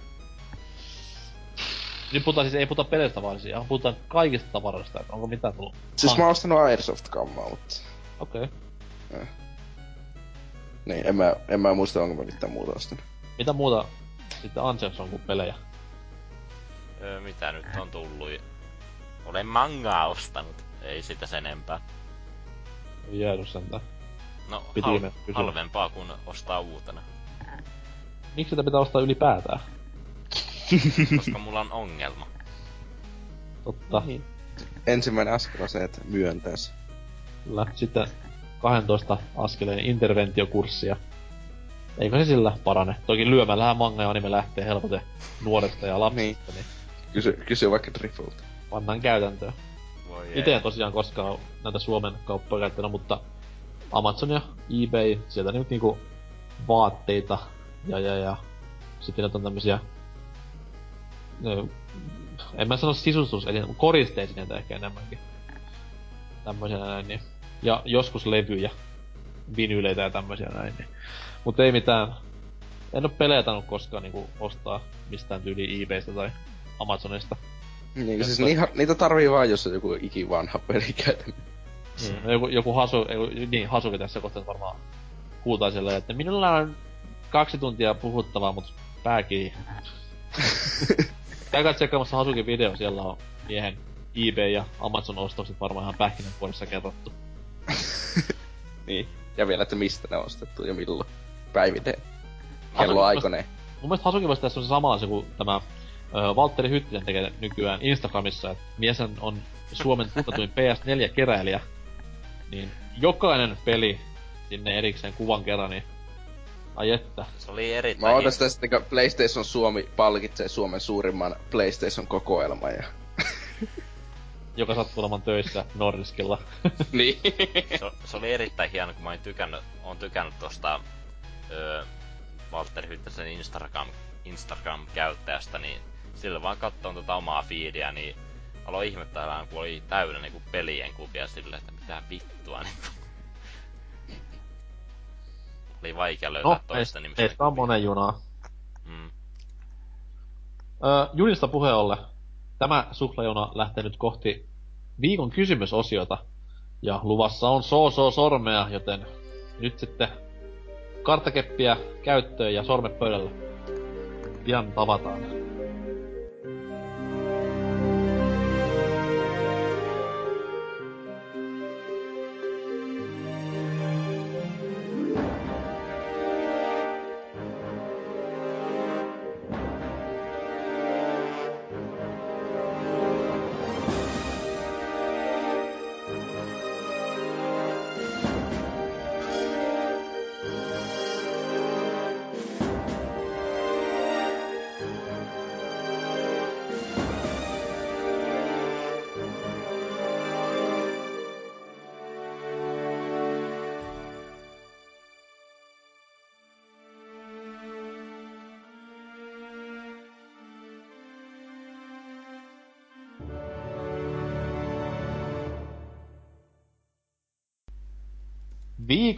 Nyt puhutaan siis, ei puhuta peleistä vaan, siis puhutaan kaikista tavaroista, että onko mitään tullut? Siis mä oon ostanut Airsoft-kammaa, mutta... Okei. Okay. Niin, en mä, en mä muista, onko mä mitään muuta ostanut. Mitä muuta sitten Ansex on kuin pelejä? Öö, mitä nyt on tullut? Olen mangaa ostanut, ei sitä sen enempää. Ei jäädy sentään. No, hal- halvempaa kuin ostaa uutena. Miksi sitä pitää ostaa ylipäätään? Koska mulla on ongelma. Totta. Niin. Ensimmäinen askel on se, että myöntäisi. Kyllä. Sitten 12 askeleen interventiokurssia. Eikö se sillä parane? Toki lyömällähän manga ja anime lähtee helpoten nuoresta ja lapsista. niin. niin. Kysy, kysy vaikka Drifulta. Pannaan käytäntöön. Itse en tosiaan koskaan näitä Suomen kauppoja käyttänyt, mutta Amazon ja eBay, sieltä nyt niinku vaatteita ja ja ja sitten on tämmösiä no, en mä sano sisustus, eli koristeisiin niitä ehkä enemmänkin. Tämmöisiä näin, niin. Ja joskus levyjä, vinyleitä ja tämmöisiä näin, niin. Mutta ei mitään. En oo pelejä koskaan niinku ostaa mistään tyyli eBaystä tai Amazonista. Niin, siis niitä, niitä tarvii vaan, jos on joku ikivanha peli käytännön. Niin, joku, joku hasu, joku, niin, hasuki tässä kohtaa varmaan huutaa silleen, että minulla on kaksi tuntia puhuttavaa, mutta pääkin. Käykää tsekkaamassa Hasukin video, siellä on miehen eBay ja Amazon ostokset varmaan ihan pähkinänkuoressa kerrottu. niin, ja vielä, että mistä ne on ostettu ja milloin. Päiviteen. Kello aikoneen. Mun mielestä Hasukin voisi tehdä samanlaisen kuin tämä Valtteri Hyttinen tekee nykyään Instagramissa, että mies on Suomen tunnatuin PS4-keräilijä. Niin jokainen peli sinne erikseen kuvan kerran, niin Ai että. Se oli erittäin... Mä ootan sitä sitten, kun PlayStation Suomi palkitsee Suomen suurimman PlayStation-kokoelman ja... Joka sattuu olemaan töissä Nordiskilla. niin. se, se, oli erittäin hieno, kun mä olin tykännyt, on tykännyt tosta... Öö, Walter Hyttäsen Instagram, Instagram-käyttäjästä, niin sillä vaan katsoin tota omaa feedia, niin aloin ihmettämään, kun oli täynnä niinku pelien kuvia silleen, että mitä vittua niinku. oli vaikea löytää No, toista ei, nimistä. ei sitä on monen junaa. Mm. Öö, junista puheen ollen. Tämä suklajuna lähtee nyt kohti viikon kysymysosiota. Ja luvassa on soo sormea, joten nyt sitten karttakeppiä käyttöön ja sormet pöydällä. Pian tavataan.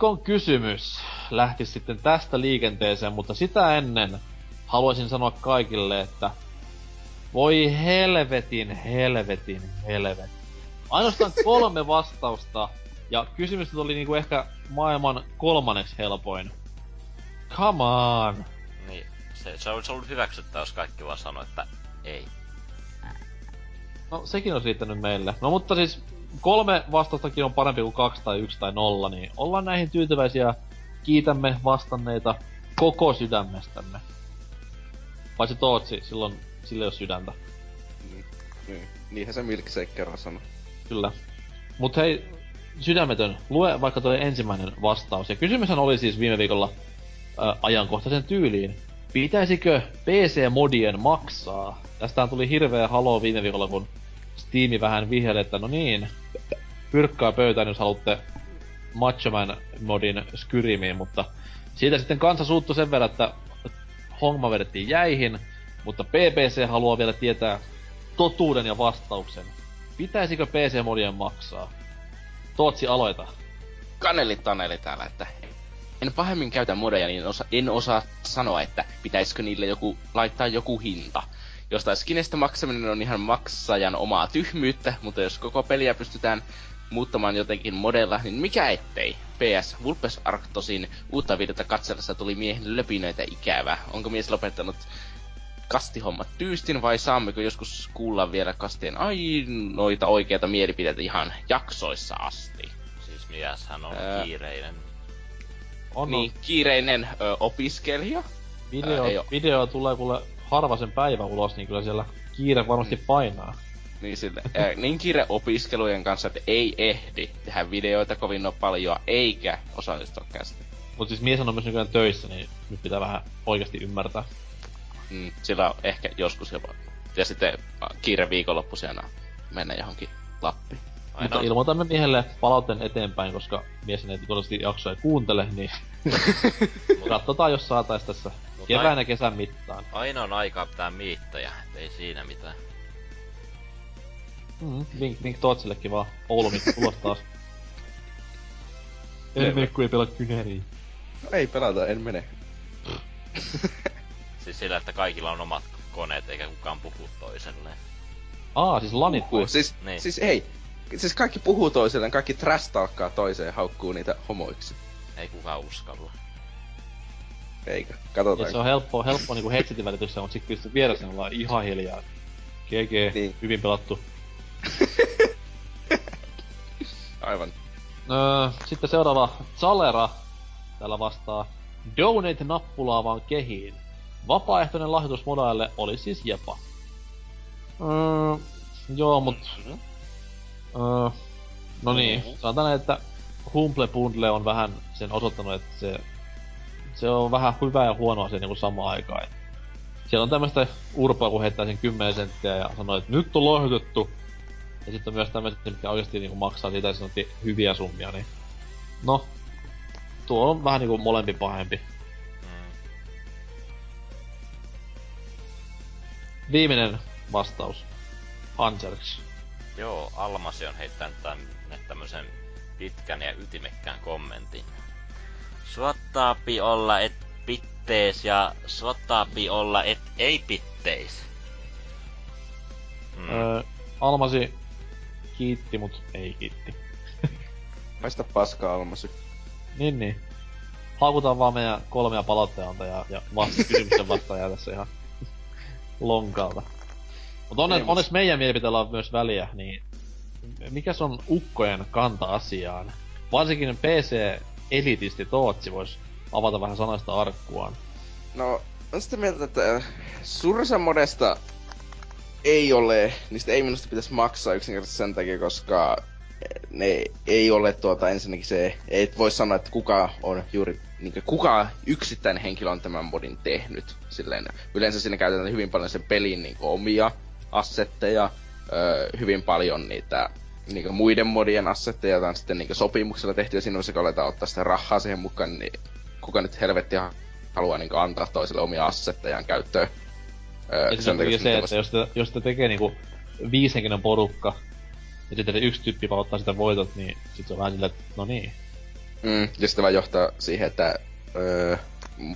Viikon kysymys lähti sitten tästä liikenteeseen, mutta sitä ennen haluaisin sanoa kaikille, että voi helvetin, helvetin, helvetin. Ainoastaan kolme vastausta, ja kysymys oli niinku ehkä maailman kolmanneksi helpoin. Come on! Niin, se, se olisi ollut hyväksyttävä, jos kaikki vaan sanoi, että ei. No sekin on riittänyt meille. No mutta siis kolme vastaustakin on parempi kuin kaksi tai yksi tai nolla, niin ollaan näihin tyytyväisiä. Kiitämme vastanneita koko sydämestämme. Paitsi Tootsi, silloin sille ei ole sydäntä. Mm, niin. Niinhän se Milkshake kerran sanoi. Kyllä. Mut hei, sydämetön, lue vaikka toi ensimmäinen vastaus. Ja kysymyshän oli siis viime viikolla ä, ajankohtaisen tyyliin. Pitäisikö PC-modien maksaa? Tästähän tuli hirveä halo viime viikolla, kun Steam vähän vihjeli, että no niin, pyrkkaa pöytään, jos haluatte Macho Man modin skyrimiin, mutta siitä sitten kansa suuttu sen verran, että homma vedettiin jäihin, mutta PPC haluaa vielä tietää totuuden ja vastauksen. Pitäisikö PC-modien maksaa? Tootsi, aloita. Kaneli Taneli täällä, että en pahemmin käytä modeja, niin osa, en osaa sanoa, että pitäisikö niille joku laittaa joku hinta. Jostain skinestä maksaminen on ihan maksajan omaa tyhmyyttä, mutta jos koko peliä pystytään muuttamaan jotenkin modella, niin mikä ettei? PS, Vulpes Arctosin uutta videota katsellessa tuli miehen löpinöitä ikävä. Onko mies lopettanut kastihommat tyystin vai saammeko joskus kuulla vielä kastien ainoita oikeita mielipiteitä ihan jaksoissa asti? Siis mieshän on Ää. kiireinen. On, Niin, kiireinen ö, opiskelija. video, oo. video tulee kuule harvasen päivä ulos, niin kyllä siellä kiire varmasti painaa. Niin, sille, ää, niin kiire opiskelujen kanssa, että ei ehdi tehdä videoita kovin no paljon, eikä osallistua kästi. Mut siis mies on myös nykyään töissä, niin nyt pitää vähän oikeasti ymmärtää. Mm, sillä on ehkä joskus jopa. Ja sitten kiire viikonloppuisena mennä johonkin Lappiin. Mutta Ainoa, ilmoitamme miehelle palautteen eteenpäin, koska mies ei todennäköisesti jaksoa ei kuuntele, niin katsotaan jos saatais tässä Mut kevään ja kesän mittaan. ainoa aikaa pitää miittejä, ei siinä mitään. Mm, vink, vink Tootsillekin vaan. Oulu mitkä tulos taas. En mene, kun ei pelaa kynäriä. No ei pelata, en mene. Siis sillä, että kaikilla on omat koneet eikä kukaan puhu toiselleen. Aa, siis lanit? Puhuu. Siis, Niin. siis ei. Siis kaikki puhuu toisilleen, kaikki trash toiseen ja haukkuu niitä homoiksi. Ei kukaan uskalla. Eikö? Ja Katsotaan. se on helppo, helppo niinku headsetin välityksessä, mutta sit pystyt vieressä ollaan ihan hiljaa. GG, Niin. hyvin pelattu. Aivan. Öö, sitten seuraava Zalera täällä vastaa. Donate-nappulaa vaan kehiin. Vapaaehtoinen lahjoitus modaille oli siis jepa. Öö, joo, mut... Mm-hmm. Öö, no niin, Mhm. sanotaan että Humble Bundle on vähän sen osoittanut, että se, se on vähän hyvä ja huono asia niin samaan aikaan. Siellä on tämmöistä urpoa, kun heittää sen 10 senttiä ja sanoo, että nyt on lahjoitettu. Ja sitten on myös tämmöiset, mitkä oikeasti niin maksaa siitä ja sanottiin hyviä summia, niin... No, tuo on vähän niinku molempi pahempi. Viimeinen vastaus. Hanserks. Joo, Almasi on heittänyt tänne tämmösen pitkän ja ytimekkään kommentin. Suottaapi olla et pittees ja suottaapi olla et ei pitteis. Mm. Öö, Almasi kiitti, mut ei kiitti. Paista paskaa, Almasi. Niin, niin. Haukutaan vaan meidän kolmea palautteantajaa ja vasta kysymyksen vastaajaa tässä ihan lonkalta. Mutta onne, onneksi meidän mielipiteellä on myös väliä, niin mikä on ukkojen kanta asiaan? Varsinkin PC-elitisti Tootsi voisi avata vähän sanasta arkkuaan. No, on sitä mieltä, että Sursa Modesta ei ole, niistä ei minusta pitäisi maksaa yksinkertaisesti sen takia, koska ne ei ole tuota ensinnäkin se, ei voi sanoa, että kuka on juuri, niin kuka yksittäinen henkilö on tämän modin tehnyt. Silleen, yleensä siinä käytetään hyvin paljon sen pelin niin omia assetteja, öö, hyvin paljon niitä niin muiden modien assetteja, tai sitten niin sopimuksella tehty, ja siinä vaiheessa, kun aletaan ottaa sitä rahaa siihen mukaan, niin kuka nyt helvetti haluaa niin antaa toiselle omia assettejaan käyttöön. Öö, sen takia se, että jos te, jos te tekee niinku viisenkinen porukka, ja sitten yksi tyyppi vaan ottaa sitä voitot, niin sit se on vähän silleen, että no niin. Mm, ja sitten vaan johtaa siihen, että öö,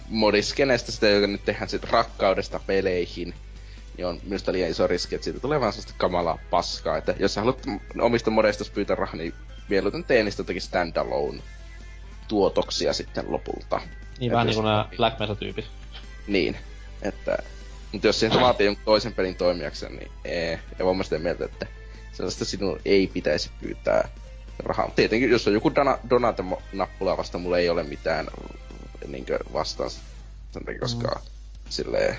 modiskenestä sitä, joka nyt tehdään sit rakkaudesta peleihin, niin on minusta liian iso riski, että siitä tulee vaan sellaista kamalaa paskaa. Että jos sä haluat omista modeista pyytää rahaa, niin mieluiten tee niistä jotakin standalone tuotoksia sitten lopulta. Niin, Et vähän niinku nää Black Mesa-tyypit. Niin, että... Mutta jos siihen vaatii jonkun toisen pelin toimijaksen, niin ee. Ja vaan sitä mieltä, että sellaista sinun ei pitäisi pyytää rahaa. Tietenkin, jos on joku Donate-nappula vasta, mulla ei ole mitään niinkö vastaan sen takia, koska mm. silleen,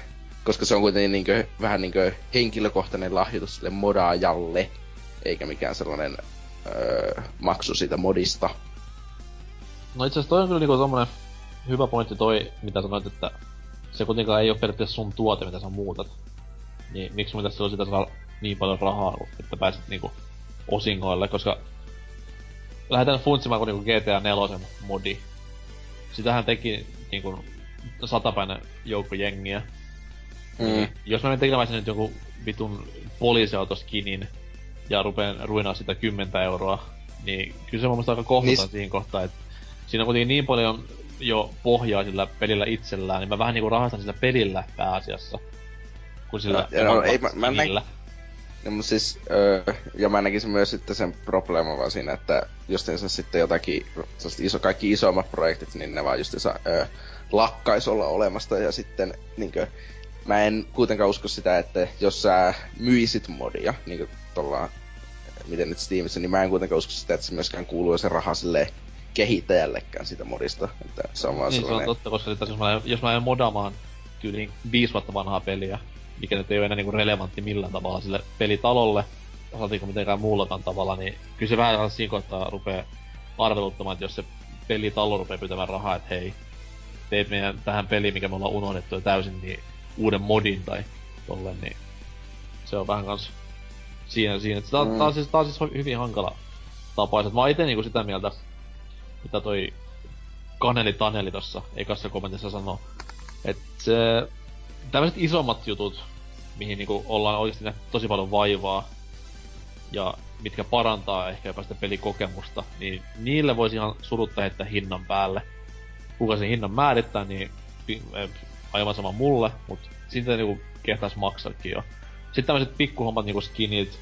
koska se on kuitenkin niinkö, vähän niinkö henkilökohtainen lahjoitus sille modaajalle, eikä mikään sellainen öö, maksu siitä modista. No itse asiassa toi on kyllä niinku tommonen hyvä pointti toi, mitä sanoit, että se kuitenkaan ei ole periaatteessa sun tuote, mitä sä muutat. Niin miksi mun tässä sitä saa niin paljon rahaa, että pääset niinku osingoille, koska lähdetään funtsimaan kuin niinku GTA 4 modi. Sitähän teki niinku satapäinen joukko jengiä. Mm. Jos mä menen tekemään nyt joku vitun poliisiautoskinin ja rupeen ruinaa sitä 10 euroa, niin kyllä se on mun aika kohtuuton niin... siinä kohtaa, että siinä on kuitenkin niin paljon jo pohjaa sillä pelillä itsellään, niin mä vähän niinku rahastan sillä pelillä pääasiassa. Kun sillä no, no, ei, mä, mä, näin, No, mutta siis, öö, ja mä näkisin myös sitten sen probleeman vaan siinä, että justiinsa sitten jotakin, iso, kaikki isommat projektit, niin ne vaan justiinsa öö, lakkais olla olemasta ja sitten niinkö, mä en kuitenkaan usko sitä, että jos sä myisit modia, niinku tuolla, miten nyt Steamissa, niin mä en kuitenkaan usko sitä, että se myöskään kuuluu se raha sille kehittäjällekään sitä modista. Että se on vaan niin, sellainen... se on totta, koska jos mä, jos mä en modaamaan tyyliin viisi vuotta vanhaa peliä, mikä nyt ei ole enää niinku relevantti millään tavalla sille pelitalolle, osaatiinko mitenkään muullakaan tavalla, niin kyllä se vähän siinä kohtaa rupee arveluttamaan, että jos se pelitalo rupeaa pyytämään rahaa, että hei, teet meidän tähän peliin, mikä me ollaan unohdettu jo täysin, niin uuden modin tai tolle, niin se on vähän kans siinä, siinä. Tää, mm. tää, on siis, tää on siis hyvin hankala tapa. Mä oon ite niinku sitä mieltä, mitä toi Kaneli Taneli tossa ekassa kommentissa sanoo, että se tämmöiset isommat jutut, mihin niinku ollaan oikeasti nähty tosi paljon vaivaa, ja mitkä parantaa ehkä jopa sitä pelikokemusta, niin niille voisi ihan surutta heittää hinnan päälle. Kuka sen hinnan määrittää, niin aivan sama mulle, mutta sitten niinku kehtais maksaakin jo. Sitten tämmöiset pikkuhommat niinku skinit,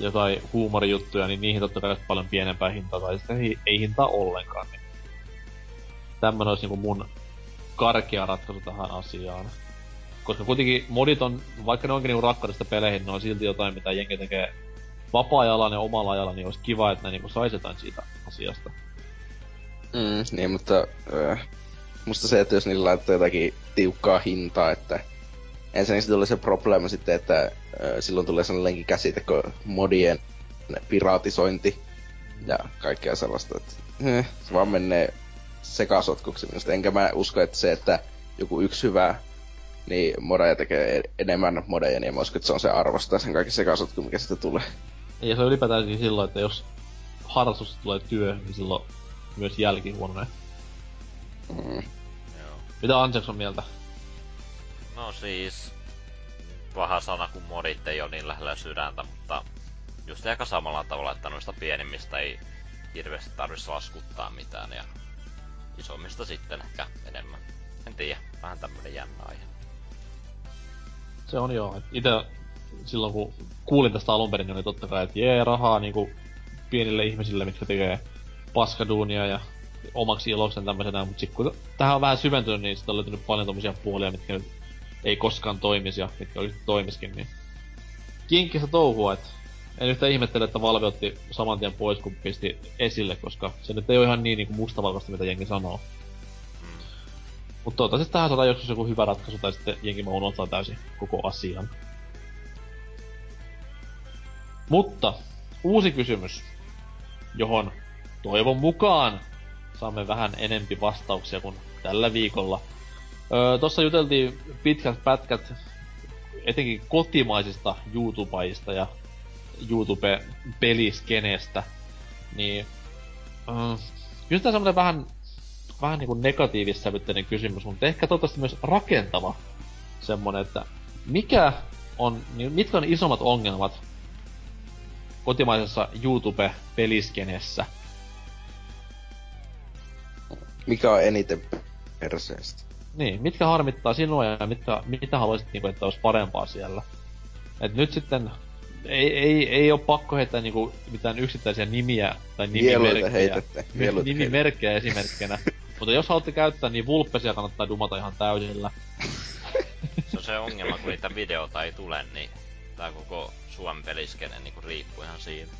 jotain huumorijuttuja, niin niihin totta kai paljon pienempää hintaa, tai sitten ei, ei hintaa ollenkaan. Niin. Tämmönen olisi niinku mun karkea ratkaisu tähän asiaan. Koska kuitenkin modit on, vaikka ne onkin niinku rakkaudesta peleihin, ne on silti jotain, mitä jengi tekee vapaa-ajalla ja omalla ajalla, niin olisi kiva, että ne niinku sais jotain siitä asiasta. Mm, niin, mutta äh, musta se, että jos niillä laittaa jotakin tiukkaa hintaa, että ensinnäkin tulee se probleema sitten, että äh, silloin tulee sellainenkin käsite kuin modien piratisointi ja kaikkea sellaista, että äh, se vaan menee sekasotkuksi minusta. Enkä mä usko, että se, että joku yksi hyvä niin modeja tekee enemmän modeja, niin mä uskon, että se on se arvosta sen kaikki sekasotku, mikä sitä tulee. Ja se on ylipäätään silloin, että jos harrastus tulee työ, niin silloin myös jälki huononee. Mm. Mitä Anjaks on mieltä? No siis... paha sana, kun modit ei ole niin lähellä sydäntä, mutta just aika samalla tavalla, että noista pienimmistä ei hirveästi tarvitsisi laskuttaa mitään ja isommista sitten ehkä enemmän. En tiedä, vähän tämmönen jännä aihe. Se on joo. Itse silloin kun kuulin tästä alun perin, niin oli totta kai, että jee, rahaa niinku pienille ihmisille, mitkä tekee paskaduunia ja omaksi iloksen tämmöisenä, mutta sitten kun tähän on vähän syventynyt, niin sitten on löytynyt paljon tommosia puolia, mitkä nyt ei koskaan toimisi ja mitkä olisi toimiskin, niin kinkkistä touhua, että en yhtä ihmettele, että Valve otti saman tien pois, kun pisti esille, koska se nyt ei ole ihan niin, niin kuin mustavalkoista, mitä jengi sanoo. Mm. Mutta toivottavasti tähän saadaan joskus joku hyvä ratkaisu, tai sitten jengi mä unohtaa täysin koko asian. Mutta, uusi kysymys, johon toivon mukaan saamme vähän enempi vastauksia kuin tällä viikolla. Öö, Tossa juteltiin pitkät pätkät etenkin kotimaisista YouTubeista ja YouTube-peliskeneestä, niin äh, kyllä tämä semmoinen vähän, vähän niinku negatiivissävytteinen kysymys, mutta ehkä toivottavasti myös rakentava semmonen, että mikä on, niin mitkä on isommat ongelmat kotimaisessa YouTube-peliskeneessä? Mikä on eniten perseestä? Niin, mitkä harmittaa sinua ja mitkä, mitä haluaisit, niin kuin, että olisi parempaa siellä? Et nyt sitten ei, ei, ei ole pakko heittää niinku mitään yksittäisiä nimiä tai nimimerkkejä. Nimimerkkejä esimerkkinä. Mutta jos haluatte käyttää, niin vulppesia kannattaa dumata ihan täysillä. se on se ongelma, kun niitä videota ei tule, niin tää koko Suomen peliskene niinku riippuu ihan siinä.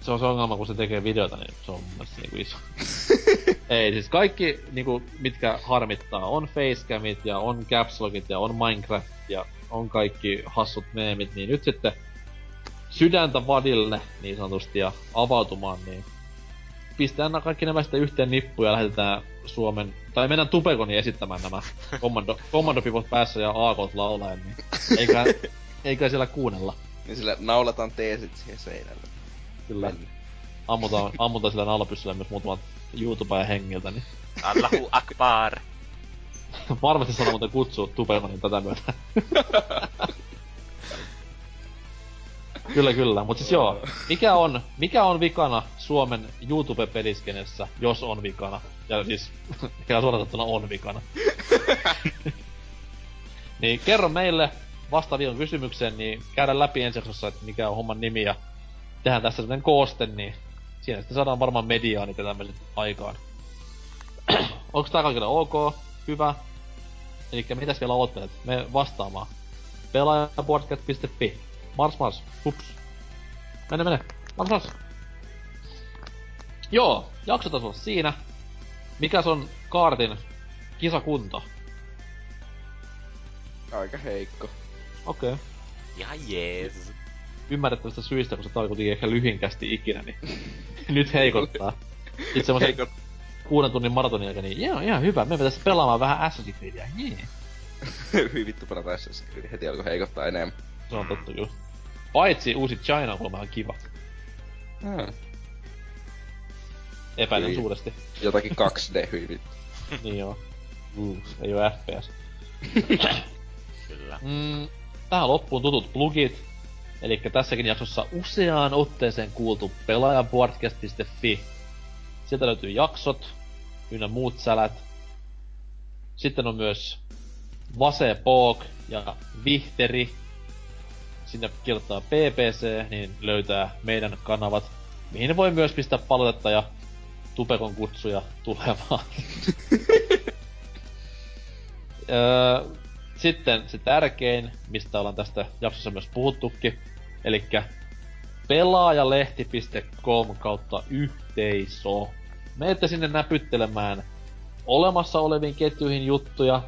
Se on se ongelma, kun se tekee videota, niin se on mun mielestä niinku iso. ei, siis kaikki niinku, mitkä harmittaa, on facecamit ja on capslogit ja on Minecraft ja on kaikki hassut meemit, niin nyt sitten sydäntä vadille niin sanotusti ja avautumaan, niin pistetään kaikki nämä sitten yhteen nippuun ja lähetetään Suomen, tai mennään Tupekoni esittämään nämä kommando, kommandopivot päässä ja aakot laulaen, niin eikä, eikä siellä kuunnella. Niin sillä naulataan teesit siihen seinälle. Kyllä. Ammutaan, ammutaan sillä naulapyssyllä myös muutamat YouTubea hengiltä, niin... Allahu Akbar! Varmasti sanoo muuten kutsua Tupekonin tätä myötä. Kyllä, kyllä. Mutta siis joo, mikä on, mikä on vikana Suomen YouTube-peliskenessä, jos on vikana? Ja siis, mikä suoratattuna on vikana. niin kerro meille vastaavion kysymykseen, niin käydään läpi ensi jaksossa, että mikä on homman nimi ja tehdään tässä sellainen kooste, niin siinä sitten saadaan varmaan mediaanit ja tämmöiset aikaan. Onko tää kaikille ok? Hyvä. Eli mitäs vielä oottelet? Me vastaamaan. Pelaajapodcast.fi Mars Mars. Hups. Mene mene. Mars Mars. Joo, jaksotaso siinä. Mikäs on kaartin kisakunto? Aika heikko. Okei. Okay. Ihan jees. Ymmärrettävistä syistä, kun se oli kuitenkin ehkä lyhinkästi ikinä, niin nyt heikottaa. Sitten semmoisen Heikot. kuuden tunnin maratonin jälkeen, niin joo, ihan hyvä. Me pitäisi pelaamaan vähän Assassin's Creedia. Jee. Hyvin vittu pelata Assassin's Creed. Heti alkoi heikottaa enemmän. Se on totta just. Paitsi uusi China on vähän kiva. Hmm. Epäilen Hyi. suuresti. Jotakin 2D hyvin. niin joo. Uh, ei oo FPS. Kyllä. Mm, tähän loppuun tutut plugit. Eli tässäkin jaksossa useaan otteeseen kuultu pelaajaboardcast.fi. Sieltä löytyy jaksot, ynnä muut sälät. Sitten on myös Vase Pook ja Vihteri, sinne kirjoittaa PPC, niin löytää meidän kanavat, mihin voi myös pistää palautetta ja Tupekon kutsuja tulemaan. öö, sitten se tärkein, mistä ollaan tästä jaksossa myös puhuttukin, eli pelaajalehti.com kautta yhteisö. Meette sinne näpyttelemään olemassa oleviin ketjuihin juttuja,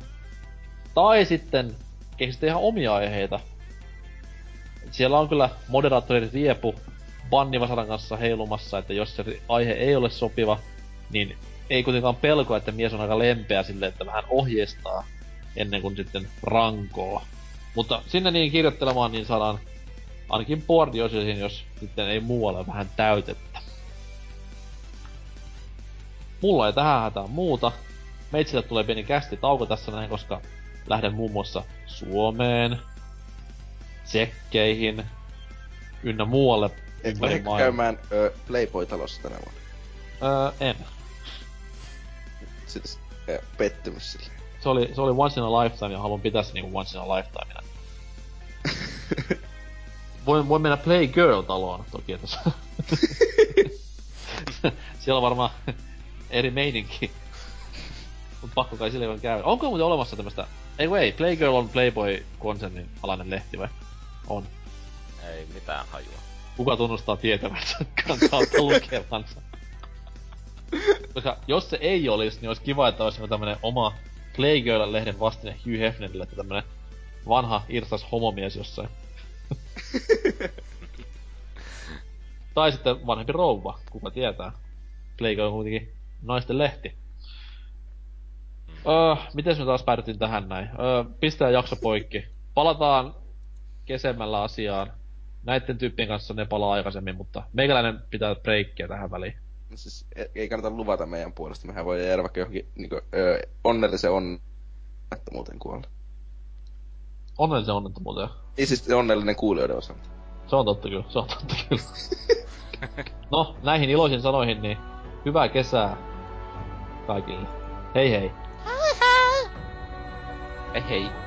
tai sitten keksitte ihan omia aiheita, siellä on kyllä moderaattori Riepu bannivasaran kanssa heilumassa, että jos se aihe ei ole sopiva, niin ei kuitenkaan pelko, että mies on aika lempeä sille, että vähän ohjeistaa ennen kuin sitten rankoo. Mutta sinne niin kirjoittelemaan, niin saadaan ainakin boardiosioihin, jos sitten ei muualle vähän täytettä. Mulla ei tähän hätään muuta. Meitsille tulee pieni kästi tauko tässä näin, koska lähden muun muassa Suomeen tsekkeihin ynnä muualle menikö maailmaa. käymään ö, Playboy-talossa tänä vuonna? Öö, en. Siis ö, pettymys sille. Se oli, se oli once in a lifetime ja haluan pitää se niinku once in a lifetimena. Voin, voin mennä Playgirl-taloon toki, että se... Siellä on varmaan eri meininki. Mut pakko kai sille käydä. Onko muuten olemassa tämmöstä... Ei ei, Playgirl on Playboy-konsernin alainen lehti vai? On. Ei mitään hajua. Kuka tunnustaa tietävänsä kautta lukevansa? Koska jos se ei olisi, niin olisi kiva, että olisi tämmönen oma Playgirl-lehden vastine Hugh Hefnerille, että tämmönen vanha irsas homomies jossain. tai sitten vanhempi rouva, kuka tietää. Playgirl on kuitenkin naisten lehti. Öö, miten me taas päädyttiin tähän näin? Öö, pistää jakso poikki. Palataan kesemmällä asiaan. Näitten tyyppien kanssa ne palaa aikaisemmin, mutta meikäläinen pitää breikkiä tähän väliin. Siis e- ei kannata luvata meidän puolesta. Mehän voi jäädä vaikka johonkin niinku, ö, onnellisen onnettomuuteen kuolla. Onnellisen onnettomuuteen. Ei siis onnellinen kuulijoiden osalta. Se on totta kyllä, se on totta kyllä. no, näihin iloisiin sanoihin, niin hyvää kesää kaikille. Hei hei. Ei hei.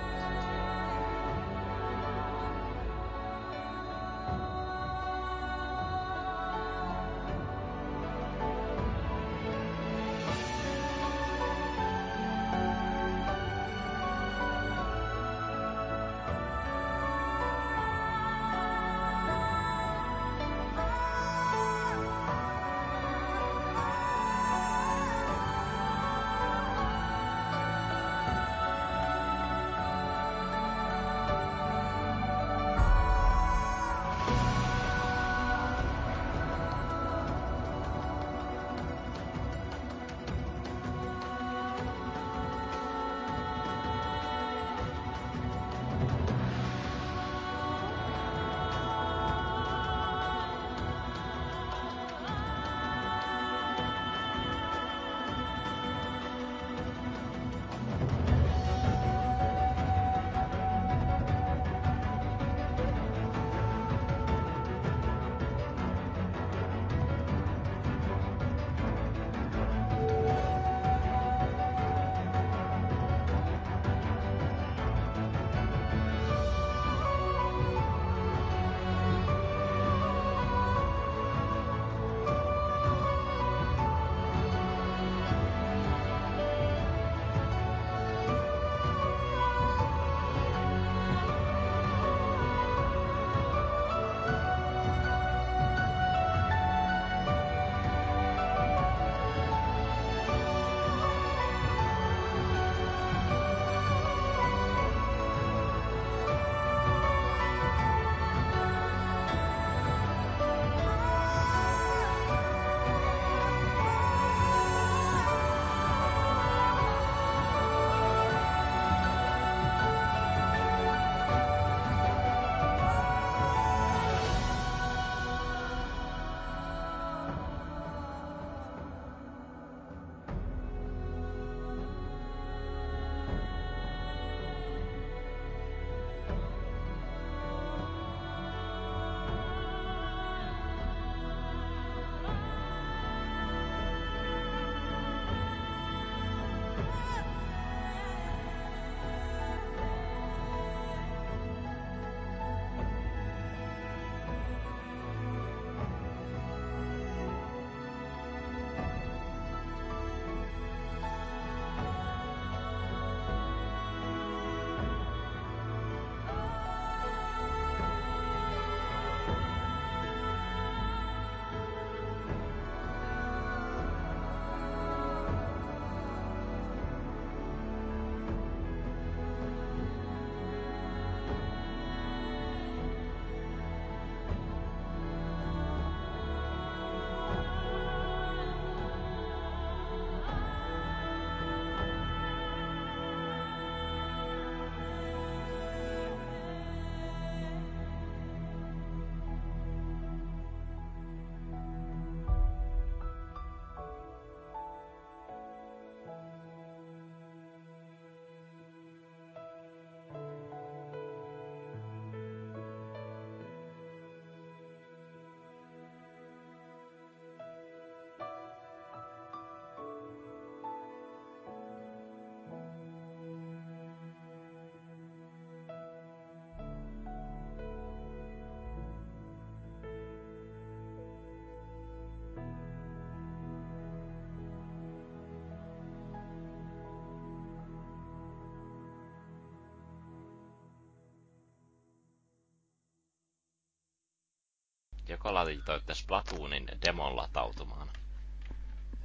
Joko laitoitte Splatoonin demon latautumaan?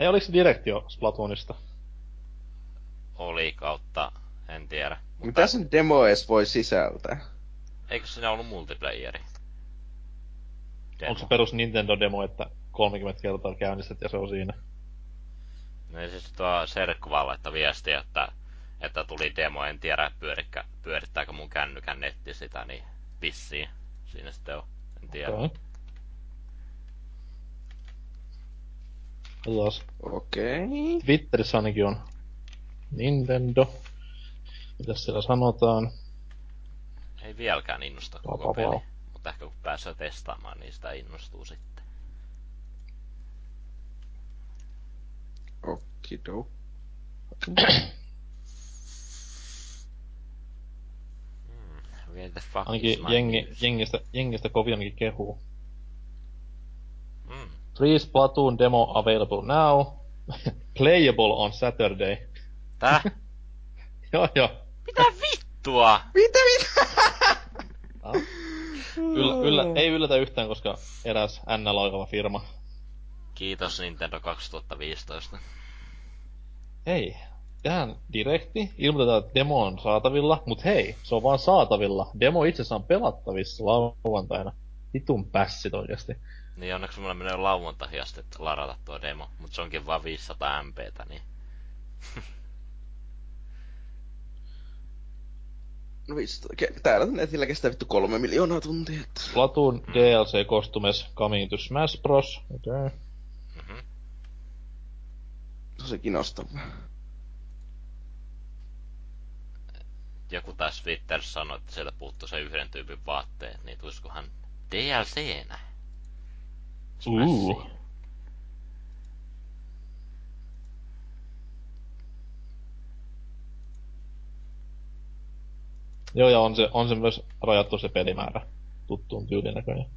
Ei oliks direktio Splatoonista? Oli kautta, en tiedä. Mutta Mitä sen demo edes voi sisältää? Eikö siinä ollut multiplayeri? Demo. Onko se perus Nintendo-demo, että 30 kertaa käynnistät ja se on siinä? No ja siis tuo Serkku vaan laittoi viestiä, että, että tuli demo, en tiedä pyörikkä, pyörittääkö mun kännykän netti sitä, niin vissiin. Siinä sitten on, en tiedä. Okei. Katsotaan. Okei. Twitterissä ainakin on Nintendo. Mitäs siellä sanotaan? Ei vieläkään innosta koko vau, peli. Mutta ehkä kun pääsee testaamaan, niin sitä innostuu sitten. Okido. Where the fuck is Ainakin jengi, jengistä, jengistä kovin ainakin kehuu. Free Splatoon demo available now. Playable on Saturday. Tää? joo joo. Mitä vittua? Mitä mitä? Ah. Yllä, yllä, ei yllätä yhtään, koska eräs NL oikava firma. Kiitos Nintendo 2015. Hei, tähän direkti, ilmoitetaan, että demo on saatavilla, mut hei, se on vaan saatavilla. Demo itsessään on pelattavissa lauantaina. Vitun pässit oikeesti. Niin onneksi mulla menee lauantaihin asti että ladata tuo demo, mutta se onkin vaan 500 MPtä, niin No vitsi, ke- täällä netillä kestää vittu kolme miljoonaa tuntia. Että... Splatoon DLC Costumes Coming to Smash Bros. Okei. Okay. mhm. Tosi kiinnostavaa. joku taas Twitterissä sanoi, että sieltä puuttuu se yhden tyypin vaatteet, niin tulisikohan DLC-nä? Smashiin. Joo, ja on se, on se myös rajattu se pelimäärä tuttuun tyyliin näköjään.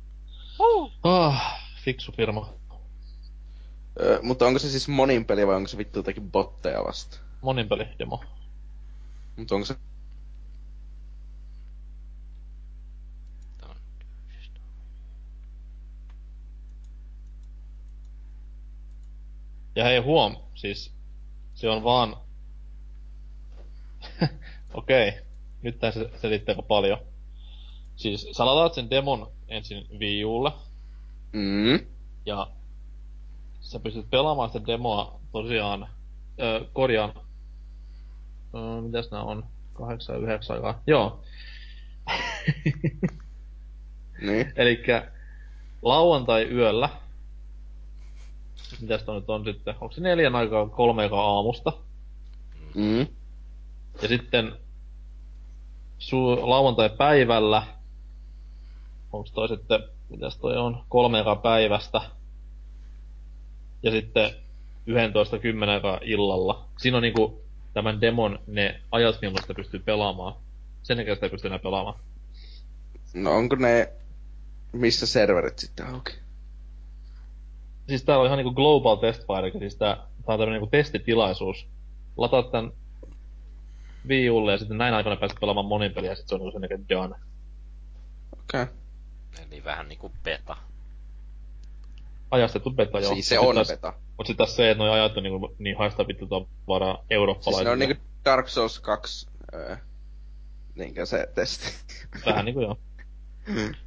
Ah, fiksu firma. Öö, mutta onko se siis monin peli vai onko se vittu jotakin botteja vasta? Monin peli demo. Mutta onko se... Ja hei huom, siis se on vaan... Okei, okay. nyt tää se selittää paljon. Siis sä lataat sen demon ensin Wii Ulle, Mm. ja sä pystyt pelaamaan sitä demoa tosiaan, öö, korjaan, öö, mitäs nää on, kahdeksan ja yhdeksän aikaa, joo. Niin. Elikkä lauantai yöllä, mitäs tää nyt on sitten, onko se neljän aikaa, kolme aikaa aamusta, Mm. ja sitten su- lauantai päivällä, onko toi sitten, mitäs toi on, kolme aikaa päivästä, ja sitten 11 kymmenen aikaa illalla. Siinä on niinku tämän demon ne ajat, milloin sitä pystyy pelaamaan. Sen jälkeen sitä ei pysty enää pelaamaan. No onko ne... Missä serverit sitten auki? Siis täällä on ihan niinku global test fire, eli siis tää, tää on tämmönen niinku testitilaisuus. Lataat tän Wii Ulle ja sitten näin aikana pääset pelaamaan monin peliä ja sit se on niinku sen done. Okei. Okay. Eli vähän niinku beta. Ajastettu beta, joo. Siis se on taas, beta. Mut sit taas se, että noi ajat on niinku, niin haistaa vittu tavaraa Siis eurooppalaisille. ne on niinku Dark Souls 2... Öö, niinkö se testi. Vähän niinku joo.